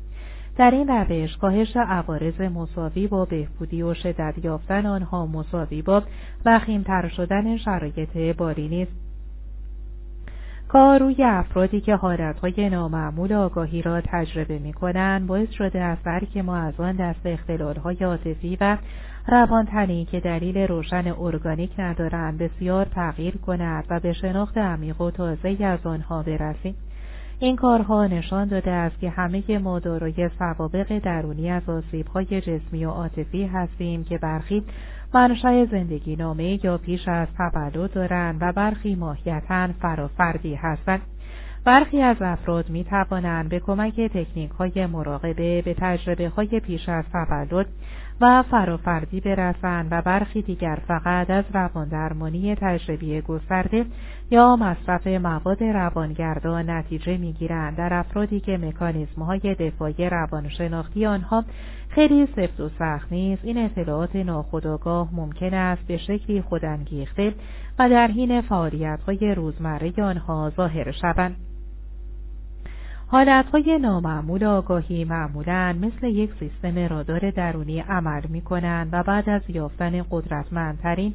در این روش کاهش عوارض مساوی با بهبودی و شدت یافتن آنها مساوی با وخیمتر شدن شرایط باری است کار روی افرادی که حالتهای نامعمول آگاهی را تجربه می کنند باعث شده است که ما از آن دست اختلالهای عاطفی و روانتنی که دلیل روشن ارگانیک ندارند بسیار تغییر کند و به شناخت عمیق و تازه از آنها برسیم. این کارها نشان داده است که همه ما دارای سوابق درونی از آسیبهای جسمی و عاطفی هستیم که برخی منشأ زندگی نامه یا پیش از تولد دارند و برخی ماهیتا فرافردی هستند. برخی از افراد می توانند به کمک تکنیک های مراقبه به تجربه های پیش از تولد و فرافردی برسند و برخی دیگر فقط از رواندرمانی تجربی گسترده یا مصرف مواد روانگردان نتیجه می‌گیرند. در افرادی که مکانیزم های دفاعی روانشناختی آنها خیلی سفت و سخت نیست این اطلاعات ناخودآگاه ممکن است به شکلی خودانگیخته و در حین فعالیت های روزمره آنها ظاهر شوند. حالتهای نامعمول آگاهی معمولا مثل یک سیستم رادار درونی عمل می کنند و بعد از یافتن قدرتمندترین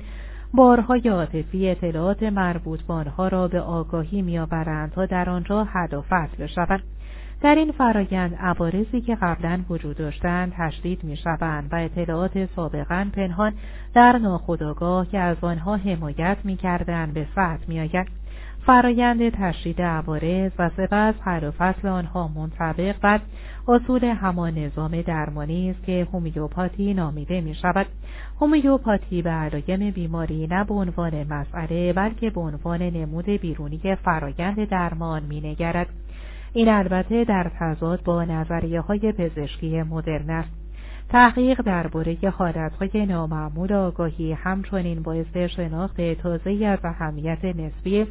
بارهای عاطفی اطلاعات مربوط به آنها را به آگاهی میآورند تا در آنجا حد و فصل شوند در این فرایند عوارضی که قبلا وجود داشتند تشدید می شوند و اطلاعات سابقا پنهان در ناخودآگاه که از آنها حمایت می به سطح می. فرایند تشدید عوارض و سپس هر فصل آنها منطبق بر اصول همان نظام درمانی است که هومیوپاتی نامیده می شود. هومیوپاتی به علایم بیماری نه به عنوان مسئله بلکه به عنوان نمود بیرونی فرایند درمان می نگرد. این البته در تضاد با نظریه های پزشکی مدرن است. تحقیق درباره حالتهای نامعمول آگاهی همچنین باعث شناخت تازه از اهمیت نسبی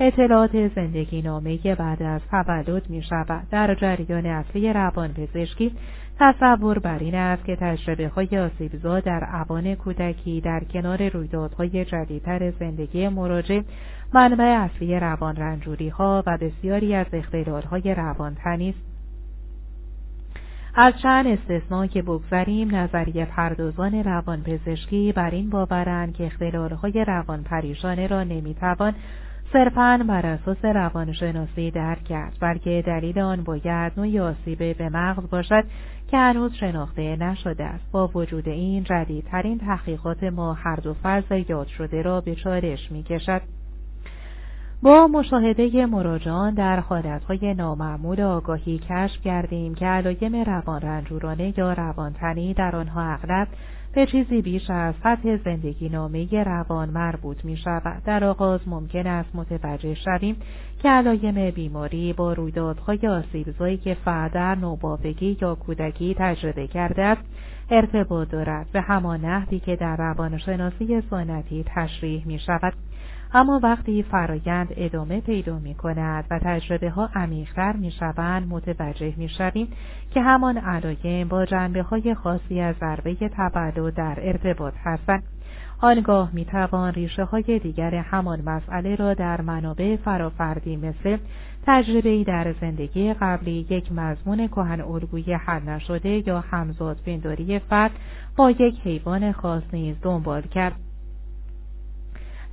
اطلاعات زندگی نامه بعد از تولد می شود. در جریان اصلی روان پزشکی تصور بر این است که تجربه های آسیبزا در اوان کودکی در کنار رویدادهای جدیدتر زندگی مراجع منبع اصلی روان رنجوری ها و بسیاری از اختلال های روانتنی است از چند استثنا که بگذریم نظریه پردازان روانپزشکی بر این باورند که اختلالهای روان پریشانه را نمی‌توان صرفا بر اساس روانشناسی درک کرد بلکه دلیل آن باید نوعی آسیب به مغز باشد که هنوز شناخته نشده است. با وجود این جدیدترین تحقیقات ما هر دو فرض یاد شده را به چالش می‌کشد. با مشاهده مراجعان در حالتهای نامعمول آگاهی کشف کردیم که علایم روان رنجورانه یا روانتنی در آنها اغلب به چیزی بیش از سطح زندگی نامه روان مربوط می شود. در آغاز ممکن است متوجه شویم که علایم بیماری با رویدادهای آسیبزایی که فرد در نوباوگی یا کودکی تجربه کرده است ارتباط دارد به همان نحوی که در روانشناسی سنتی تشریح می شود. اما وقتی فرایند ادامه پیدا می کند و تجربه ها عمیقتر می شوند متوجه می شویم که همان علایم با جنبه های خاصی از ضربه تولد در ارتباط هستند. آنگاه می توان ریشه های دیگر همان مسئله را در منابع فرافردی مثل تجربه در زندگی قبلی یک مضمون کهن الگوی حل نشده یا همزاد پنداری فرد با یک حیوان خاص نیز دنبال کرد.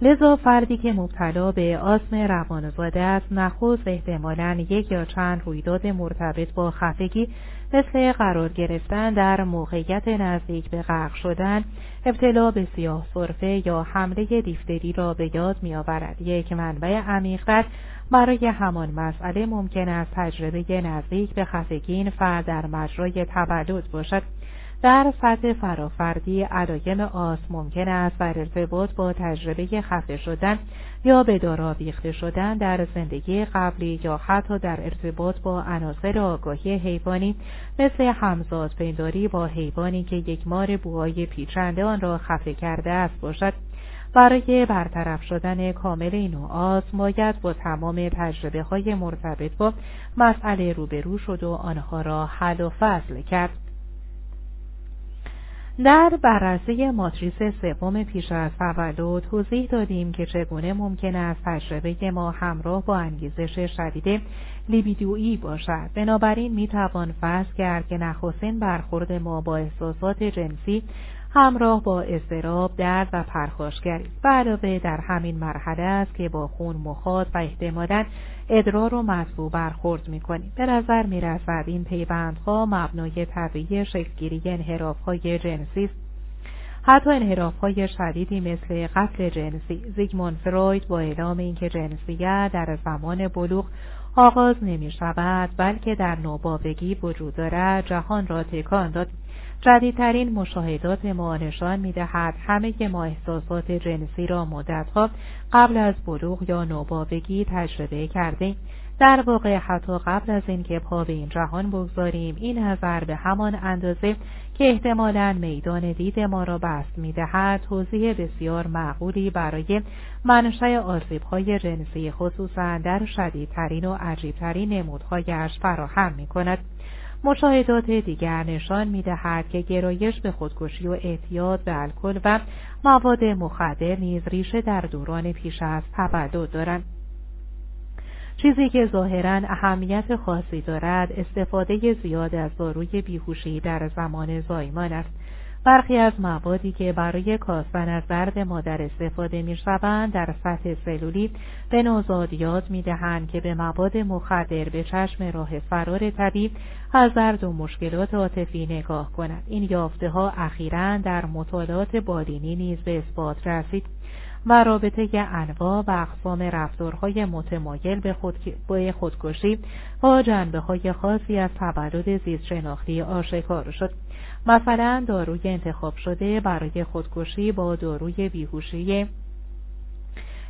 لذا فردی که مبتلا به آسم روانزاده است نخست احتمالا یک یا چند رویداد مرتبط با خفگی مثل قرار گرفتن در موقعیت نزدیک به غرق شدن ابتلا به سیاه صرفه یا حمله دیفتری را به یاد میآورد. یک منبع عمیقتر برای همان مسئله ممکن است تجربه نزدیک به خفگی فرد در مجرای تولد باشد. در سطح فرافردی علایم آس ممکن است بر ارتباط با تجربه خفه شدن یا به دارا شدن در زندگی قبلی یا حتی در ارتباط با عناصر آگاهی حیوانی مثل همزاد پینداری با حیوانی که یک مار بوهای پیچنده آن را خفه کرده است باشد. برای برطرف شدن کامل این آس باید با تمام تجربه های مرتبط با مسئله روبرو شد و آنها را حل و فصل کرد. در بررسی ماتریس سوم پیش از تولد توضیح دادیم که چگونه ممکن است تجربه ما همراه با انگیزش شدید لیبیدویی باشد. بنابراین می‌توان فرض کرد که نخستین برخورد ما با احساسات جنسی همراه با اضطراب درد و پرخاشگری. است علاوه در همین مرحله است که با خون مخاط و احتمالا ادرار و مطبوع برخورد می‌کنیم. به نظر می‌رسد این پیوندها مبنای طبیعی شکلگیری انحرافهای جنسی است. حتی انحراف های شدیدی مثل قتل جنسی. زیگموند فروید با اعلام اینکه جنسیت در زمان بلوغ آغاز نمی شود بلکه در نوباوگی وجود دارد جهان را تکان داد. جدیدترین مشاهدات ما نشان می‌دهد همه ما احساسات جنسی را مدتها قبل از بلوغ یا نوباوگی تجربه کردیم در واقع حتی قبل از اینکه پا به این جهان بگذاریم این نظر به همان اندازه که احتمالا میدان دید ما را بست می‌دهد توضیح بسیار معقولی برای منشأ آسیبهای جنسی خصوصا در شدیدترین و عجیبترین نمودهایش فراهم می کند. مشاهدات دیگر نشان می دهد که گرایش به خودکشی و اعتیاد به الکل و مواد مخدر نیز ریشه در دوران پیش از تولد دارند. چیزی که ظاهرا اهمیت خاصی دارد استفاده زیاد از داروی بیهوشی در زمان زایمان است برخی از موادی که برای کاستن از درد مادر استفاده می شوند در سطح سلولی به می دهند که به مواد مخدر به چشم راه فرار طبیب از درد و مشکلات عاطفی نگاه کند این یافته ها اخیرا در مطالعات بالینی نیز به اثبات رسید و رابطه انواع و اقسام رفتارهای متمایل به, خود... خودکشی با جنبه های خاصی از تولد زیست شناختی آشکار شد. مثلا داروی انتخاب شده برای خودکشی با داروی بیهوشی.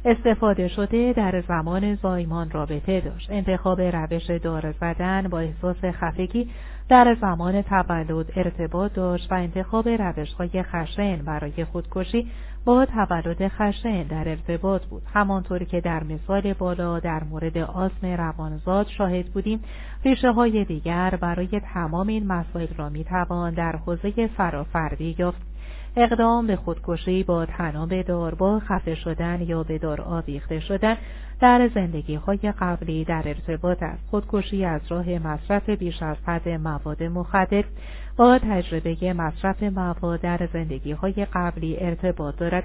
استفاده شده در زمان زایمان رابطه داشت. انتخاب روش دار زدن با احساس خفگی در زمان تولد ارتباط داشت و انتخاب روشهای خشن برای خودکشی با تولد خشن در ارتباط بود. همانطور که در مثال بالا در مورد آسم روانزاد شاهد بودیم ریشه های دیگر برای تمام این مسائل را می‌توان در حوزه فرافردی یافت. اقدام به خودکشی با تناب دار با خفه شدن یا به دار آویخته شدن در زندگی های قبلی در ارتباط است. خودکشی از راه مصرف بیش از حد مواد مخدر با تجربه مصرف مواد در زندگی های قبلی ارتباط دارد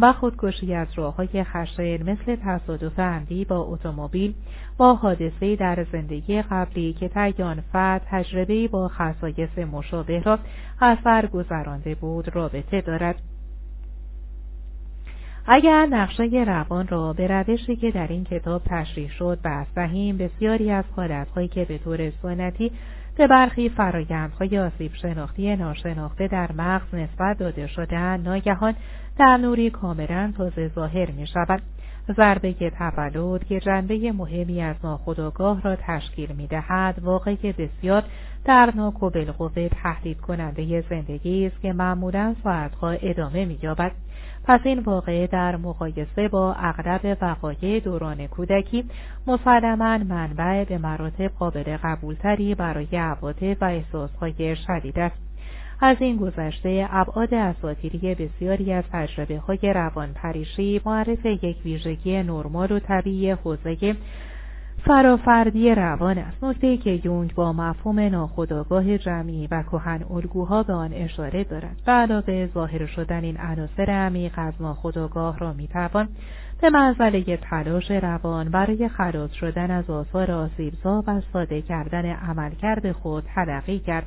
و خودکشی از راه های خشن مثل تصادف عمدی با اتومبیل با حادثه در زندگی قبلی که تیان فرد تجربه با خصایص مشابه را اثر گذرانده بود رابطه دارد. اگر نقشه روان را به روشی که در این کتاب تشریح شد دهیم بسیاری از حالتهایی که به طور سنتی به برخی فرایندهای آسیب شناختی ناشناخته در مغز نسبت داده شدن ناگهان در نوری کاملا تازه ظاهر می شود. ضربه تولد که جنبه مهمی از ناخودآگاه را تشکیل می دهد واقعی بسیار درناک و بالقوه تهدید کننده زندگی است که معمولا ساعتها ادامه می یابد. پس این واقعه در مقایسه با اغلب وقایع دوران کودکی مسلما منبع به مراتب قابل قبولتری برای عواطف و احساسهای شدید است. از این گذشته ابعاد اساطیری بسیاری از تجربه های روان پریشی معرف یک ویژگی نرمال و طبیعی حوزه فرافردی روان است. نکته که یونگ با مفهوم ناخودآگاه جمعی و کهن الگوها به آن اشاره دارد به علاوه ظاهر شدن این عناصر عمیق از ناخودآگاه را می‌توان به منزله تلاش روان برای خلاص شدن از آثار آسیبزا و ساده کردن عملکرد خود تلقی کرد.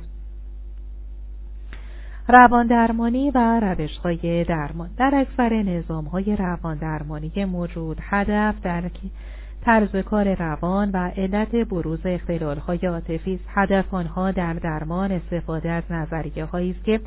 روان درمانی و روش های درمان. در اکثر نظام های روان درمانی موجود هدف در طرز کار روان و علت بروز اختلالهای عاطفی هدف آنها در درمان استفاده از نظریه هایی است که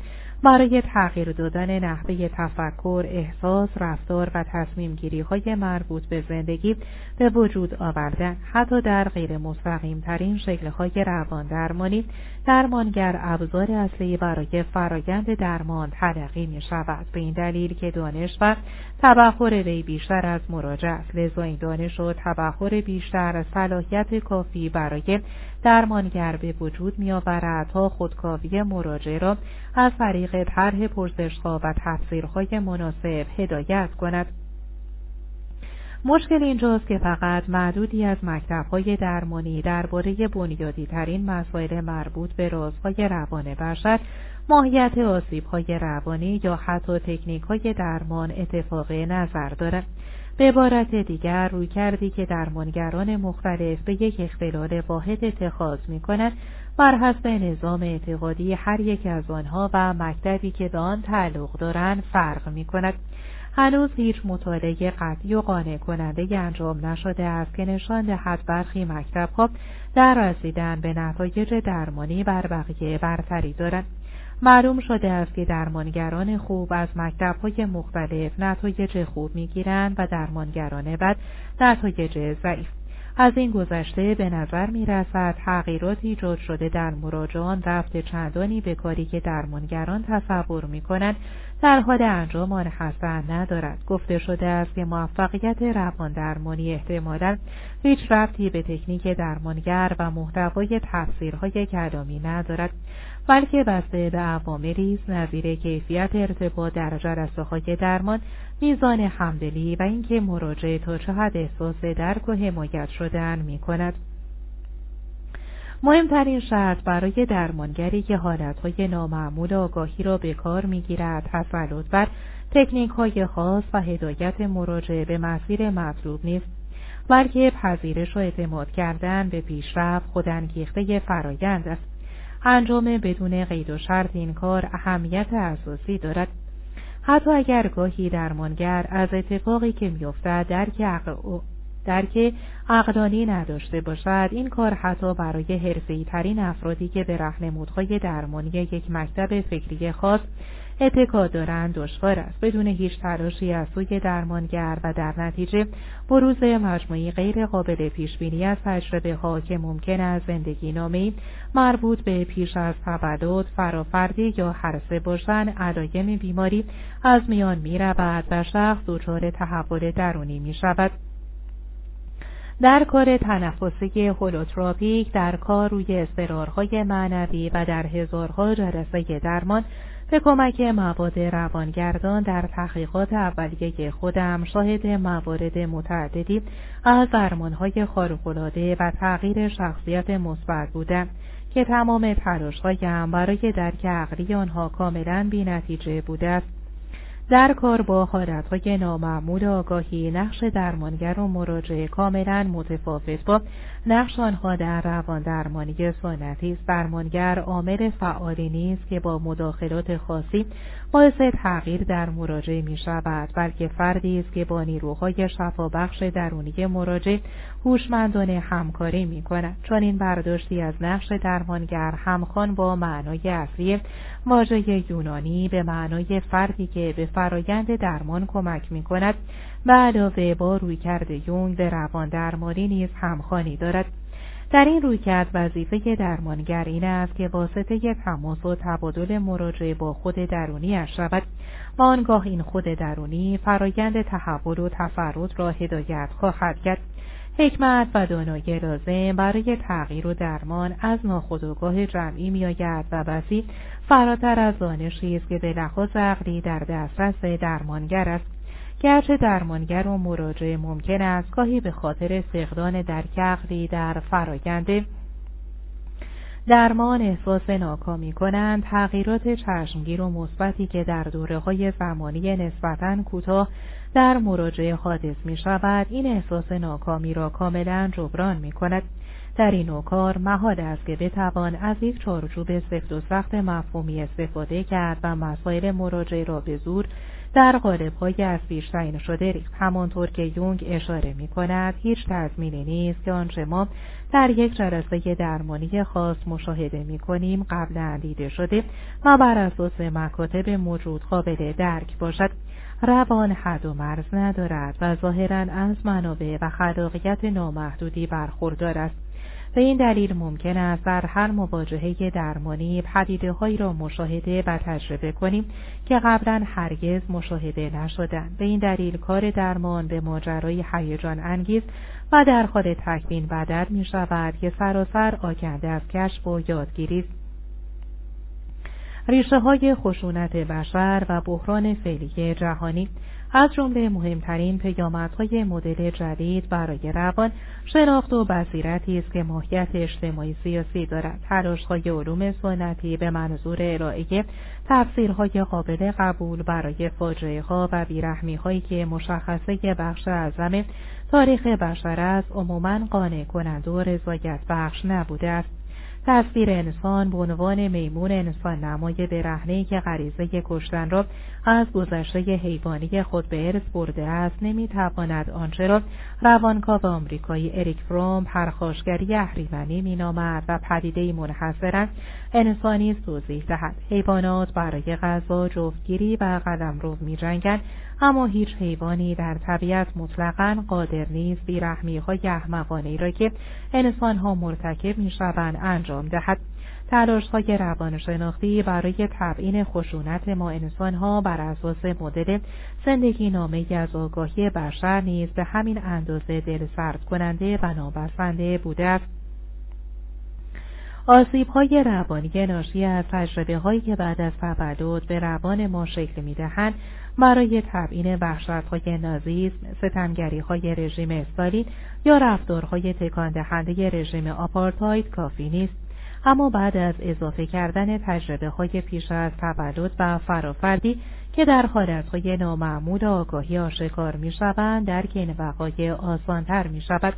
برای تغییر دادن نحوه تفکر، احساس، رفتار و تصمیم گیری های مربوط به زندگی به وجود آوردن حتی در غیر مستقیم ترین شکل های روان درمانی درمانگر ابزار اصلی برای فرایند درمان تلقی می شود به این دلیل که دانش و تبخور وی بیشتر از مراجعه است. لذا این دانش و تبخور بیشتر صلاحیت کافی برای درمانگر به وجود میآورد تا خودکاوی مراجع را از طریق طرح پرسشها و تفسیرهای مناسب هدایت کند مشکل اینجاست که فقط معدودی از مکتبهای درمانی درباره بنیادی ترین مسائل مربوط به رازهای روان بشر ماهیت آسیبهای روانی یا حتی تکنیک های درمان اتفاق نظر دارد. به عبارت دیگر روی کردی که درمانگران مختلف به یک اختلال واحد اتخاذ می کنند بر حسب نظام اعتقادی هر یک از آنها و مکتبی که به آن تعلق دارند فرق می کند. هنوز هیچ مطالعه قطعی و قانع کننده انجام نشده است که نشان دهد برخی مکتبها در رسیدن به نتایج درمانی بر بقیه برتری دارند معلوم شده است که درمانگران خوب از مکتبهای مختلف نتایج خوب می‌گیرند و درمانگران بد نتایج ضعیف. از این گذشته به نظر می رسد تغییرات ایجاد شده در مراجعان رفت چندانی به کاری که درمانگران تصور می کنند در حال انجام آن حسن ندارد. گفته شده است که موفقیت روان درمانی احتمالا هیچ رفتی به تکنیک درمانگر و محتوای تفسیرهای کلامی ندارد. بلکه بسته به عواملی نظیر کیفیت ارتباط در جلسه های درمان میزان همدلی و اینکه مراجعه تا چه حد احساس درک و حمایت شدن می کند. مهمترین شرط برای درمانگری که حالتهای نامعمول آگاهی را به کار می‌گیرد تسلط بر تکنیک های خاص و هدایت مراجعه به مسیر مطلوب نیست بلکه پذیرش و اعتماد کردن به پیشرفت خودانگیخته فرایند است انجام بدون قید و شرط این کار اهمیت اساسی دارد. حتی اگر گاهی درمانگر از اتفاقی که میافتد درک عقل درک عقلانی نداشته باشد این کار حتی برای حرفی ترین افرادی که به رهنمودهای درمانی یک مکتب فکری خاص اتکا دارند دشوار است. بدون هیچ تلاشی از سوی درمانگر و در نتیجه بروز مجموعی غیر قابل پیش بینی از تجربه ها که ممکن است زندگی نامی مربوط به پیش از تولد فرافردی یا حرسه باشن علایم بیماری از میان می رود و شخص دچار تحول درونی می شود در کار تنفسی هولوتراپیک در کار روی استرارهای معنوی و در هزارها جلسه درمان به کمک مواد روانگردان در تحقیقات اولیه خودم شاهد موارد متعددی از درمانهای خارق‌العاده و تغییر شخصیت مثبت بودم که تمام تلاشهایم برای درک عقلی آنها کاملا بینتیجه بوده است. در کار با حالتهای نامعمول آگاهی نقش درمانگر و مراجعه کاملا متفاوت با نقش آنها در روان درمانی سنتی است. درمانگر عامل فعالی نیست که با مداخلات خاصی باعث تغییر در مراجعه می شود بلکه فردی است که با نیروهای شفابخش درونی مراجعه هوشمندانه همکاری می کند. چون این برداشتی از نقش درمانگر همخوان با معنای اصلی واژه یونانی به معنای فردی که به فرایند درمان کمک می کند و علاوه با رویکرد یونگ به روان درمانی نیز همخوانی دارد. در این رویکرد وظیفه درمانگر این است که واسطه تماس و تبادل مراجعه با خود درونی شود. و آنگاه این خود درونی فرایند تحول و تفرد را هدایت خواهد کرد. حکمت و دانایی لازم برای تغییر و درمان از ناخودآگاه جمعی میآید و بسی فراتر از دانشی است که به لحاظ عقلی در دسترس درمانگر است. گرچه درمانگر و مراجعه ممکن است گاهی به خاطر فقدان درک عقلی در فراینده درمان احساس ناکامی کنند تغییرات چشمگیر و مثبتی که در دوره های زمانی نسبتا کوتاه در مراجعه حادث می شود این احساس ناکامی را کاملا جبران می کند در این نوکار محال است که بتوان از یک چارچوب سفت و سخت مفهومی استفاده کرد و مسائل مراجعه را به زور در های از پیش تعیین شده ریخت همانطور که یونگ اشاره می کند هیچ تضمینی نیست که آنچه ما در یک جلسه درمانی خاص مشاهده می کنیم قبلا دیده شده و بر اساس مکاتب موجود قابل درک باشد. روان حد و مرز ندارد و ظاهرا از منابع و خلاقیت نامحدودی برخوردار است. به این دلیل ممکن است در هر مواجهه درمانی پدیده هایی را مشاهده و تجربه کنیم که قبلا هرگز مشاهده نشدند به این دلیل کار درمان به ماجرای هیجان انگیز و در حال تکوین بدل می شود که سراسر آکنده از کشف و یادگیری ریشه های خشونت بشر و بحران فعلی جهانی از جمله مهمترین پیامدهای مدل جدید برای روان شناخت و بصیرتی است که ماهیت اجتماعی سیاسی دارد. تلاشهای علوم سنتی به منظور ارائه تفسیرهای قابل قبول برای فاجعه ها و بیرحمی هایی که مشخصه بخش اعظم تاریخ بشر است عموما قانع کنند و رضایت بخش نبوده است. تصویر انسان به عنوان میمون انسان نمای برهنه که غریزه کشتن را از گذشته حیوانی خود به ارث برده است. نمی‌تواند آنچه را روانکاو آمریکایی اریک فروم پرخاشگری اهریمنی مینامد و پدیده منحصرا انسانی توضیح دهد. حیوانات برای غذا جفتگیری و قلمرو میجنگند اما هیچ حیوانی در طبیعت مطلقا قادر نیست بیرحمی های احمقانه را که انسانها مرتکب می‌شوند انجام دهد. تلاش های روانشناختی برای تبعین خشونت ما انسانها بر اساس مدل زندگی نامه از آگاهی بشر نیز به همین اندازه دل سرد کننده و نابسنده بوده است. آسیب های روانی ناشی از تجربه هایی که بعد از تولد به روان ما شکل می دهند برای تبعین وحشت های نازیسم، ستمگری های رژیم استالین یا رفتارهای تکان دهنده رژیم آپارتاید کافی نیست. اما بعد از اضافه کردن تجربه های پیش از تولد و فرافردی که در حالتهای نامعمول آگاهی آشکار می شوند درک این وقایع آسانتر می شود.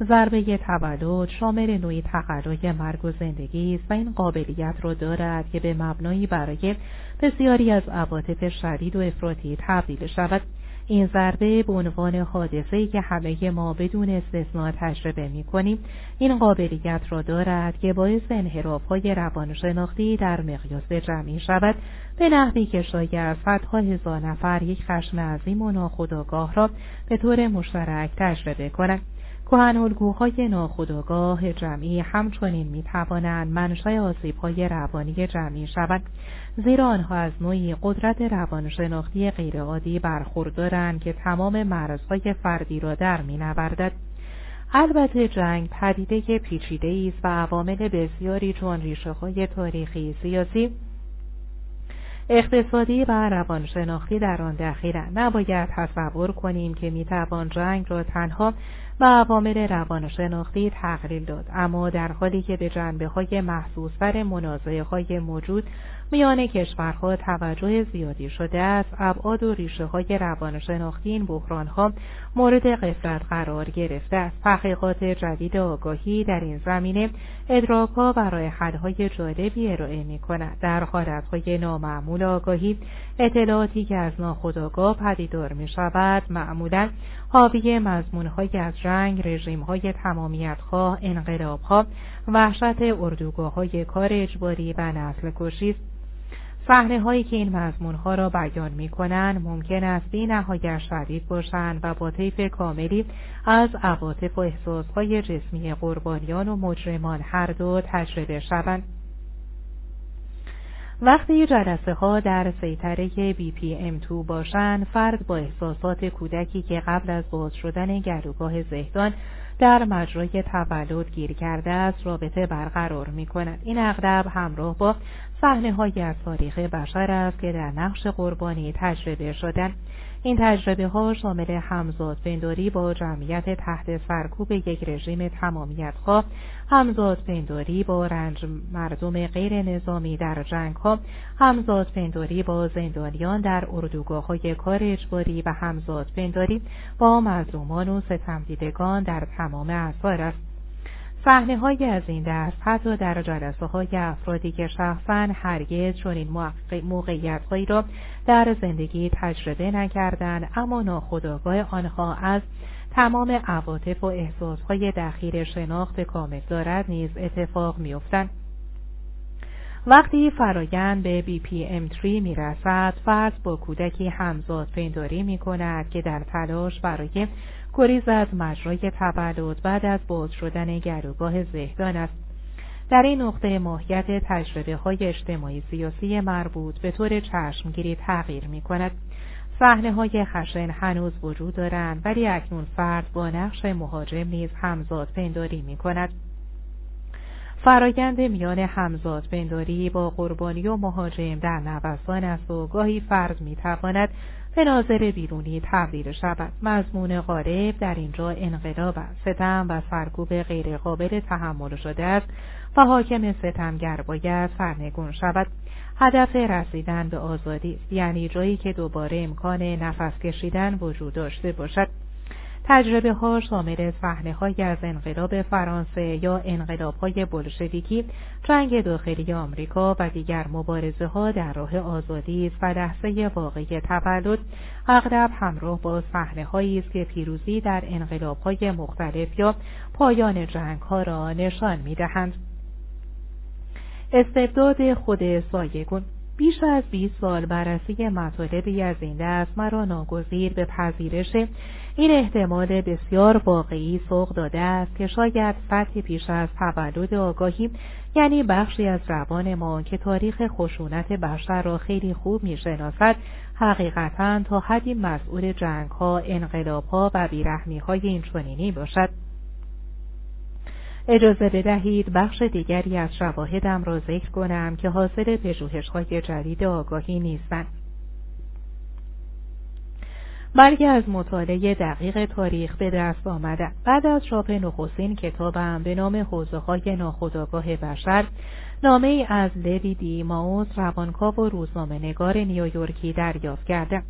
ضربه تولد شامل نوعی تقلای مرگ و زندگی است و این قابلیت را دارد که به مبنایی برای بسیاری از عواطف شدید و افراطی تبدیل شود. این ضربه به عنوان حادثه‌ای که همه ما بدون استثناء تجربه می‌کنیم این قابلیت را دارد که باعث انحراف‌های روانشناختی در مقیاس جمعی شود. به نحوی که شاید صدها هزار نفر یک خشم عظیم و ناخودآگاه را به طور مشترک تجربه کنند. کهن ناخودآگاه جمعی همچنین می توانند منشأ آسیبهای روانی جمعی شوند زیرا آنها از نوعی قدرت روانشناختی غیرعادی برخوردارند که تمام مرزهای فردی را در مینوردد. البته جنگ پدیده پیچیده است و عوامل بسیاری چون ریشه های تاریخی سیاسی اقتصادی و روانشناختی در آن دخیلند. نباید تصور کنیم که می‌توان جنگ را تنها و عوامل روانشناختی تقلیل داد. اما در حالی که به جنبه های محسوستر منازعه های موجود میان کشورها توجه زیادی شده است ابعاد و ریشه های روانشناختی این بحران ها مورد قفلت قرار گرفته است. تحقیقات جدید آگاهی در این زمینه ادراکها و راه حلهای جالبی ارائه می کند در حالتهای نامعمول آگاهی اطلاعاتی که از ناخودآگاه پدیدار می شود معمولا حاوی مضمونهایی از جنگ رژیمهای تمامیتخواه انقلابها وحشت اردوگاه های کار اجباری و نسل کشی صحنه هایی که این مضمون ها را بیان می کنند ممکن است بی نهایت شدید باشند و با طیف کاملی از عواطف و احساس های جسمی قربانیان و مجرمان هر دو تجربه شوند. وقتی جلسه ها در سیطره BPM2 باشند فرد با احساسات کودکی که قبل از باز شدن گلوگاه زهدان در مجرای تولد گیر کرده است رابطه برقرار می کند. این اغلب همراه با صحنه های از تاریخ بشر است که در نقش قربانی تجربه شدن این تجربه ها شامل همزاد پنداری با جمعیت تحت سرکوب یک رژیم تمامیت خواه همزاد پنداری با رنج مردم غیر نظامی در جنگ ها همزاد پنداری با زندانیان در اردوگاه های کار اجباری و همزاد پنداری با مظلومان و ستمدیدگان در تمام اثار است. صحنه های از این دست حتی در جلسه های افرادی که شخصا هرگز چنین موقعیت هایی را در زندگی تجربه نکردند اما ناخودآگاه آنها از تمام عواطف و احساس های دخیر شناخت کامل دارد نیز اتفاق میافتند وقتی فرایند به BPM3 می رسد فرد با کودکی همزاد پنداری می کند که در تلاش برای گریز از مجرای تولد بعد از باز شدن گروگاه زهدان است در این نقطه ماهیت تجربه های اجتماعی سیاسی مربوط به طور چشمگیری تغییر می کند. صحنه های خشن هنوز وجود دارند ولی اکنون فرد با نقش مهاجم نیز همزاد پنداری می کند. فرایند میان همزاد پنداری با قربانی و مهاجم در نوسان است و گاهی فرد می تواند به ناظر بیرونی تبدیل شود. مضمون غالب در اینجا انقلاب است. ستم و سرکوب غیرقابل تحمل شده است و حاکم ستمگر باید سرنگون شود. هدف رسیدن به آزادی است. یعنی جایی که دوباره امکان نفس کشیدن وجود داشته باشد. تجربه ها شامل صحنه های از انقلاب فرانسه یا انقلاب های بلشویکی، جنگ داخلی آمریکا و دیگر مبارزه ها در راه آزادی است و لحظه واقعی تولد اغلب همراه با صحنه هایی است که پیروزی در انقلاب های مختلف یا پایان جنگ ها را نشان می دهند. استبداد خود سایگون بیش از 20 سال بررسی مطالبی از این دست مرا ناگزیر به پذیرش این احتمال بسیار واقعی سوق داده است که شاید سطح پیش از تولد آگاهی یعنی بخشی از روان ما که تاریخ خشونت بشر را خیلی خوب می‌شناسد حقیقتا تا حدی مسئول جنگ ها، انقلاب ها و بیرحمی های این چنینی باشد. اجازه بدهید بخش دیگری از شواهدم را ذکر کنم که حاصل پژوهش‌های جدید آگاهی نیستند. بلکه از مطالعه دقیق تاریخ به دست آمده. بعد از چاپ نخستین کتابم به نام حوزه های ناخداگاه بشر نامه ای از لوی دی ماوس روانکاو و روزنامه نگار نیویورکی دریافت کرده.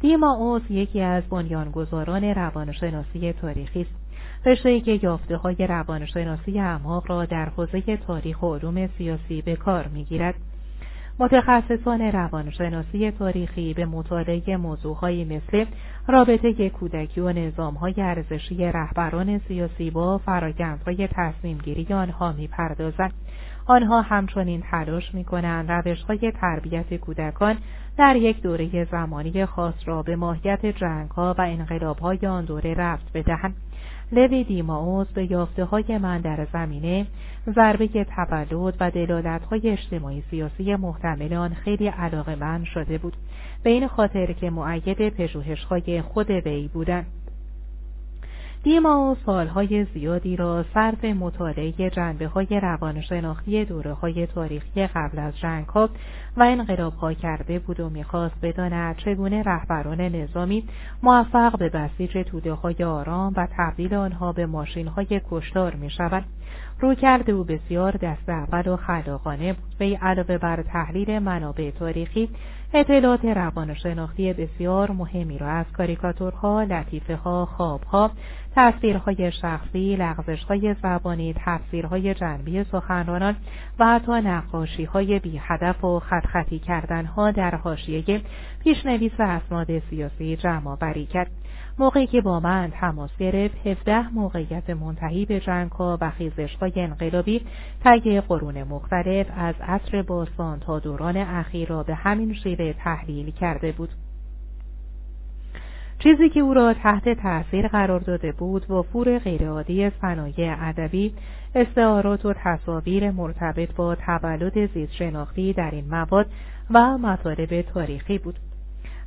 دیماوس یکی از بنیانگذاران روانشناسی تاریخی است. رشته که یافته های روانشناسی اعماق را در حوزه تاریخ و علوم سیاسی به کار می‌گیرد. متخصصان روانشناسی تاریخی به مطالعه موضوعهایی مثل رابطه کودکی و نظامهای ارزشی رهبران سیاسی با فرایندهای تصمیمگیری آنها می‌پردازند آنها همچنین تلاش می‌کنند روشهای تربیت کودکان در یک دوره زمانی خاص را به ماهیت جنگها و انقلابهای آن دوره رفت بدهند. لوی دیماوس به یافته های من در زمینه ضربه تولد و دلالت های اجتماعی سیاسی محتمل آن خیلی علاقه من شده بود. به این خاطر که معید پژوهش های خود وی بودند. دیما سالهای زیادی را صرف مطالعه جنبه های روانشناختی دوره های تاریخی قبل از جنگ ها و انقلاب ها کرده بود و می‌خواست بداند چگونه رهبران نظامی موفق به بسیج توده های آرام و تبدیل آنها به ماشین های کشتار می شود. رو کرده او بسیار دست اول و خلاقانه بود وی علاوه بر تحلیل منابع تاریخی اطلاعات روانشناختی بسیار مهمی را از کاریکاتورها، لطیفه ها، خوابها، تصویرهای شخصی، لغزشهای زبانی، تفسیرهای جنبی سخنرانان و حتی نقاشیهای بی هدف و خطخطی کردنها در حاشیه پیشنویس اسناد سیاسی جمع بری کرد. موقعی که با من تماس گرفت 17 موقعیت منتهی به جنگها و خیزشهای انقلابی طی قرون مختلف از عصر باستان تا دوران اخیر را به همین شیوه تحلیل کرده بود. چیزی که او را تحت تأثیر قرار داده بود وفور غیرعادی صنایع ادبی استعارات و تصاویر مرتبط با تولد زیست شناختی در این مواد و مطالب تاریخی بود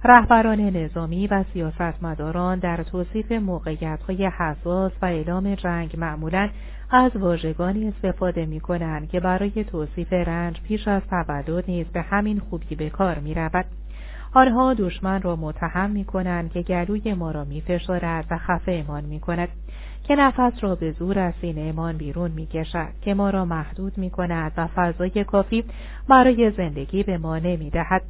رهبران نظامی و سیاستمداران در توصیف موقعیت‌های حساس و اعلام جنگ معمولا از واژگانی استفاده می کنند که برای توصیف رنج پیش از تولد نیز به همین خوبی به کار می رود. آنها دشمن را متهم می کنند که گلوی ما را می فشارد و خفه امان می کند که نفس را به زور از سینه بیرون می کشد که ما را محدود می کند و فضای کافی برای زندگی به ما نمی دهد.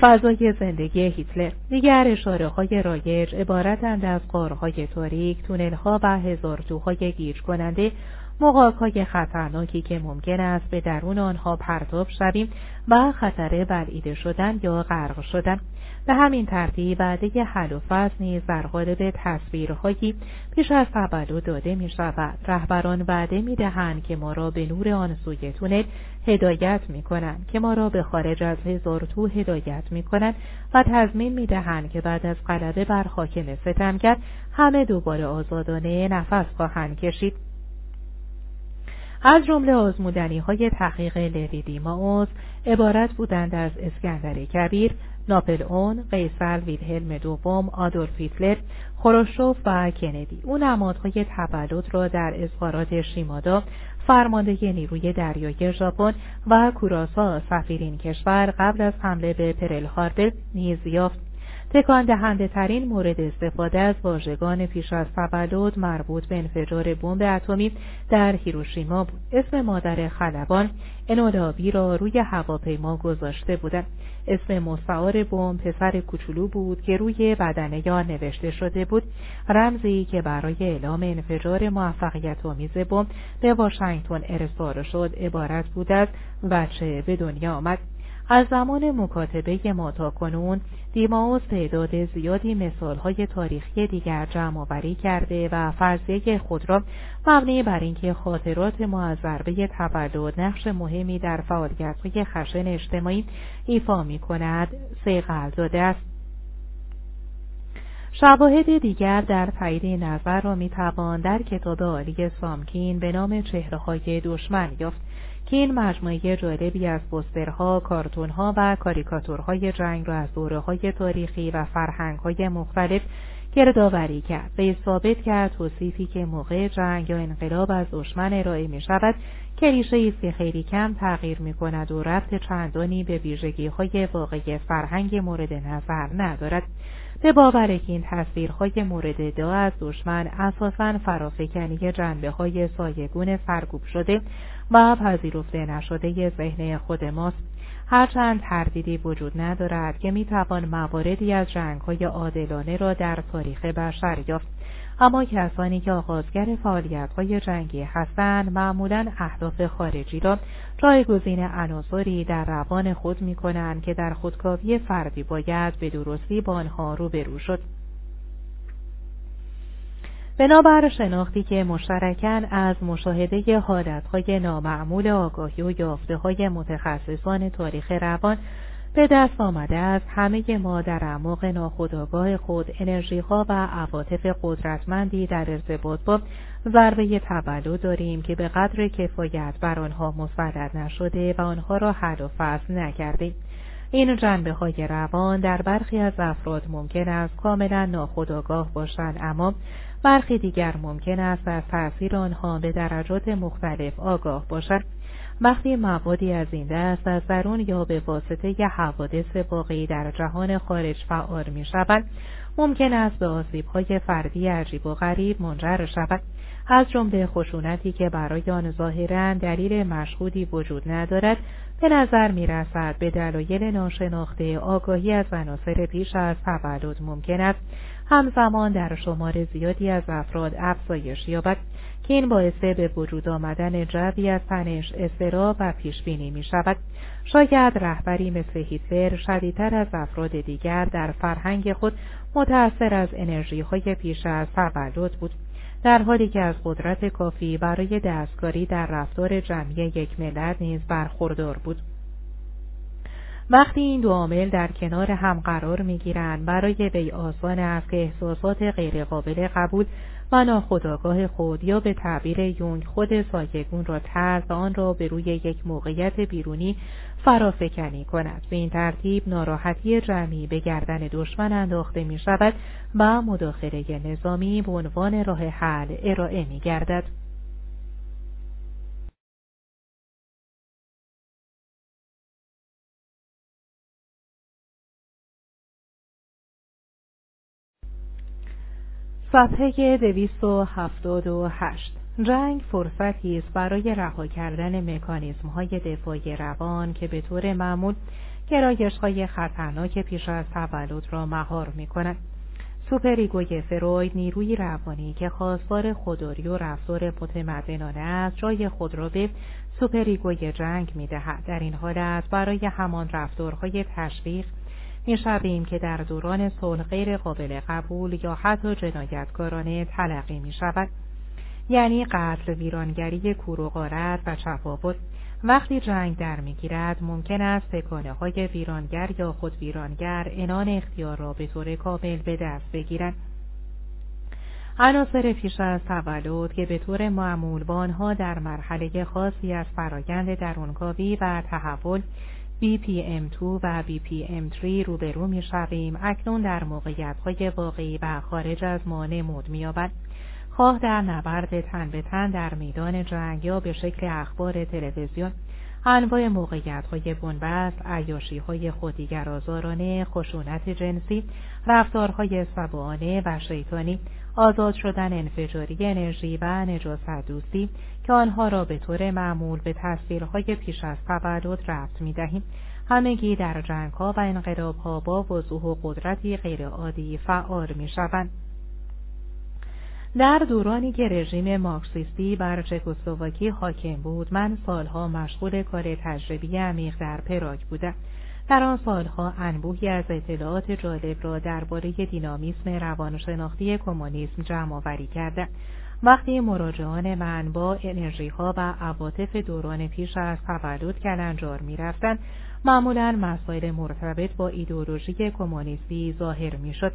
فضای زندگی هیتلر. دیگر اشاره های رایج عبارتند از قارهای تاریک، تونلها و هزارتوهای گیج کننده مقاک خطرناکی که ممکن است به درون آنها پرتاب شویم و خطر بلعیده شدن یا غرق شدن. به همین ترتیب وعده حل و فصل نیز در قالب تصویرهایی پیش از تولد داده می شود. رهبران وعده می دهند که ما را به نور آن سوی تونل هدایت می کنند که ما را به خارج از هزار تو هدایت می کنند و تضمین می دهند که بعد از غلبه بر حاکم ستمگر همه دوباره آزادانه نفس خواهند کشید. از جمله آزمودنی های تحقیق لوی دیماوس عبارت بودند از اسکندر کبیر، ناپل اون، قیصر ویلهلم دوم، آدولف هیتلر، خروشوف و کندی. او نمادهای تولد را در اظهارات شیمادا فرمانده نیروی دریایی ژاپن و کوراسا سفیرین کشور قبل از حمله به پرل هاربر نیز یافت تکان دهنده ترین مورد استفاده از واژگان پیش از تولد مربوط به انفجار بمب اتمی در هیروشیما بود. اسم مادر خلبان انولابی را روی هواپیما گذاشته بودند. اسم مستعار بمب پسر کوچولو بود که روی بدنه یا نوشته شده بود رمزی که برای اعلام انفجار موفقیت آمیز بمب به واشنگتن ارسال شد عبارت بود از بچه به دنیا آمد از زمان مکاتبه ما تا کنون دیماوس تعداد زیادی مثالهای تاریخی دیگر جمع آوری کرده و فرضیه خود را مبنی بر اینکه خاطرات ما از ضربه تولد نقش مهمی در فعالیتهای خشن اجتماعی ایفا می کند سیغل داده است. شواهد دیگر در تایید نظر را می‌توان در کتاب عالی سامکین به نام چهره های دشمن یافت. که این مجموعه جالبی از پسترها، کارتونها و کاریکاتورهای جنگ را از دوره های تاریخی و فرهنگهای مختلف گردآوری کرد. و ثابت کرد توصیفی که موقع جنگ یا انقلاب از دشمن ارائه می شود که ریشه است که خیلی کم تغییر می کند و رفت چندانی به ویژگی های واقعی فرهنگ مورد نظر ندارد. به باور که این تصویرهای مورد دعا از دشمن اساسا فرافکنی جنبه های سایگون سرگوب شده و پذیرفته نشده ذهن خود ماست. هرچند تردیدی وجود ندارد که می‌توان مواردی از جنگهای عادلانه را در تاریخ بشر یافت. اما کسانی که آغازگر فعالیت‌های جنگی هستند معمولا اهداف خارجی را جایگزین عناصری در روان خود می‌کنند که در خودکاوی فردی باید به درستی با آنها روبرو شد. بنابر شناختی که مشترکن از مشاهده حالتهای نامعمول آگاهی و یافته های متخصصان تاریخ روان به دست آمده است همه ما در اعماق ناخودآگاه خود انرژیها و عواطف قدرتمندی در ارتباط با ضربه تولد داریم که به قدر کفایت بر آنها مسلط نشده و آنها را حل و فصل نکردیم. این جنبه های روان در برخی از افراد ممکن است کاملا ناخودآگاه باشند اما برخی دیگر ممکن است از تأثیر آنها به درجات مختلف آگاه باشد. وقتی موادی از این دست از درون یا به واسطه ی حوادث واقعی در جهان خارج فعال می شود ممکن است به آسیبهای فردی عجیب و غریب منجر شود. از جمله خشونتی که برای آن ظاهرا دلیل مشهودی وجود ندارد به نظر می رسد به دلایل ناشناخته آگاهی از عناصر پیش از تولد ممکن است. همزمان در شمار زیادی از افراد افزایش یابد که این باعث به وجود آمدن جوی از تنش استرا و پیشبینی می شود شاید رهبری مثل هیتلر شدیدتر از افراد دیگر در فرهنگ خود متأثر از انرژی های پیش از تولد بود در حالی که از قدرت کافی برای دستکاری در رفتار جمعی یک ملت نیز برخوردار بود. وقتی این دو عامل در کنار هم قرار می‌گیرند برای وی آسان است که احساسات غیرقابل قبول و ناخودآگاه خود یا به تعبیر یونگ خود سایگون را و آن را به روی یک موقعیت بیرونی فرافکنی کند به این ترتیب ناراحتی جمعی به گردن دشمن انداخته می شود و مداخله نظامی به عنوان راه حل ارائه می گردد. صفحه 278 جنگ فرصتی است برای رها کردن مکانیزم های دفاعی روان که به طور معمول گرایش های خطرناک پیش از تولد را مهار می کند. سوپریگوی فروید نیروی روانی که خواستار خودداری و رفتار متمدنانه است جای خود را به سوپریگوی جنگ می‌دهد در این حالت برای همان رفتارهای تشویق می‌شویم که در دوران صلح غیر قابل قبول یا حتی جنایتکارانه تلقی می شود یعنی قتل ویرانگری کور و غارت و چپاول وقتی جنگ در می‌گیرد ممکن است تکانه های ویرانگر یا خود ویرانگر انان اختیار را به طور کامل به دست بگیرند. عناصر پیش از تولد که به طور معمول با آنها در مرحله خاصی از فرایند درونکاوی و تحول BPM2 و BPM3 روبرو می شویم اکنون در موقعیت های واقعی و خارج از ما نمود می خواه در نبرد تن به تن در میدان جنگ یا به شکل اخبار تلویزیون. انواع موقعیت های بنبست، عیاشی های خودیگرازارانه، خشونت جنسی، رفتارهای سبانه و شیطانی، آزاد شدن انفجاری انرژی و نجاست دوستی که آنها را به طور معمول به تصویرهای پیش از تولد رفت می دهیم. همگی در جنگ ها و انقلاب ها با وضوح و قدرتی غیرعادی فعال می شوند. در دورانی که رژیم مارکسیستی بر چکسلواکی حاکم بود من سالها مشغول کار تجربی عمیق در پراگ بودم. در آن سالها انبوهی از اطلاعات جالب را درباره دینامیسم روانشناختی کمونیسم جمع آوری کردم. وقتی مراجعان من با انرژی ها و عواطف دوران پیش از تولد کلنجار می رفتن معمولا مسائل مرتبط با ایدئولوژی کمونیستی ظاهر می شد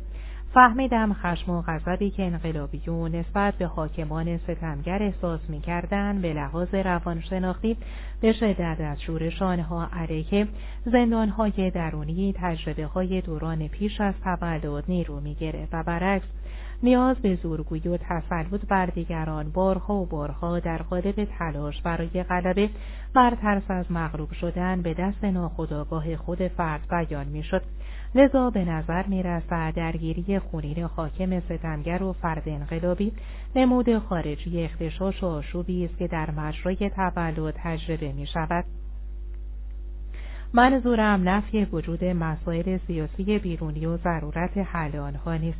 فهمیدم خشم و غضبی که انقلابیون نسبت به حاکمان ستمگر احساس می‌کردند به لحاظ روانشناختی به شدت از شورش آنها علیه زندانهای درونی تجربه های دوران پیش از تولد نیرو می‌گرفت و برعکس نیاز به زورگویی و تسلط بر دیگران بارها و بارها در قالب تلاش برای غلبه بر ترس از مغلوب شدن به دست ناخودآگاه خود فرد بیان می‌شد. لذا به نظر می رسد درگیری خونین حاکم ستمگر و فرد انقلابی نمود خارجی اختشاش و آشوبی است که در مجرای تولد تجربه می شود. منظورم نفی وجود مسائل سیاسی بیرونی و ضرورت حل آنها نیست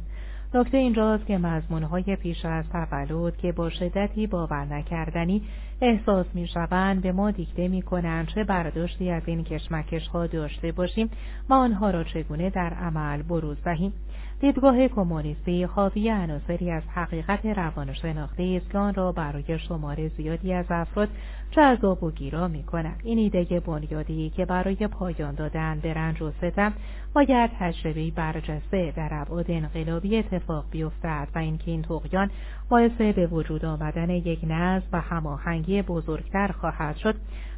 نکته اینجاست که مضمونهای پیش از تولد که با شدتی باور نکردنی احساس می شوند به ما دیکته می کنند. چه برداشتی از این کشمکش ها داشته باشیم؟ و آنها را چگونه در عمل بروز دهیم؟ دیدگاه کمونیستی حاوی عناصری از حقیقت روانشناختی است که آن را برای شمار زیادی از افراد جذاب و گیرا می کند. این ایده بنیادی که برای پایان دادن به رنج و ستم باید تجربه برجسته در ابعاد انقلابی اتفاق بیفتد و اینکه این تقیان باعث به وجود آمدن یک نظم و هماهنگی بزرگتر خواهد شد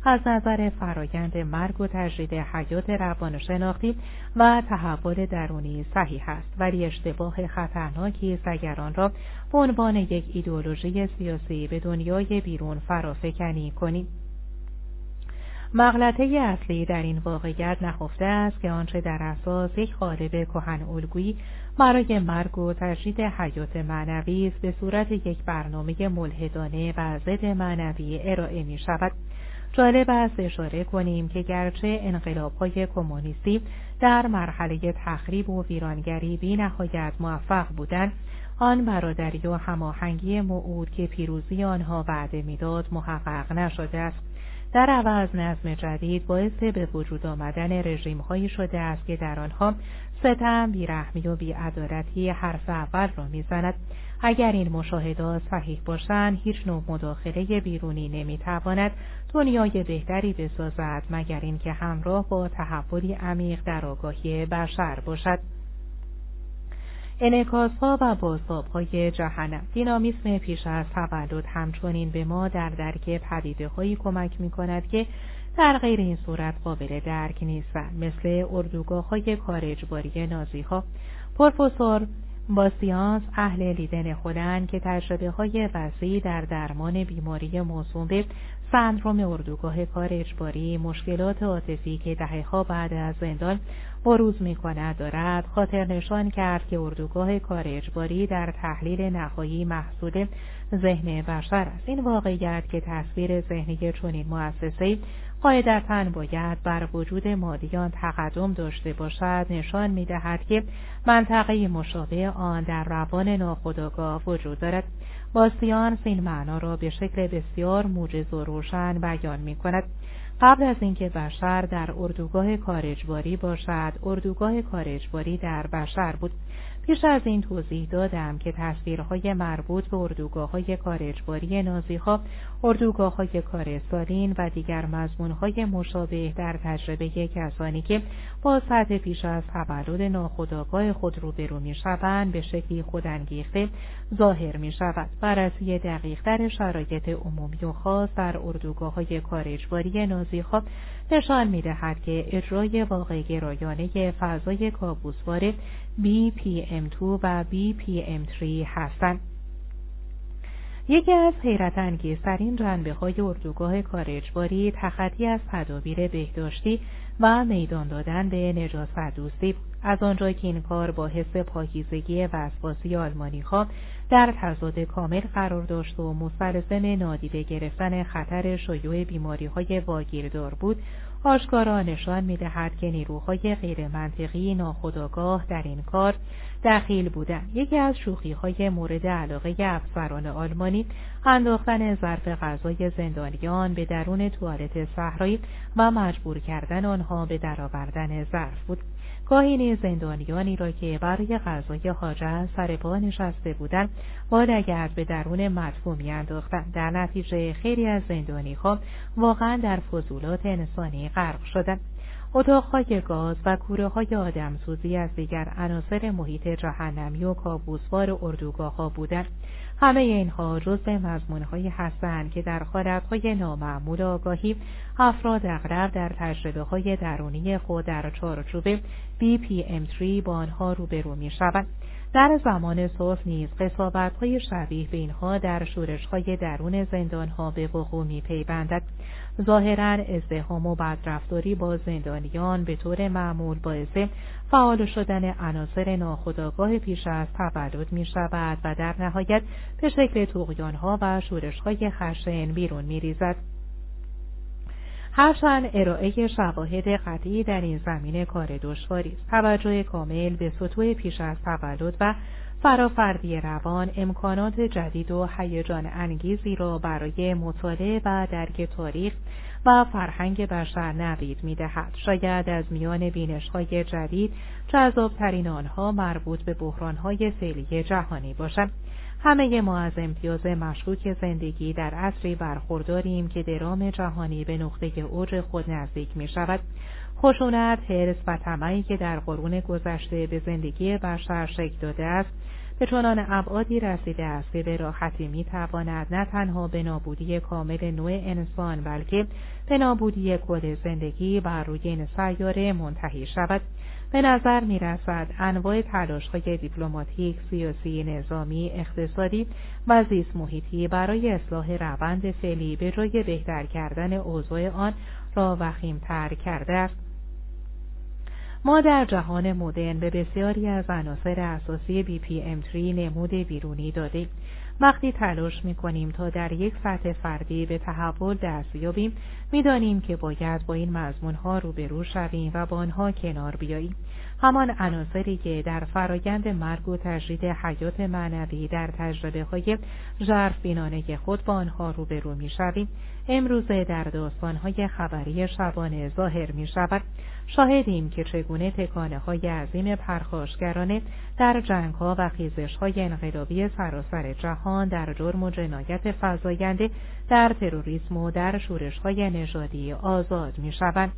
از نظر فرایند مرگ و تجرید حیات روانشناختی و تحول درونی صحیح است ولی اشتباه خطرناکی آن را به عنوان یک ایدئولوژی سیاسی به دنیای بیرون فرافکنی کنیم. مغلطه اصلی در این واقعیت نهفته است که آنچه در اساس یک قالب کهن الگویی برای مرگ و تجدید حیات معنوی است به صورت یک برنامه ملحدانه و ضد معنوی ارائه می شود جالب است اشاره کنیم که گرچه انقلابهای کمونیستی در مرحله تخریب و ویرانگری بی نهایت موفق بودند آن برادری و هماهنگی موعود که پیروزی آنها وعده می‌داد محقق نشده است. در عوض نظم جدید باعث به وجود آمدن رژیم هایی شده است که در آنها ستم، بیرحمی و بیعدالتی حرف اول را می‌زند. اگر این مشاهدات صحیح باشند هیچ نوع مداخله بیرونی نمی‌تواند دنیای بهتری بسازد مگر اینکه همراه با تحولی عمیق در آگاهی بشر باشد. انعکاس ها و بازتاب های جهنم. دینامیسم پیش از تولد همچنین به ما در درک پدیده هایی کمک می کند که در غیر این صورت قابل درک نیستند مثل اردوگاه های کار اجباری نازی ها پروفسور با سیانس اهل لیدن خودن که تجربه های وسیعی در درمان بیماری موسوم به سندروم اردوگاه کار اجباری مشکلات عاطفی که دهه ها بعد از زندان بروز می کند دارد. خاطر نشان کرد که اردوگاه کار اجباری در تحلیل نهایی محصول ذهن بشر است. این واقعیت که تصویر ذهنی چنین مؤسسهای قاعدتا باید بر وجود مادیان تقدم داشته باشد نشان می دهد که منطقه مشابه آن در روان ناخودآگاه وجود دارد. باستیان این معنا را به شکل بسیار موجز و روشن بیان می کند قبل از اینکه بشر در اردوگاه کارجباری باشد اردوگاه کارجباری در بشر بود. پیش از این توضیح دادم که تصویرهای مربوط به اردوگاه های کار اجباری نازیها، اردوگاه های کار سالین و دیگر مضمونهای مشابه در تجربه کسانی که با سطح پیش از تولد ناخودآگاه خود روبرو می شوند به شکلی خودانگیخته ظاهر می شود. بررسی دقیقتر شرایط عمومی و خاص در اردوگاه های کار اجباری نازیها نشان می دهد که اجرای واقع گرایانه فضای کابوسوار BPM2 و BPM3 هستند. یکی از حیرت انگیزترین جنبه های اردوگاه کار اجباری تخطی از تدابیر بهداشتی و میدان دادن به نجاست دوستی از آنجا که این کار با حس پاکیزگی وسواسی آلمانی ها در تضاد کامل قرار داشت و مستلزم نادیده گرفتن خطر شیوع بیماری های واگیردار بود آشکارا نشان می دهد که نیروهای غیر منطقی ناخداگاه در این کار دخیل بودند. یکی از شوخی های مورد علاقه افسران آلمانی انداختن ظرف غذای زندانیان به درون توالت صحرایی و مجبور کردن آنها به درآوردن ظرف بود. گاهی نیز زندانیانی را که برای غذای حاجت سر پا نشسته بودند با به درون مدفوع میانداختند در نتیجه خیلی از زندانیها واقعا در فضولات انسانی غرق شدند. اتاقهای گاز و کوره های آدمسوزی از دیگر عناصر محیط جهنمی و کابوسوار اردوگاه ها بودند. همه اینها جزء مضمونهایی هستند که در حالتهای نامعمول آگاهی افراد اغلب در تجربه های درونی خود در چارچوب BPM3 با آنها روبرو می شوند. در زمان صلح نیز قصابت های شبیه به اینها در شورش های درون زندان ها به وقوع می پیبندد. ظاهرا ازدهام و بدرفتاری با زندانیان به طور معمول باعث فعال شدن عناصر ناخودآگاه پیش از تولد می شود و در نهایت به شکل توقیان ها و شورش های خشن بیرون می ریزد. هرچند ارائه شواهد قطعی در این زمینه کار دشواری است توجه کامل به سطوح پیش از تولد و فرافردی روان امکانات جدید و هیجان انگیزی را برای مطالعه و درک تاریخ و فرهنگ بشر نوید می دهد. شاید از میان بینش های جدید جذابترین آنها مربوط به بحران های فعلی جهانی باشد. همه ما از امتیاز مشکوک زندگی در عصری برخورداریم که درام جهانی به نقطه اوج خود نزدیک می شود. خشونت، حرس و طمعی که در قرون گذشته به زندگی بشر شکل داده است به چنان ابعادی رسیده است که به راحتی می تواند نه تنها به نابودی کامل نوع انسان بلکه به نابودی کل زندگی بر روی این سیاره منتهی شود به نظر می رسد انواع تلاش های دیپلماتیک، سیاسی، نظامی، اقتصادی و زیست محیطی برای اصلاح روند فعلی به جای بهتر کردن اوضاع آن را وخیمتر کرده است. ما در جهان مدرن به بسیاری از عناصر اساسی BPM3 نمود بیرونی دادیم. وقتی تلاش می کنیم تا در یک سطح فردی به تحول دست یابیم می‌دانیم که باید با این مضمون ها روبرو شویم و با آنها کنار بیاییم. همان عناصری که در فرایند مرگ و تجرید حیات معنوی در تجربه های ژرف بینانه خود با آنها روبرو می شویم امروزه در داستان های خبری شبانه ظاهر می شود شاهدیم که چگونه تکانه های عظیم پرخاشگرانه در جنگ ها و خیزش های انقلابی سراسر جهان در جرم و جنایت فضاینده در تروریسم و در شورش های نژادی آزاد می شوند.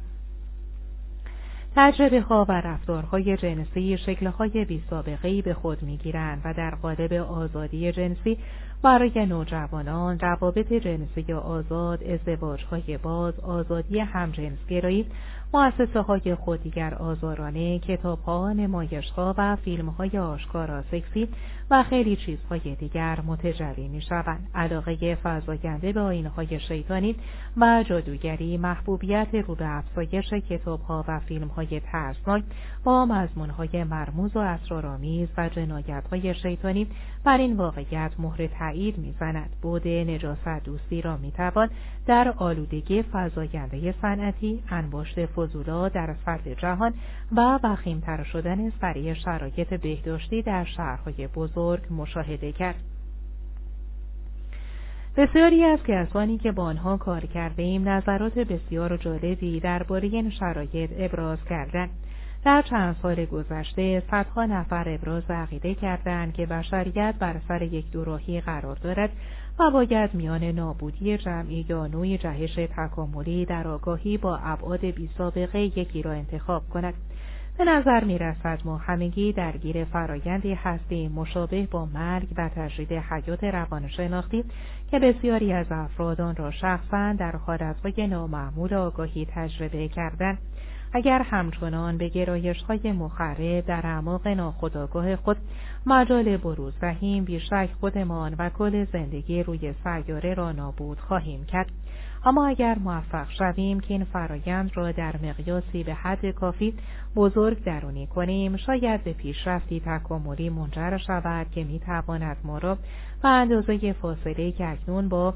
تجربه ها و رفتارهای جنسی شکلهای بی سابقه به خود می گیرند و در قالب آزادی جنسی برای نوجوانان روابط جنسی آزاد ازدواجهای باز آزادی همجنسگرایی مؤسسه های خودیگر آزارانه کتاب ها نمایش ها و فیلم های آشکارا سکسی و خیلی چیزهای دیگر متجلی می شوند علاقه فضاینده به آینهای شیطانی و جادوگری محبوبیت رو به افزایش کتاب ها و فیلم های ترسناک با مضمون های مرموز و اسرارآمیز و جنایت های شیطانی بر این واقعیت مهر تایید می‌زند. بود نجاست دوستی را می‌توان در آلودگی فضاینده صنعتی انباشت فضولا در سطح جهان و وخیمتر شدن سریع شرایط بهداشتی در شهرهای بزرگ مشاهده کرد بسیاری از کسانی که با آنها کار کرده ایم نظرات بسیار جالبی درباره این شرایط ابراز کردند در چند سال گذشته صدها نفر ابراز عقیده کردند که بشریت بر سر یک دوراهی قرار دارد و باید میان نابودی جمعی یا نوع جهش تکاملی در آگاهی با ابعاد بی سابقه یکی را انتخاب کند. به نظر می رسد ما همگی درگیر فرایندی هستیم مشابه با مرگ و تجرید حیات روانشناختی که بسیاری از افرادان را شخصا در حالتهای نامعمول آگاهی تجربه کردند. اگر همچنان به گرایش های مخرب در اعماق ناخداگاه خود مجال بروز دهیم بیشک خودمان و کل زندگی روی سیاره را نابود خواهیم کرد اما اگر موفق شویم که این فرایند را در مقیاسی به حد کافی بزرگ درونی کنیم شاید به پیشرفتی تکاملی منجر شود که می‌تواند ما را به اندازه فاصله که اکنون با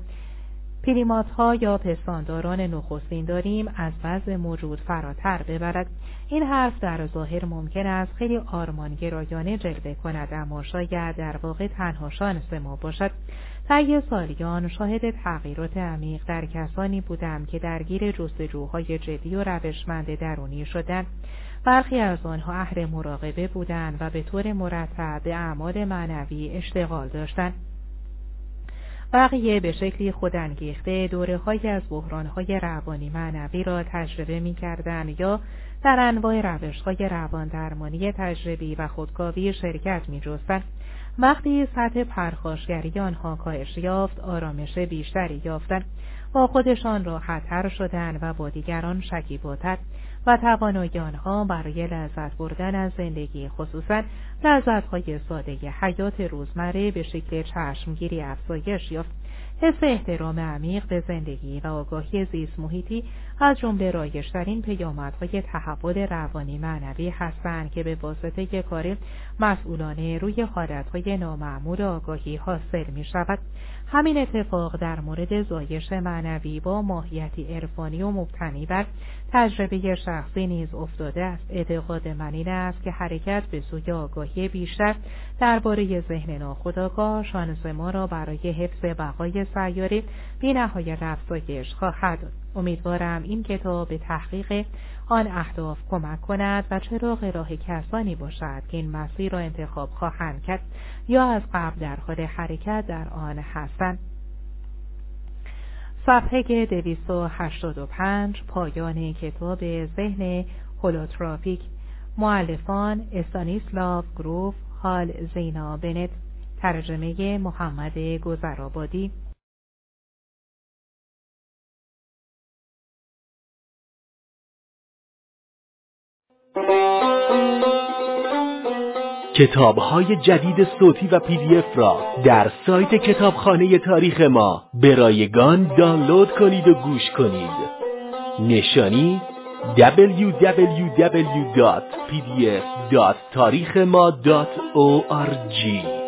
پریمات ها یا پستانداران نخستین داریم از وضع موجود فراتر ببرد. این حرف در ظاهر ممکن است خیلی آرمانگرایانه جلوه کند اما شاید در واقع تنها شانس ما باشد. طی سالیان شاهد تغییرات عمیق در کسانی بودم که درگیر جستجوهای جدی و روشمند درونی شدند برخی از آنها اهل مراقبه بودند و به طور مرتب به اعمال معنوی اشتغال داشتند بقیه به شکلی خودانگیخته دوره های از بحران های روانی معنوی را تجربه می یا در انواع روش های روان درمانی تجربی و خودکاوی شرکت می. وقتی سطح پرخاشگری آنها کاهش یافت آرامش بیشتری یافتند. با خودشان راحتتر شدن و با دیگران شکیباتر و توانایی آنها برای لذت بردن از زندگی خصوصا لذتهای ساده حیات روزمره به شکل چشمگیری افزایش یافت. حس احترام عمیق به زندگی و آگاهی زیست محیطی از جمله رایشترین پیامدهای تحول روانی معنوی هستند که به واسطه کار مسئولانه روی حالتهای نامعمول آگاهی حاصل می شود. همین اتفاق در مورد زایش معنوی با ماهیتی عرفانی و مبتنی بر تجربه شخصی نیز افتاده است. اعتقاد من این است که حرکت به سوی آگاهی بیشتر درباره ذهن ناخودآگاه شانس ما را برای حفظ بقای سیاره بینهایت افزایش خواهد داد. امیدوارم این کتاب به تحقیق آن اهداف کمک کند و چراغ راه کسانی باشد که این مسیر را انتخاب خواهند کرد یا از قبل در حال حرکت در آن هستند. صفحه 285 پایان کتاب ذهن هولوتراپیک معلفان استانیسلاو گروف حال زینا بنت. ترجمه محمد گذرآبادی کتاب های جدید صوتی و پی دی اف را در سایت کتابخانه تاریخ ما به رایگان دانلود کنید و گوش کنید. نشانی www.pdf.tarikhma.org